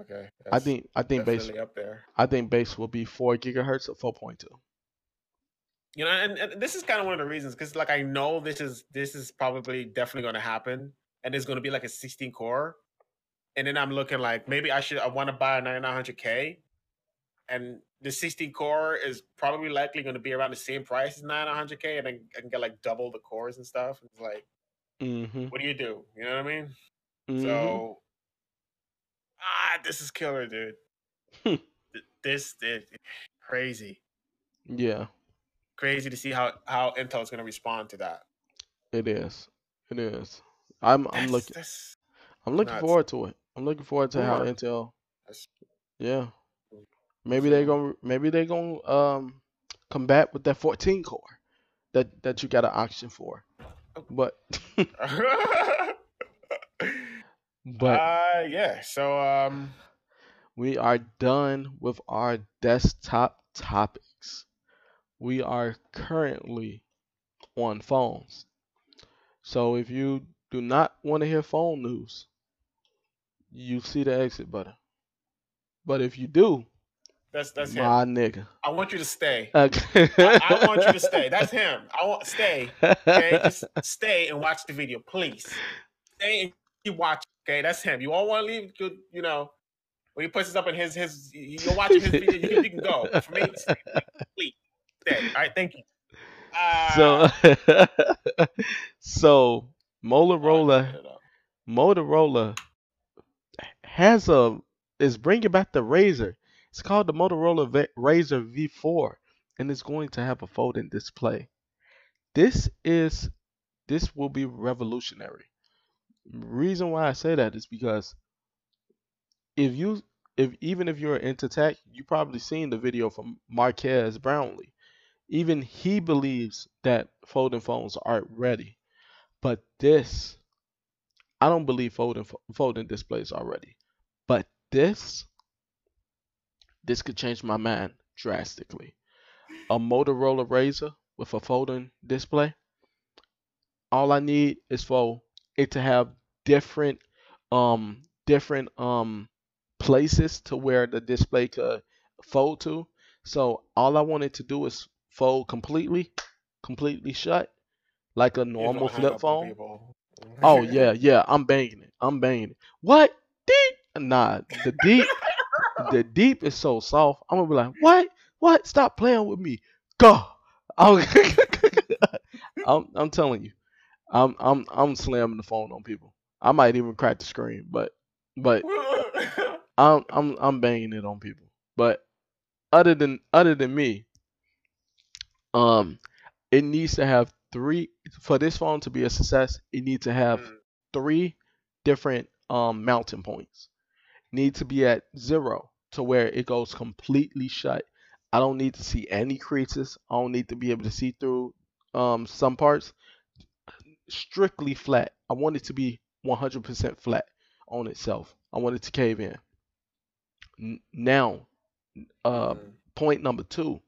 Okay. I think I think base up there. I think base will be four gigahertz or 4.2. You know, and, and this is kind of one of the reasons because like I know this is this is probably definitely going to happen, and it's going to be like a 16 core, and then I'm looking like maybe I should I want to buy a 9900K, and the 16 core is probably likely going to be around the same price as 9900K, and then I can get like double the cores and stuff. It's like, Mm-hmm. what do you do? You know what I mean? Mm-hmm. So, ah, this is killer, dude. This, this crazy, yeah, crazy to see how how Intel's going to respond to that. it is. It is. I'm I'm looking I'm looking nuts. forward to it. I'm looking forward to how Intel. that's- Yeah. Maybe they So- gonna maybe they're gonna um combat with that 14 core that that you got an auction for. But but uh, yeah. So, um, we are done with our desktop topics. We are currently on phones. So if you do not want to hear phone news, you see the exit button. But if you do, that's that's him. my nigga. I want you to stay. Okay. I, I want you to stay. That's him. I want stay. Okay, just stay and watch the video, please. Stay and keep watching. Okay, that's him. You all want to leave? Good, you know. When he puts this up in his his, you're watching his video. You can, you can go. For me, stay. All right, thank you. Uh, so so oh, Motorola no, no, no. Motorola has a is bringing back the Razr. It's called the Motorola V- Razr V4, and it's going to have a folding display. This is this will be revolutionary. Reason why I say that is because if you if even if you're into tech, you probably seen the video from Marques Brownlee. Even he believes that folding phones aren't ready. But this I don't believe folding folding displays are ready. But this this could change my mind drastically. A Motorola Razr with a folding display. All I need is for it to have different um different um places to where the display could fold to. So all I wanted to do is fold completely, completely shut, like a normal flip phone. Oh yeah, yeah, I'm banging it. I'm banging it. What? Deep? Nah, the deep, the deep is so soft. I'm gonna be like, what? What? Stop playing with me. Go. I'm, I'm, I'm telling you, I'm, I'm, I'm slamming the phone on people. I might even crack the screen, but, but I'm, I'm, I'm banging it on people. But other than, other than me, um, it needs to have three for this phone to be a success. It needs to have Mm, three different um mounting points. Need to be at zero to where it goes completely shut. I don't need to see any creases. I don't need to be able to see through um some parts. Strictly flat. I want it to be 100% flat on itself. I want it to cave in. N- now, uh, mm. point number two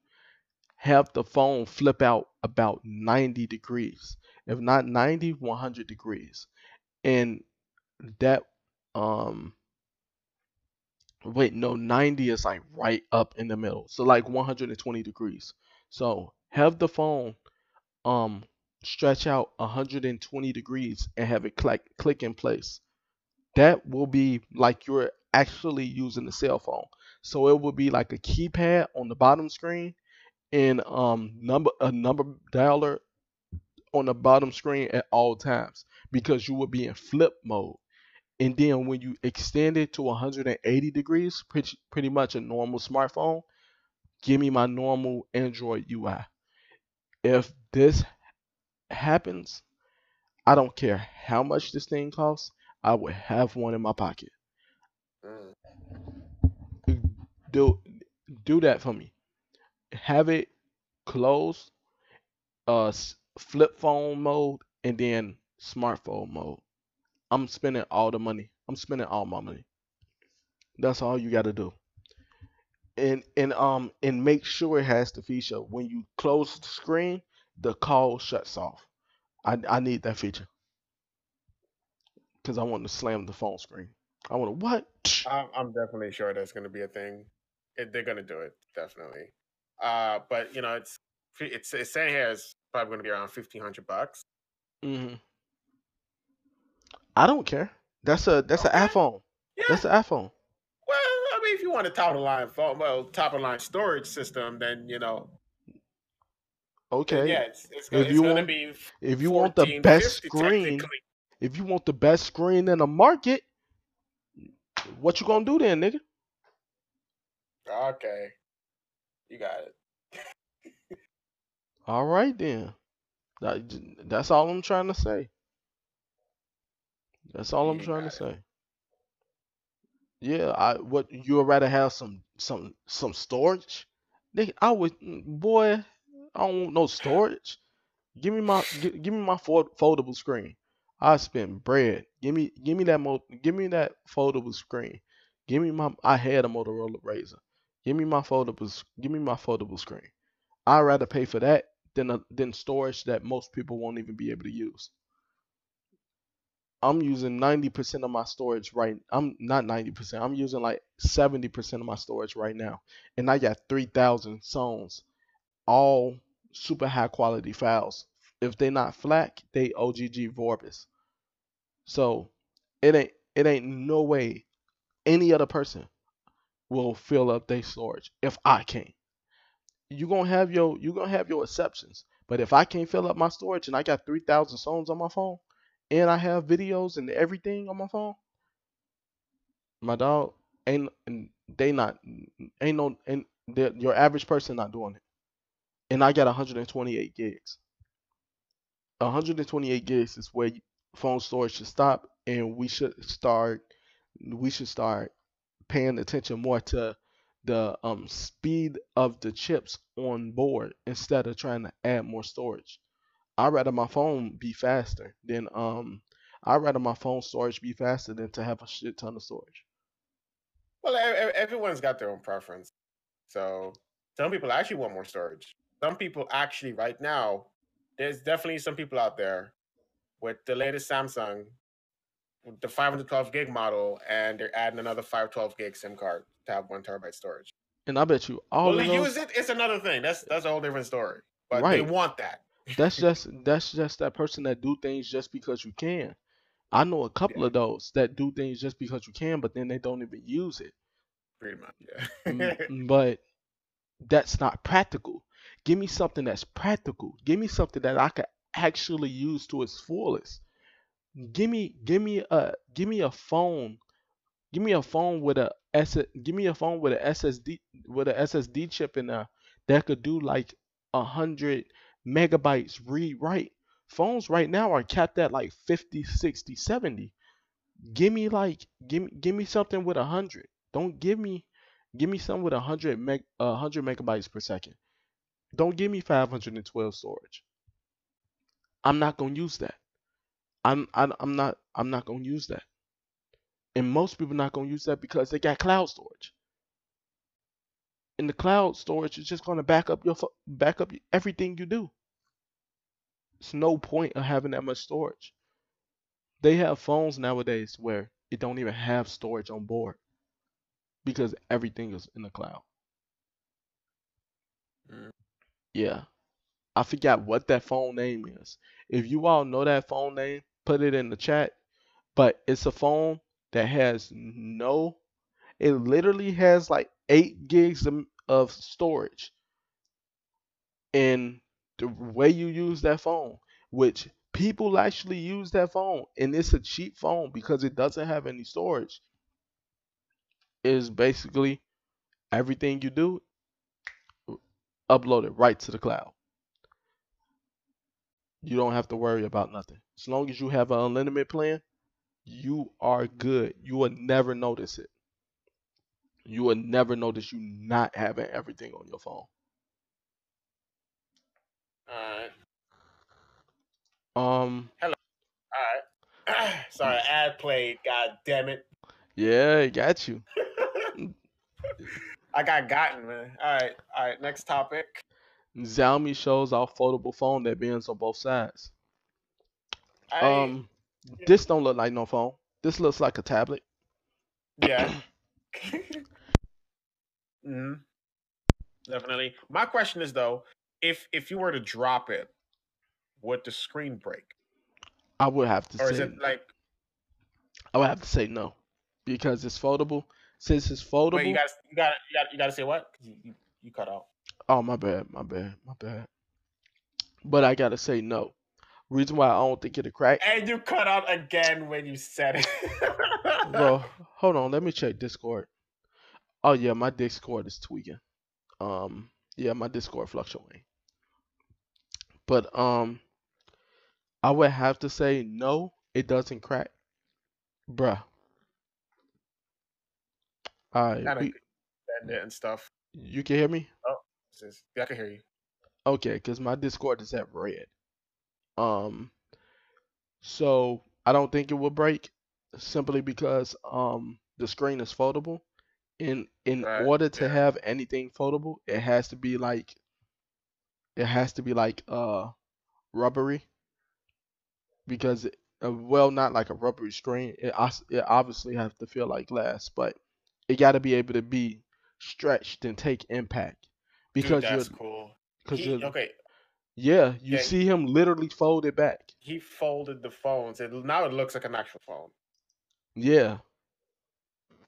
have the phone flip out about 90 degrees if not 90 100 degrees. And that um wait no 90 is like right up in the middle. So like 120 degrees. So have the phone um stretch out 120 degrees and have it click click in place. That will be like you're actually using the cell phone. So it will be like a keypad on the bottom screen and um number a number dialer on the bottom screen at all times because you will be in flip mode. And then when you extend it to 180 degrees, pretty pretty much a normal smartphone, give me my normal Android UI. If this happens, I don't care how much this thing costs, I would have one in my pocket. Mm. Do do that for me. Have it closed, uh, flip phone mode, and then smartphone mode. I'm spending all the money. I'm spending all my money. That's all you got to do. And and um and make sure it has the feature when you close the screen, the call shuts off. I I need that feature because I want to slam the phone screen. I want to what? I'm, definitely sure that's going to be a thing. They're going to do it definitely. Uh, but you know, it's it's it's saying here is probably going to be around fifteen hundred bucks. Mm-hmm. I don't care. That's a that's an iPhone. Yeah. That's an iPhone. Well, I mean, if you want a top of line phone, well, top of line storage system, then you know, Okay. yeah, it's, it's, If gonna, it's you want- be If you want the best screen, if you want the best screen in the market, what you gonna do then, nigga? Okay, you got it. All right then. That- That's all I'm trying to say. That's all I'm trying to say. Yeah, I what you would rather have some some some storage? Nigga, I would mm, boy, I don't want no storage. Give me my give, give me my fo- foldable screen. I spend bread. Give me give me that mo give me that foldable screen. Give me my I had a Motorola Razr. Give me my foldable give me my foldable screen. I'd rather pay for that than a, than storage that most people won't even be able to use. I'm using 90% of my storage right I'm not 90%. I'm using like 70% of my storage right now. And I got 3000 songs all super high quality files. If they're not FLAC, they OGG Vorbis. So it ain't it ain't no way any other person will fill up their storage if I can't. You gonna have your you're gonna have your exceptions, but if I can't fill up my storage and I got three thousand songs on my phone, and I have videos and everything on my phone, my dog ain't they not ain't no and your average person not doing it. And I got 128 gigs. 128 gigs is where phone storage should stop, and we should start we should start paying attention more to the um speed of the chips on board instead of trying to add more storage. I'd rather my phone be faster than um I'd rather my phone storage be faster than to have a shit ton of storage. Well, everyone's got their own preference. So some people actually want more storage. Some people actually, right now, there's definitely some people out there with the latest Samsung, the 512 gig model, and they're adding another 512 gig SIM card to have one terabyte storage. And I bet you all Will they those use it? It's another thing. That's that's a whole different story. But they want that. that's just that's just that person that do things just because you can. I know a couple of those that do things just because you can, but then they don't even use it. Pretty much, yeah. But that's not practical. Give me something that's practical. Give me something that I could actually use to its fullest. Give me give me a give me a phone. Give me a phone with a S give me a phone with a SSD with a SSD chip in there that could do like a hundred megabytes read write. Phones right now are capped at like 50, 60, 70. Give me like give me give me something with a hundred. Don't give me give me something with a hundred meg a hundred megabytes per second. Don't give me 512 storage. I'm not gonna use that. I'm I'm, I'm not I'm not gonna use that. And most people not gonna use that because they got cloud storage. And the cloud storage is just gonna back up your back up everything you do. It's no point of having that much storage. They have phones nowadays where it don't even have storage on board because everything is in the cloud. Mm. Yeah. I forgot what that phone name is. If you all know that phone name, put it in the chat. But it's a phone that has no, it literally has like eight gigs of, of storage. And the way you use that phone, which people actually use that phone, and it's a cheap phone because it doesn't have any storage, is basically everything you do, upload it right to the cloud. You don't have to worry about nothing. As long as you have an unlimited plan, you are good. You will never notice it. You will never notice you not having everything on your phone. All right. Um, Hello. All right. Sorry, ad played. God damn it. yeah, it got you. I got gotten, man. All right. All right. Next topic. Xiaomi shows off foldable phone that bends on both sides. I, Um, this don't look like no phone. This looks like a tablet. yeah. hmm Definitely. My question is though, if if you were to drop it, would the screen break, I would have to or is say it like I would have to say no. because it's foldable. Since it's Wait, you foldable, got you got you got you got to say what? You, you you cut out. Oh my bad, my bad, my bad. But I gotta say no. Reason why I don't think it'll crack, And you cut out again when you said it. bro. Hold on, let me check Discord. Oh yeah, my Discord is tweaking. Um, yeah, my Discord fluctuating. But um, I would have to say no, it doesn't crack, bruh. Kind of we- bend it and stuff. you can hear me? This Yeah, I can hear you. Okay, because my Discord is at red. Um, so I don't think it will break simply because um the screen is foldable. In in Right, order to yeah. have anything foldable, it has to be like it has to be like uh rubbery because it, uh, well not like a rubbery screen. It it obviously has to feel like glass, but it got to be able to be stretched and take impact because Dude, you're that's cool. because okay, yeah you Yeah. see him literally fold it back. he folded the phones. It now it looks like an actual phone. Yeah.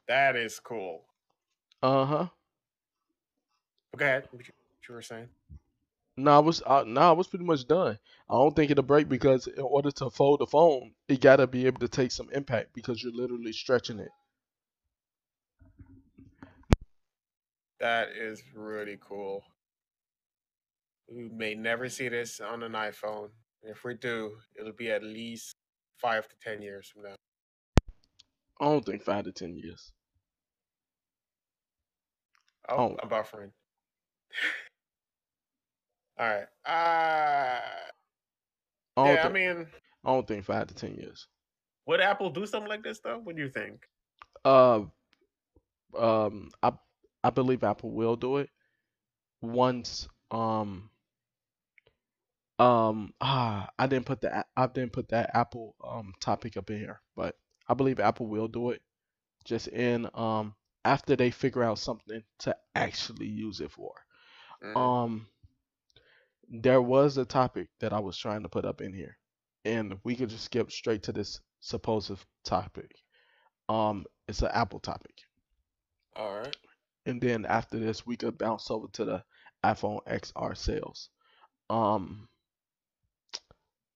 That is cool. Uh huh. But go ahead. What you, what you were saying? No, I was uh, no, I was pretty much done. I don't think it'll break because in order to fold the phone, it gotta be able to take some impact because you're literally stretching it. That is really cool. We may never see this on an iPhone. If we do, it'll be at least five to ten years from now. I don't think five to ten years. Oh, Oh. I'm buffering. All right. Uh, I don't, yeah, I think, mean, I don't think five to ten years. would Apple do something like this though? What do you think? Uh, um, I I believe Apple will do it once. Um, um, ah, I didn't put that I didn't put that Apple um topic up in here, but I believe Apple will do it. Just in um after they figure out something to actually use it for. Mhm. Um, there was a topic that I was trying to put up in here, and we could just skip straight to this supposed topic. Um, it's an Apple topic, All right. And then after this, we could bounce over to the iPhone XR sales. Um,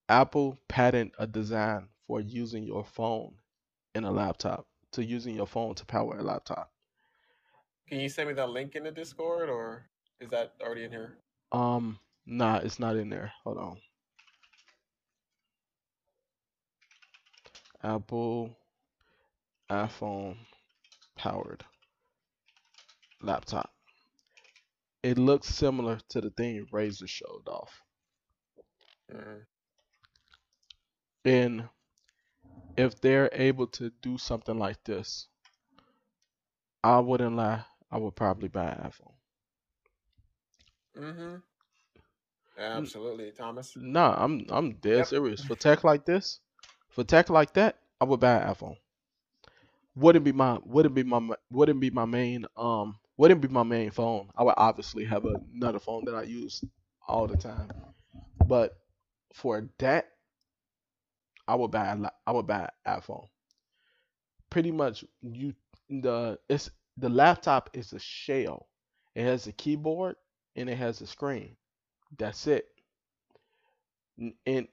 Apple patent a design for using your phone in a laptop, to using your phone to power a laptop. Can you send me that link in the Discord, or is that already in here? Um, nah, it's not in there. Hold on. Apple iPhone powered laptop. It looks similar to the thing Razer showed off. Mhm. And if they're able to do something like this, I wouldn't lie, I would probably buy an iPhone. Mm-hmm. Absolutely, Thomas. Nah, I'm I'm dead Yep. serious. For tech like this, for tech like that, I would buy an iPhone. Wouldn't be my wouldn't be my wouldn't be my main um wouldn't be my main phone. I would obviously have another phone that I use all the time. But for that, I would buy I would buy an iPhone. Pretty much you the it's the laptop is a shell. It has a keyboard and it has a screen. That's it. And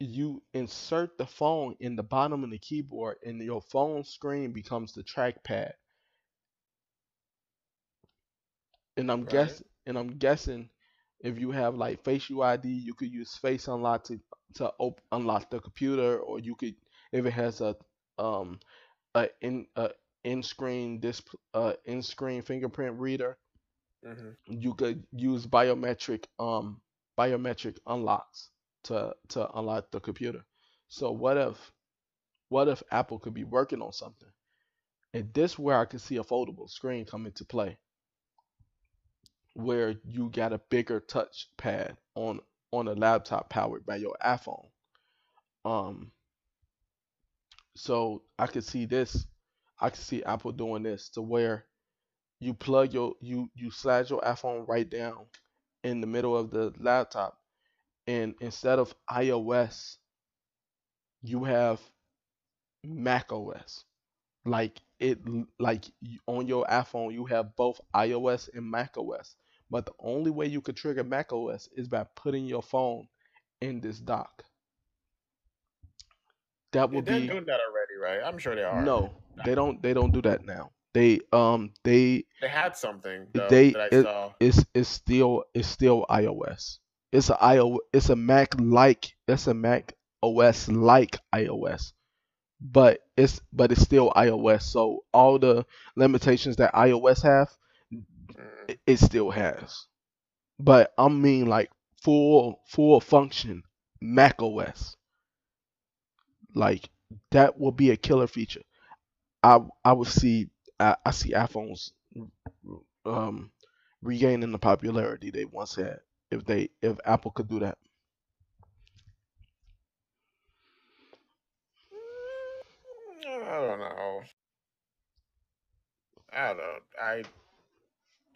you insert the phone in the bottom of the keyboard, and your phone screen becomes the trackpad. And I'm Right. guess and I'm guessing if you have like Face UID, you could use Face Unlock to to op- unlock the computer, or you could if it has a um a in a in screen disp uh in screen fingerprint reader, Mm-hmm. you could use biometric um biometric unlocks to to unlock the computer. So what if what if Apple could be working on something? And this where I could see a foldable screen come into play. Where you got a bigger touch pad on on a laptop powered by your iPhone. Um so I could see this I could see Apple doing this to where you plug your you you slide your iPhone right down in the middle of the laptop and instead of iOS you have Mac OS like it like on your iPhone you have both iOS and macOS. But the only way you could trigger macOS is by putting your phone in this dock. That would They're be doing that already, right? I'm sure they are. no, they don't they don't do that now. They um they They had something though, they that I it, saw. it's it's still it's still iOS. It's a iO it's a Mac like it's a Mac OS like iOS. But it's but it's still iOS. So all the limitations that iOS have. It, still has. But I mean like full full function Mac OS. Like that will be a killer feature. I I would see I, I see iPhones um regaining the popularity they once had if they if Apple could do that. Mm, I don't know. I don't. I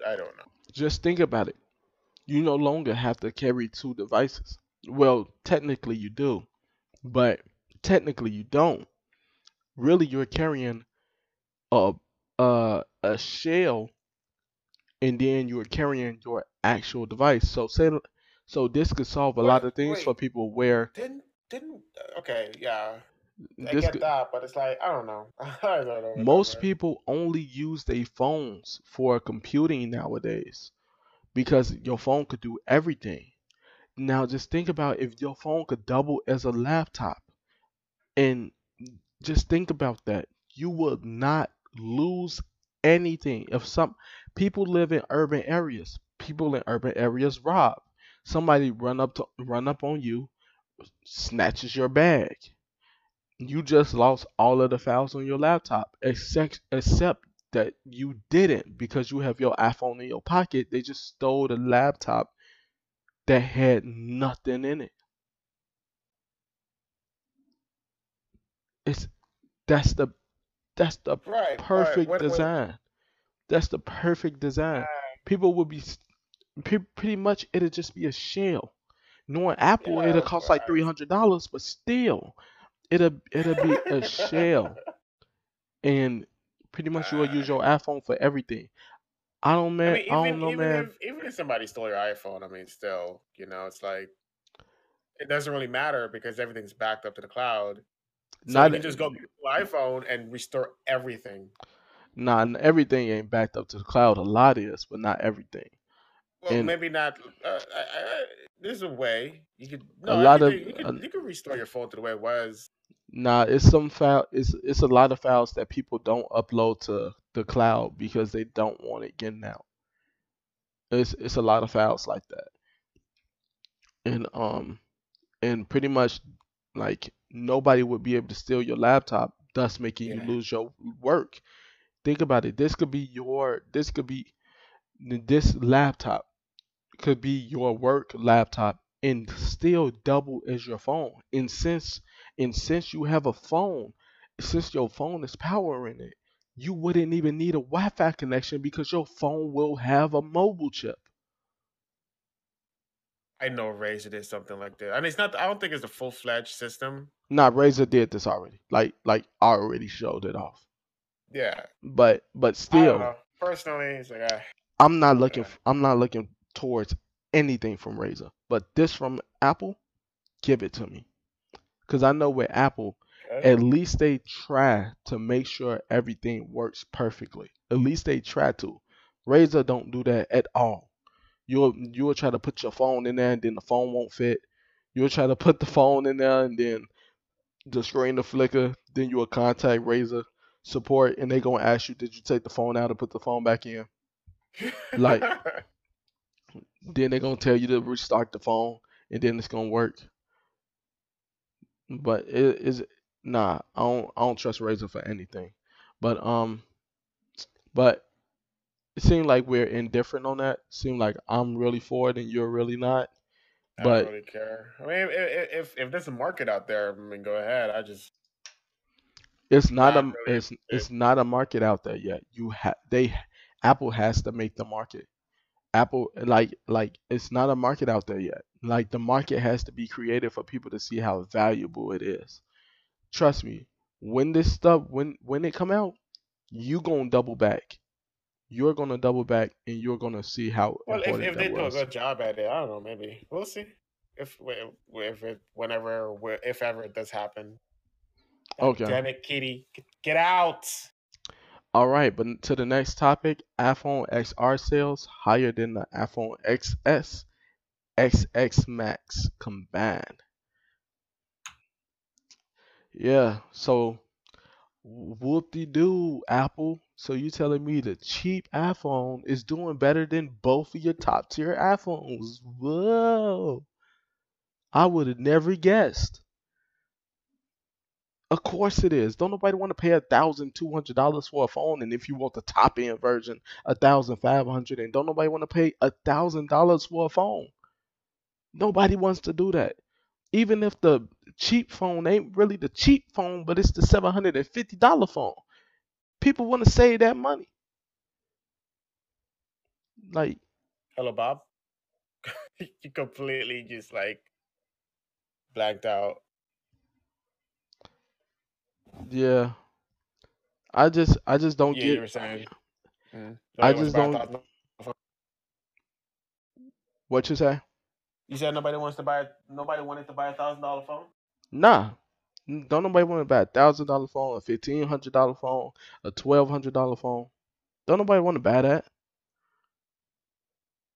I don't know. Just think about it. You no longer have to carry two devices. Well, technically you do, but technically you don't. Really, you're carrying a a a shell, and then you're carrying your actual device. So say so this could solve a lot of things wait. for people where Didn't didn't okay, yeah. I this get that, but it's like I don't know. I don't know. most people only use their phones for computing nowadays because your phone could do everything. Now just think about if your phone could double as a laptop and just think about that. You would not lose anything. If some people live in urban areas, people in urban areas rob. Somebody run up to run up on you, snatches your bag. You just lost all of the files on your laptop, except except that you didn't because you have your iPhone in your pocket. They just stole the laptop that had nothing in it. It's that's the that's the Right, right. perfect When when design. That's the perfect design. People would be pre- pretty much it'll just be a shell. Knowing Apple, it'll cost like three hundred dollars, but still, it'll it'll be a shell, and pretty much you'll use uh, your iPhone for everything. I don't I man, mean, I don't know, even man. if even if somebody stole your iPhone, I mean, still, you know, it's like it doesn't really matter because everything's backed up to the cloud. So Not you can just go iPhone and restore everything. nah, everything ain't backed up to the cloud. A lot is, but not everything. Well, And maybe not. Uh, I, I, there's a way you could. a No, lot of you uh, could. You could restore your phone to the way it was. Nah, it's some file. It's it's a lot of files that people don't upload to the cloud because they don't want it getting out. It's it's a lot of files like that, and um and pretty much like nobody would be able to steal your laptop, thus making you lose your work. Think about it. This could be your this could be this laptop could be your work laptop and still double as your phone. And since and since you have a phone, since your phone is powering it, you wouldn't even need a Wi-Fi connection because your phone will have a mobile chip. I know Razer did something like that, and it's not. I don't think it's a full fledged system. Nah, Razer did this already. Like like already showed it off. Yeah, But but I don't still, know. Personally, it's like ah, I'm not looking yeah. I'm not looking towards anything from Razer. But this from Apple, give it to me. Cause I know with Apple, Okay. at least they try to make sure everything works perfectly. At least they try to. Razer don't do that at all. You'll you'll try to put your phone in there and then the phone won't fit. You'll try to put the phone in there and then the screen will flicker. Then you'll contact Razer support and they gonna ask you, did you take the phone out and put the phone back in? Like then they're gonna tell you to restart the phone and then it's gonna work. But it is nah, I don't I don't trust Razer for anything. But um but it seemed like we're indifferent on that. Seemed like I'm really for it and you're really not. I don't But really care. I mean, if if, if there's a market out there, I mean, go ahead. I just it's not not a really it's interested. it's not a market out there yet. You have they Apple has to make the market. Apple like like it's not a market out there yet. Like the market has to be created for people to see how valuable it is. Trust me, when this stuff when when it come out, you gonna double back. You're gonna double back, and you're gonna see how Well, if, if they that do a good job at it, I don't know. Maybe we'll see. If if it whenever if ever it does happen. Okay. Damn it, Kitty, Get- get out. All right, but to the next topic, iPhone XR sales higher than the iPhone XS, XS Max combined. Yeah, so whoop-de-doo, Apple. So you telling me the cheap iPhone is doing better than both of your top tier iPhones? Whoa. I would have never guessed. Of course it is. Don't nobody want to pay a thousand two hundred dollars for a phone, and if you want the top end version, a thousand five hundred, and don't nobody want to pay a thousand dollars for a phone. Nobody wants to do that. Even if the cheap phone ain't really the cheap phone, but it's the seven hundred and fifty dollar phone. People want to save that money. Like, Hello, Bob. you completely just like blacked out. yeah. I just I just don't Yeah, get you were saying. Mm. I just to buy a don't- what you say. You said nobody wants to buy. Nobody wanted to buy a thousand dollar phone. Nah. Don't nobody want to buy a thousand dollar phone, a fifteen hundred dollar phone, a twelve hundred dollar phone. Don't nobody want to buy that.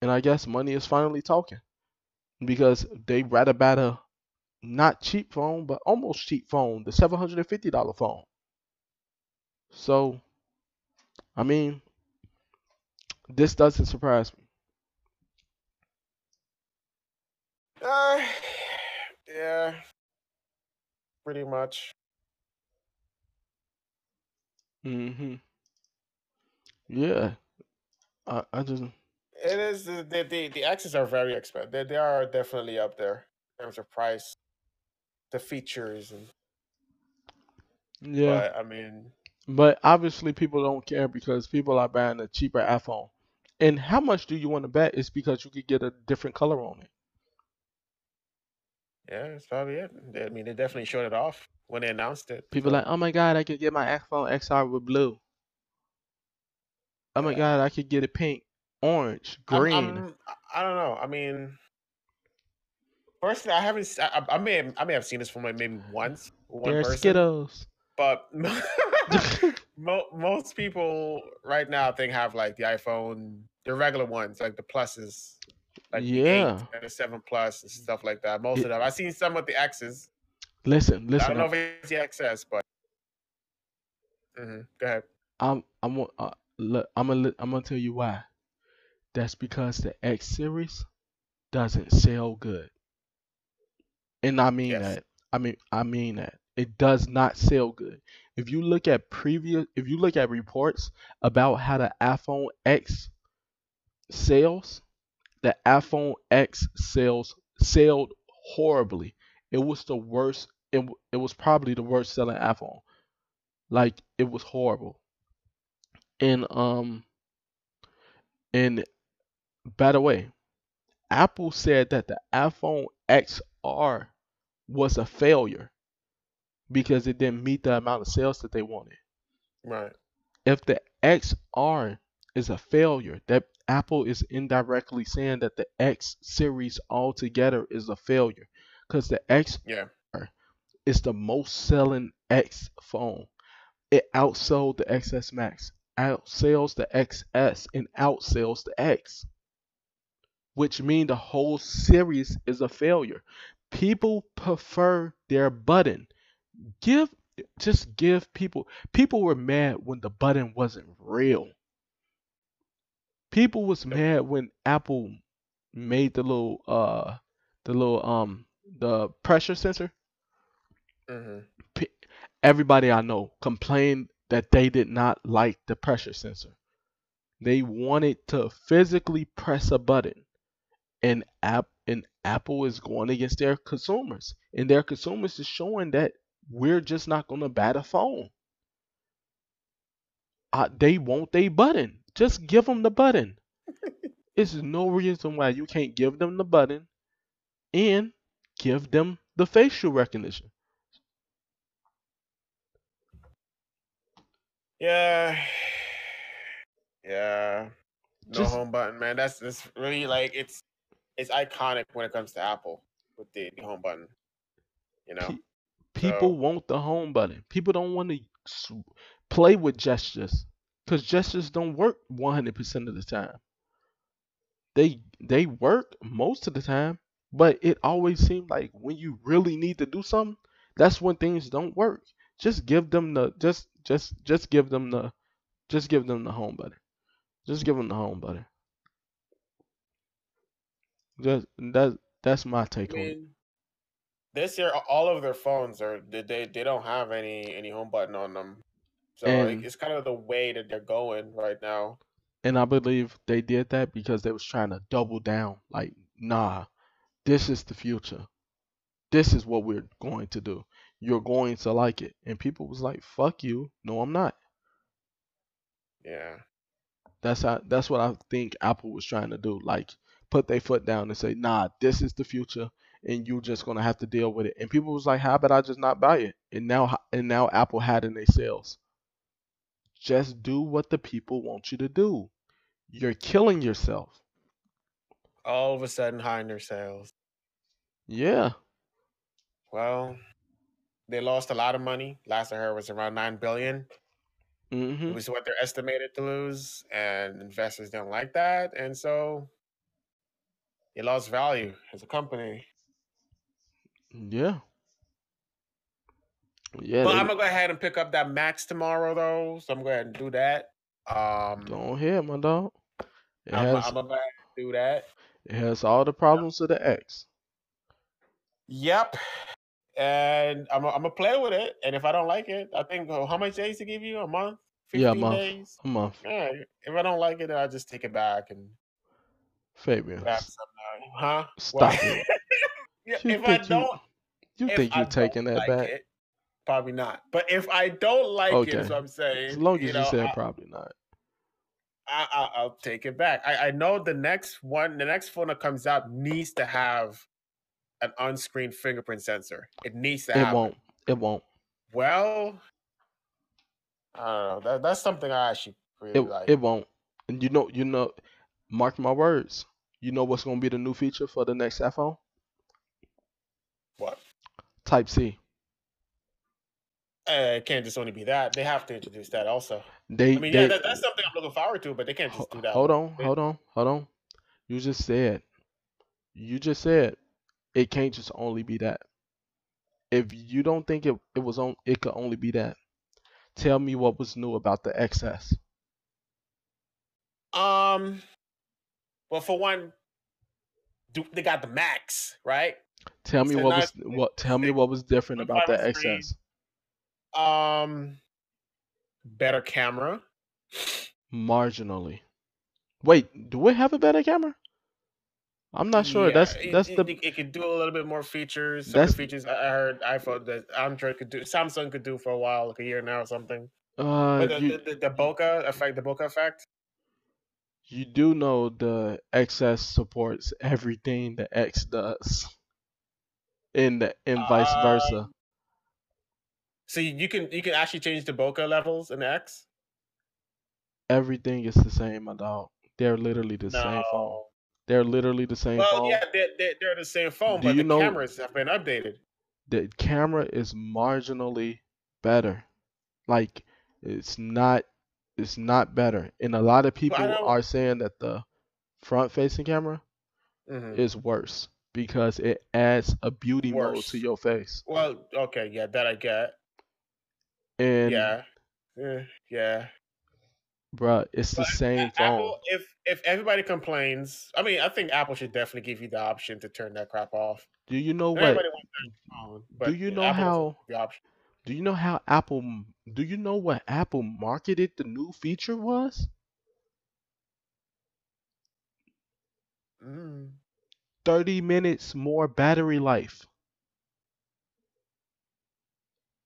And I guess money is finally talking. Because they rather buy the not cheap phone, but almost cheap phone, the seven hundred and fifty dollar phone. So I mean this doesn't surprise me. Uh, yeah, pretty much. hmm Yeah. I, I just It is the the the, X's are very expensive. They they are definitely up there in terms of price, the features, and yeah. but I mean, But obviously, people don't care because people are buying a cheaper iPhone. And how much do you want to bet? Is because you could get a different color on it. Yeah, that's probably it. I mean, they definitely showed it off when they announced it. People so- like, oh my god, I could get my iPhone XR with blue. Oh my Yeah. god, I could get it pink, orange, I'm- green. I'm- I don't know. I mean, personally, I haven't. I may have, I may have seen this from like maybe once. One They're person, Skittles. but mo- most people right now, I think, have like the iPhone, the regular ones, like the pluses, like Yeah. eight and the seven plus and stuff like that. Most It- of them. I've seen some with the X's. listen, listen. I don't know if it's the XS, but hmm go ahead. I'm I'm gonna- uh, look, I'm gonna I'm gonna tell you why. That's because the X series doesn't sell good. And I mean Yes. that. I mean I mean that. It does not sell good. If you look at previous if you look at reports about how the iPhone X sales, the iPhone X sales sold horribly. It was the worst it, it was probably the worst selling iPhone. Like it was horrible. And um and by the way, Apple said that the iPhone XR was a failure because it didn't meet the amount of sales that they wanted. Right. If the XR is a failure, that Apple is indirectly saying that the X series altogether is a failure because the X Yeah. is the most selling X phone. It outsold the XS Max, outsells the XS, and outsells the X, which means the whole series is a failure. People prefer their button. Give just give people people were mad when the button wasn't real. People was mad when Apple made the little uh the little um the pressure sensor hmm pe- everybody I know complained that they did not like the pressure sensor. They wanted to physically press a button, and app and Apple is going against their consumers, and their consumers is showing that we're just not going to buy the phone. Uh, they want a button. Just give them the button. It's no reason why you can't give them the button and give them the facial recognition. Yeah. Yeah. No Just- home button, man. That's that's really like it's it's iconic when it comes to Apple with the, the home button. You know? Pe- People So- want the home button. People don't want to play with gestures because gestures don't work 100% of the time. They they work most of the time, but it always seems like when you really need to do something, that's when things don't work. Just give them the just just just give them the just give them the home button. Just give them the home button. Just that that's my I take on it. this year all of their phones are they, they don't have any any home button on them. So like, it's kind of the way that they're going right now. And I believe they did that because they was trying to double down. Like, nah, this is the future. This is what we're going to do. You're going to like it. And people was like, fuck you. No, I'm not. Yeah. That's how that's what I think Apple was trying to do. Like put their foot down and say, nah, this is the future and you're just gonna have to deal with it. And people was like, how about I just not buy it? And now and now Apple had in their sales. Just do what the people want you to do. You're killing yourself. All of a sudden high in sales. Yeah. Well, they lost a lot of money. Last I heard was around nine billion. Mm-hmm. was what they're estimated to lose, and investors don't like that, and so they lost value as a company. Yeah. Yeah. but they- I'm gonna go ahead and pick up that Max tomorrow, though. So I'm to go ahead and do that. Um, Go ahead, my dog. It I'm, has I'm gonna go ahead and do that. it has all the problems of the X. Yep. And I'm, I'm gonna play with it, and if I don't like it, I think oh, how much days to give you? A month? Yeah, a month. days? A month. Yeah. If I don't like it, then I just take it back and Fabian. uh, Huh? Stop What? it. If I don't, You think you're taking that like back? it, probably not. But if I don't like it, is Okay. what I'm saying. As long as you, know, said I, probably not. I, I, I'll take it back. I, I know the next one, the next phone that comes out needs to have an on-screen fingerprint sensor. It needs to It happen. won't. It won't. Well, I don't know. That, that's something I actually really It, like. it won't. And you know, you know, mark my words. You know what's gonna be the new feature for the next iPhone? what? Type C. Uh, it can't just only be that. They have to introduce that also. They I mean, they yeah, that, that's something I'm looking forward to, but they can't just do that. Hold on, hold on, hold on. You just said, you just said, it can't just only be that. If you don't think it, it was on, it could only be that. Tell me what was new about the XS. Um, well, for one, do, they got the Max, right? Tell me what was what. Tell me what was different about the. XS. Um, better camera. Marginally. Wait, do we have a better camera? I'm not sure. Yeah, That's that's it, the it, it could do a little bit more features. Some of That's- the features I I heard iPhone that Android could do, Samsung could do for a while, like a year now or something. uh But the, you, the, the, the bokeh effect, the bokeh effect. you do know the XS supports everything the X does. In the and vice versa. So you can you can actually change the bokeh levels in X. Everything is the same, my dog. They're literally the same phone. They're literally the same Well, phone. yeah, they're, they're, they're the same phone, Do but the know- cameras have been updated. The camera is marginally better. Like it's not it's not better. And a lot of people are saying that the front facing camera Mhm. is worse because it adds a beauty mode to your face. Well, okay, yeah, that I get. And yeah, Eh, yeah. bruh, it's the But same phone. Apple, if if everybody complains, I mean, I think Apple should definitely give you the option to turn that crap off. Do you know what Everybody wants that phone, but you know Apple how- the option. do you know how Apple do you know what Apple marketed the new feature was? Mm. 30 minutes more battery life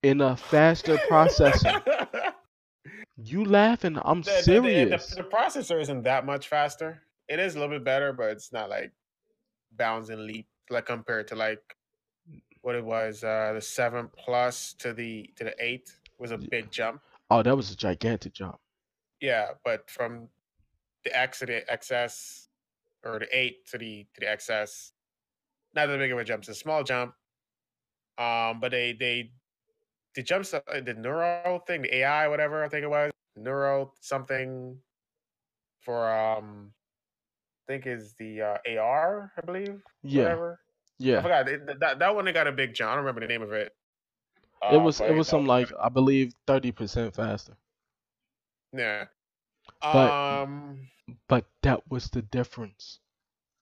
in a faster processor. You laughing? I'm The- the- the- serious. The, the processor isn't that much faster. It is a little bit better, but it's not like bounds and leap like compared to like what it was. Uh, the seven plus to the to the eight was a big jump. Oh, that was a gigantic jump. Yeah, but from the X to the XS or the eight to the to the XS, not that big of a jump. It's a small jump. Um, but they they the jumps uh, the neural thing, the AI, whatever I think it was, neural something for um I think is the uh, AR, I believe. Yeah, Whatever. I forgot it, that that one. They got a big jump. I don't remember the name of it. It Uh, was it was some like I believe thirty percent faster. yeah. But Um, but that was the difference.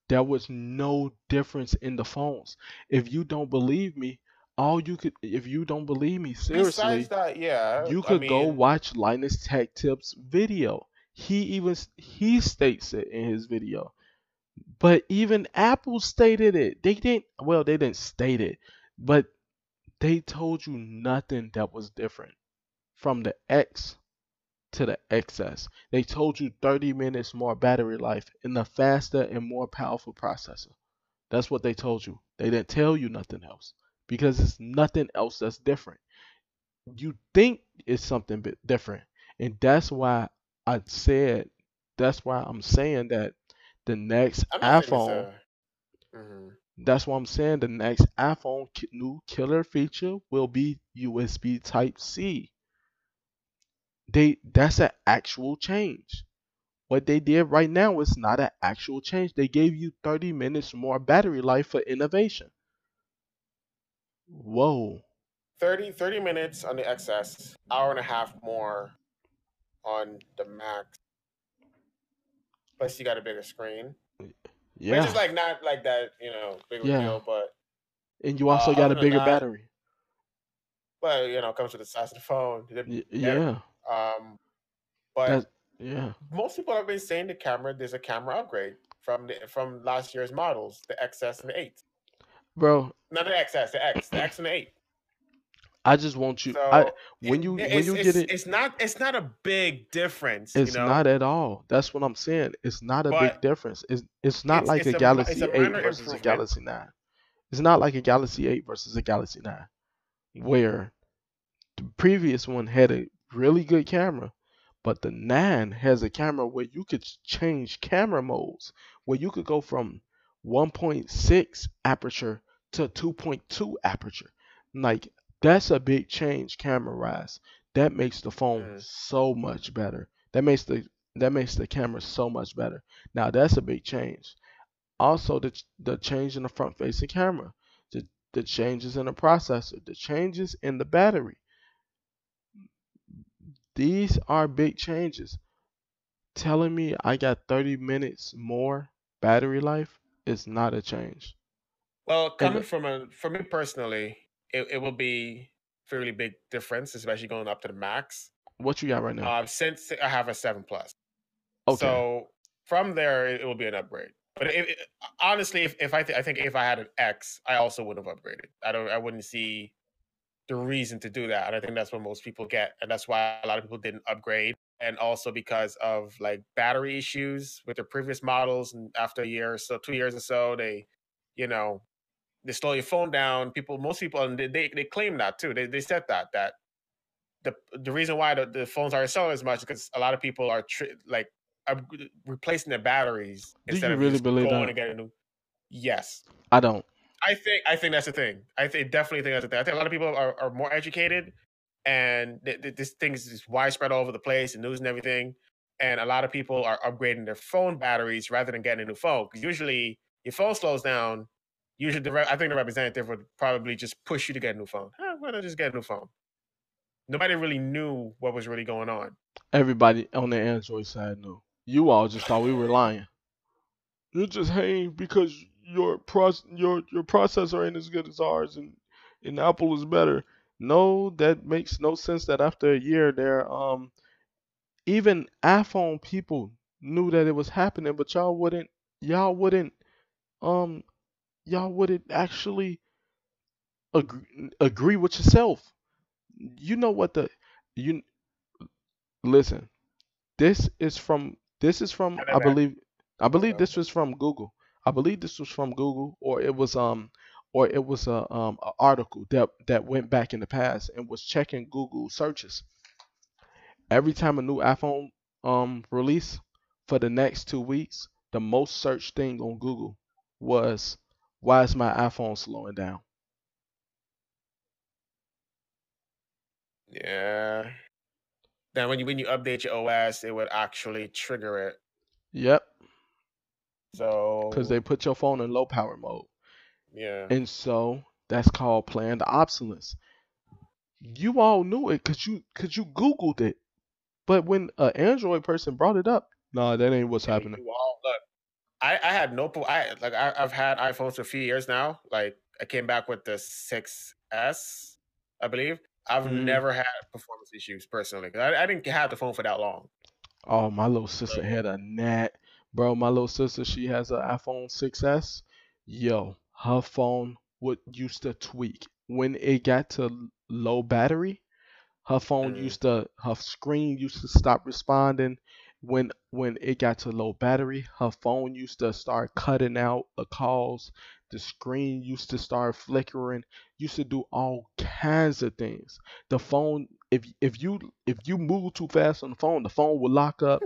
There was no difference in the phones. If you don't believe me, all you could if you don't believe me besides seriously, that, yeah. you I could go watch Linus Tech Tips video. He even he states it in his video. But even Apple stated it. They didn't well, they didn't state it, but they told you nothing that was different from the X to the XS. They told you 30 minutes more battery life in a faster and more powerful processor. That's what they told you. They didn't tell you nothing else because it's nothing else that's different. You think it's something bit different, and that's why I said that's why I'm saying that the next I'm not saying it's iPhone. a. mhm. That's why I'm saying the next iPhone new killer feature will be USB Type C. They that's an actual change. What they did right now is not an actual change. They gave you 30 minutes more battery life for innovation. Whoa. 30, 30 minutes on the XS, hour and a half more on the Max. Plus, you got a bigger screen, Yeah. which is like not like that, you know, big Yeah. deal. But And you uh, also got a bigger that, battery. well, you know, it comes with the size of the phone. The yeah. Um, but That's yeah. most people have been saying the camera. There's a camera upgrade from the from last year's models, the XS and the eight. Bro, Not the XS, the X, the X and the eight. I just want you I So when it, you when it's, you get it it's not it's not a big difference, you It's know. not at all. That's what I'm saying. It's not a big difference. It's it's not it's like it's a a Galaxy a 8 versus a. Galaxy 9. It's not like a Galaxy 8 versus a Galaxy 9, where the previous one had a really good camera, but the 9 has a camera where you could change camera modes, where you could go from 1.6 aperture to 2.2 aperture. Like that's a big change camera wise. That makes the phone Mm. so much better. That makes the that makes the camera so much better. Now that's a big change. Also the the change in the front facing camera, the the changes in the processor, the changes in the battery. These are big changes. Telling me I got 30 minutes more battery life is not a change. Well, coming from a for me personally, it, it will be fairly big difference, especially going up to the max. what you got right now? Uh, since I have a seven plus, Okay. so from there it, it will be an upgrade. But it, it, honestly, if, if I th- I think if I had an X, I also would have upgraded. I don't I wouldn't see the reason to do that. And I think that's what most people get, and that's why a lot of people didn't upgrade. And also because of like battery issues with their previous models, and after a year or so, two years or so, they, you know, they slow your phone down. People, most people, and they they, claim that too. They they said that that the the reason why the, the phones aren't selling as much is because a lot of people are tri- like up- replacing their batteries Do instead you of really just believe going that? and getting new. Yes, I don't. I think I think that's the thing. I think definitely think that's the thing. I think a lot of people are, are more educated, and th- th- this thing is just widespread all over the place, and news and everything. And a lot of people are upgrading their phone batteries rather than getting a new phone. Because usually your phone slows down. Usually, the re- I think the representative would probably just push you to get a new phone. Huh, why not just get a new phone? Nobody really knew what was really going on. Everybody on the Android side knew. You all just thought we were lying. You're just hating because your proc your your processor ain't as good as ours and and Apple is better. No, that makes no sense that after a year there um even iPhone people knew that it was happening, but y'all wouldn't y'all wouldn't um y'all wouldn't actually agree, agree with yourself. You know what the you listen. This is from this is from I believe I believe this was from Google. I believe this was from Google or it was um or it was a um a article that that went back in the past and was checking Google searches. every time a new iPhone um release for the next two weeks, the most searched thing on Google was why is my iPhone slowing down? Yeah. Then when you when you update your OS, it would actually trigger it. Yep, So because they put your phone in low power mode. yeah. And so that's called planned obsolescence. You all knew it because you because you Googled it. But when an Android person brought it up, nah, that ain't what's happening. you all- look, I I had no I like I, I've had iPhones for a few years now. Like I came back with the 6S, I believe. I've Mhm. never had performance issues personally. 'cause I, I didn't have the phone for that long. Oh, my little sister So had a gnat. Bro, my little sister, she has an iPhone 6S. Yo, her phone would used to tweak. When it got to low battery, her phone mm, used to her screen used to stop responding. When when it got to low battery, her phone used to start cutting out the calls. The screen used to start flickering. Used to do all kinds of things. The phone, if if you if you move too fast on the phone, the phone would lock up.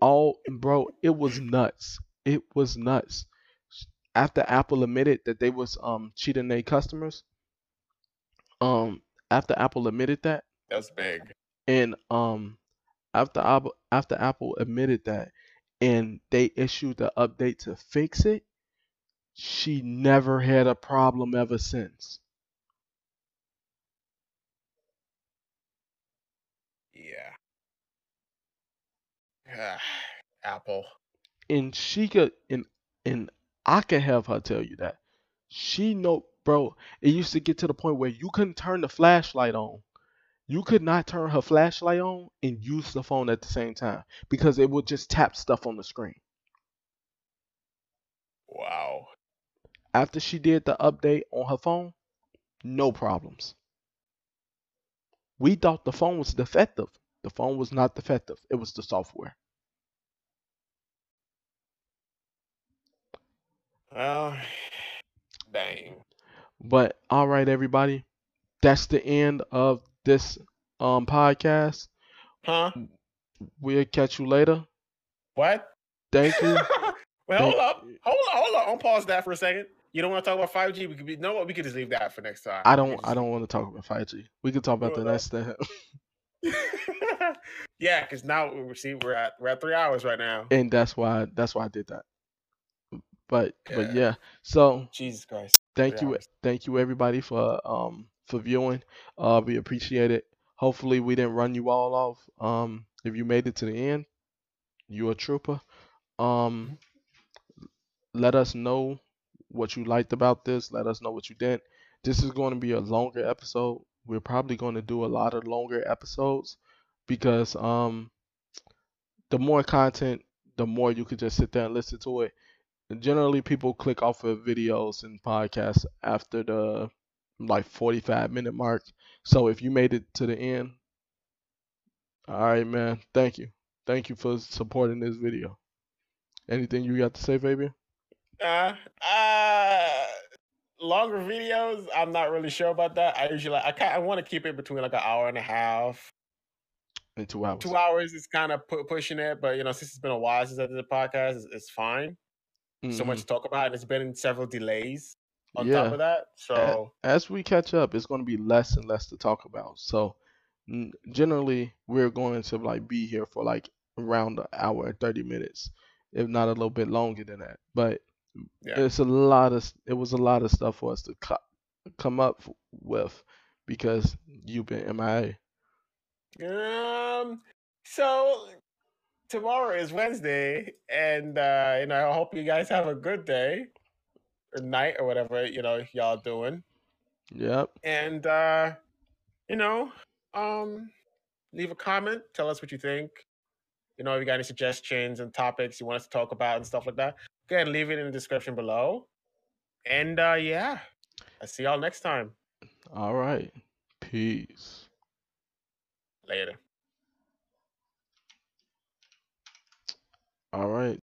All bro, it was nuts. It was nuts. After Apple admitted that they was um cheating their customers, um after Apple admitted that, that's big. and um after Apple after Apple admitted that, and they issued the update to fix it, she never had a problem ever since. Yeah. Apple. And she could and and I can have her tell you that. She know bro, it used to get to the point where you couldn't turn the flashlight on. You could not turn her flashlight on and use the phone at the same time because it would just tap stuff on the screen. Wow. After she did the update on her phone, no problems. We thought the phone was defective. The phone was not defective. It was the software. Well, dang. But all right, everybody, that's the end of this um podcast. Huh? We'll catch you later. What? Thank you. Wait, Thank- hold up. Hold on, hold on. I'll pause that for a second. You don't want to talk about 5G? We could be no we could just leave that for next time. I don't. could I don't want to talk about 5G. We can talk about the next step. just- yeah, because now we see we're at we're at three hours right now. and that's why. That's why I did that. But but Yeah. yeah. So Jesus Christ. thank Three you hours. thank you everybody for um for viewing. Uh we appreciate it. Hopefully we didn't run you all off. Um if you made it to the end you're a trooper. Um let us know what you liked about this. Let us know what you didn't. This is going to be a longer episode. We're probably going to do a lot of longer episodes because um the more content the more you could just sit there and listen to it. Generally people click off of videos and podcasts after the like 45 minute mark so if you made it to the end all right man thank you thank you for supporting this video anything you got to say fabian Uh, uh, longer videos. I'm not really sure about that. I usually like I kind I want to keep it between like an hour and a half. in two hours Two hours is kind of pu- pushing it, but you know, since it's been a while since I did the podcast, it's, it's fine. So much Mhm. to talk about, and it's been in several delays on yeah top of that. So as we catch up it's going to be less and less to talk about so generally we're going to like be here for like around an hour and 30 minutes if not a little bit longer than that but yeah, it's a lot of it was a lot of stuff for us to co- come up with because you've been MIA. Um. So tomorrow is Wednesday, and uh, you know, I hope you guys have a good day or night or whatever you know y'all doing. Yep. And uh, you know, um, leave a comment. Tell us what you think. You know, if you got any suggestions and topics you want us to talk about and stuff like that, go ahead and leave it in the description below. And uh, yeah, I see y'all next time. All right. Peace. Later. All right.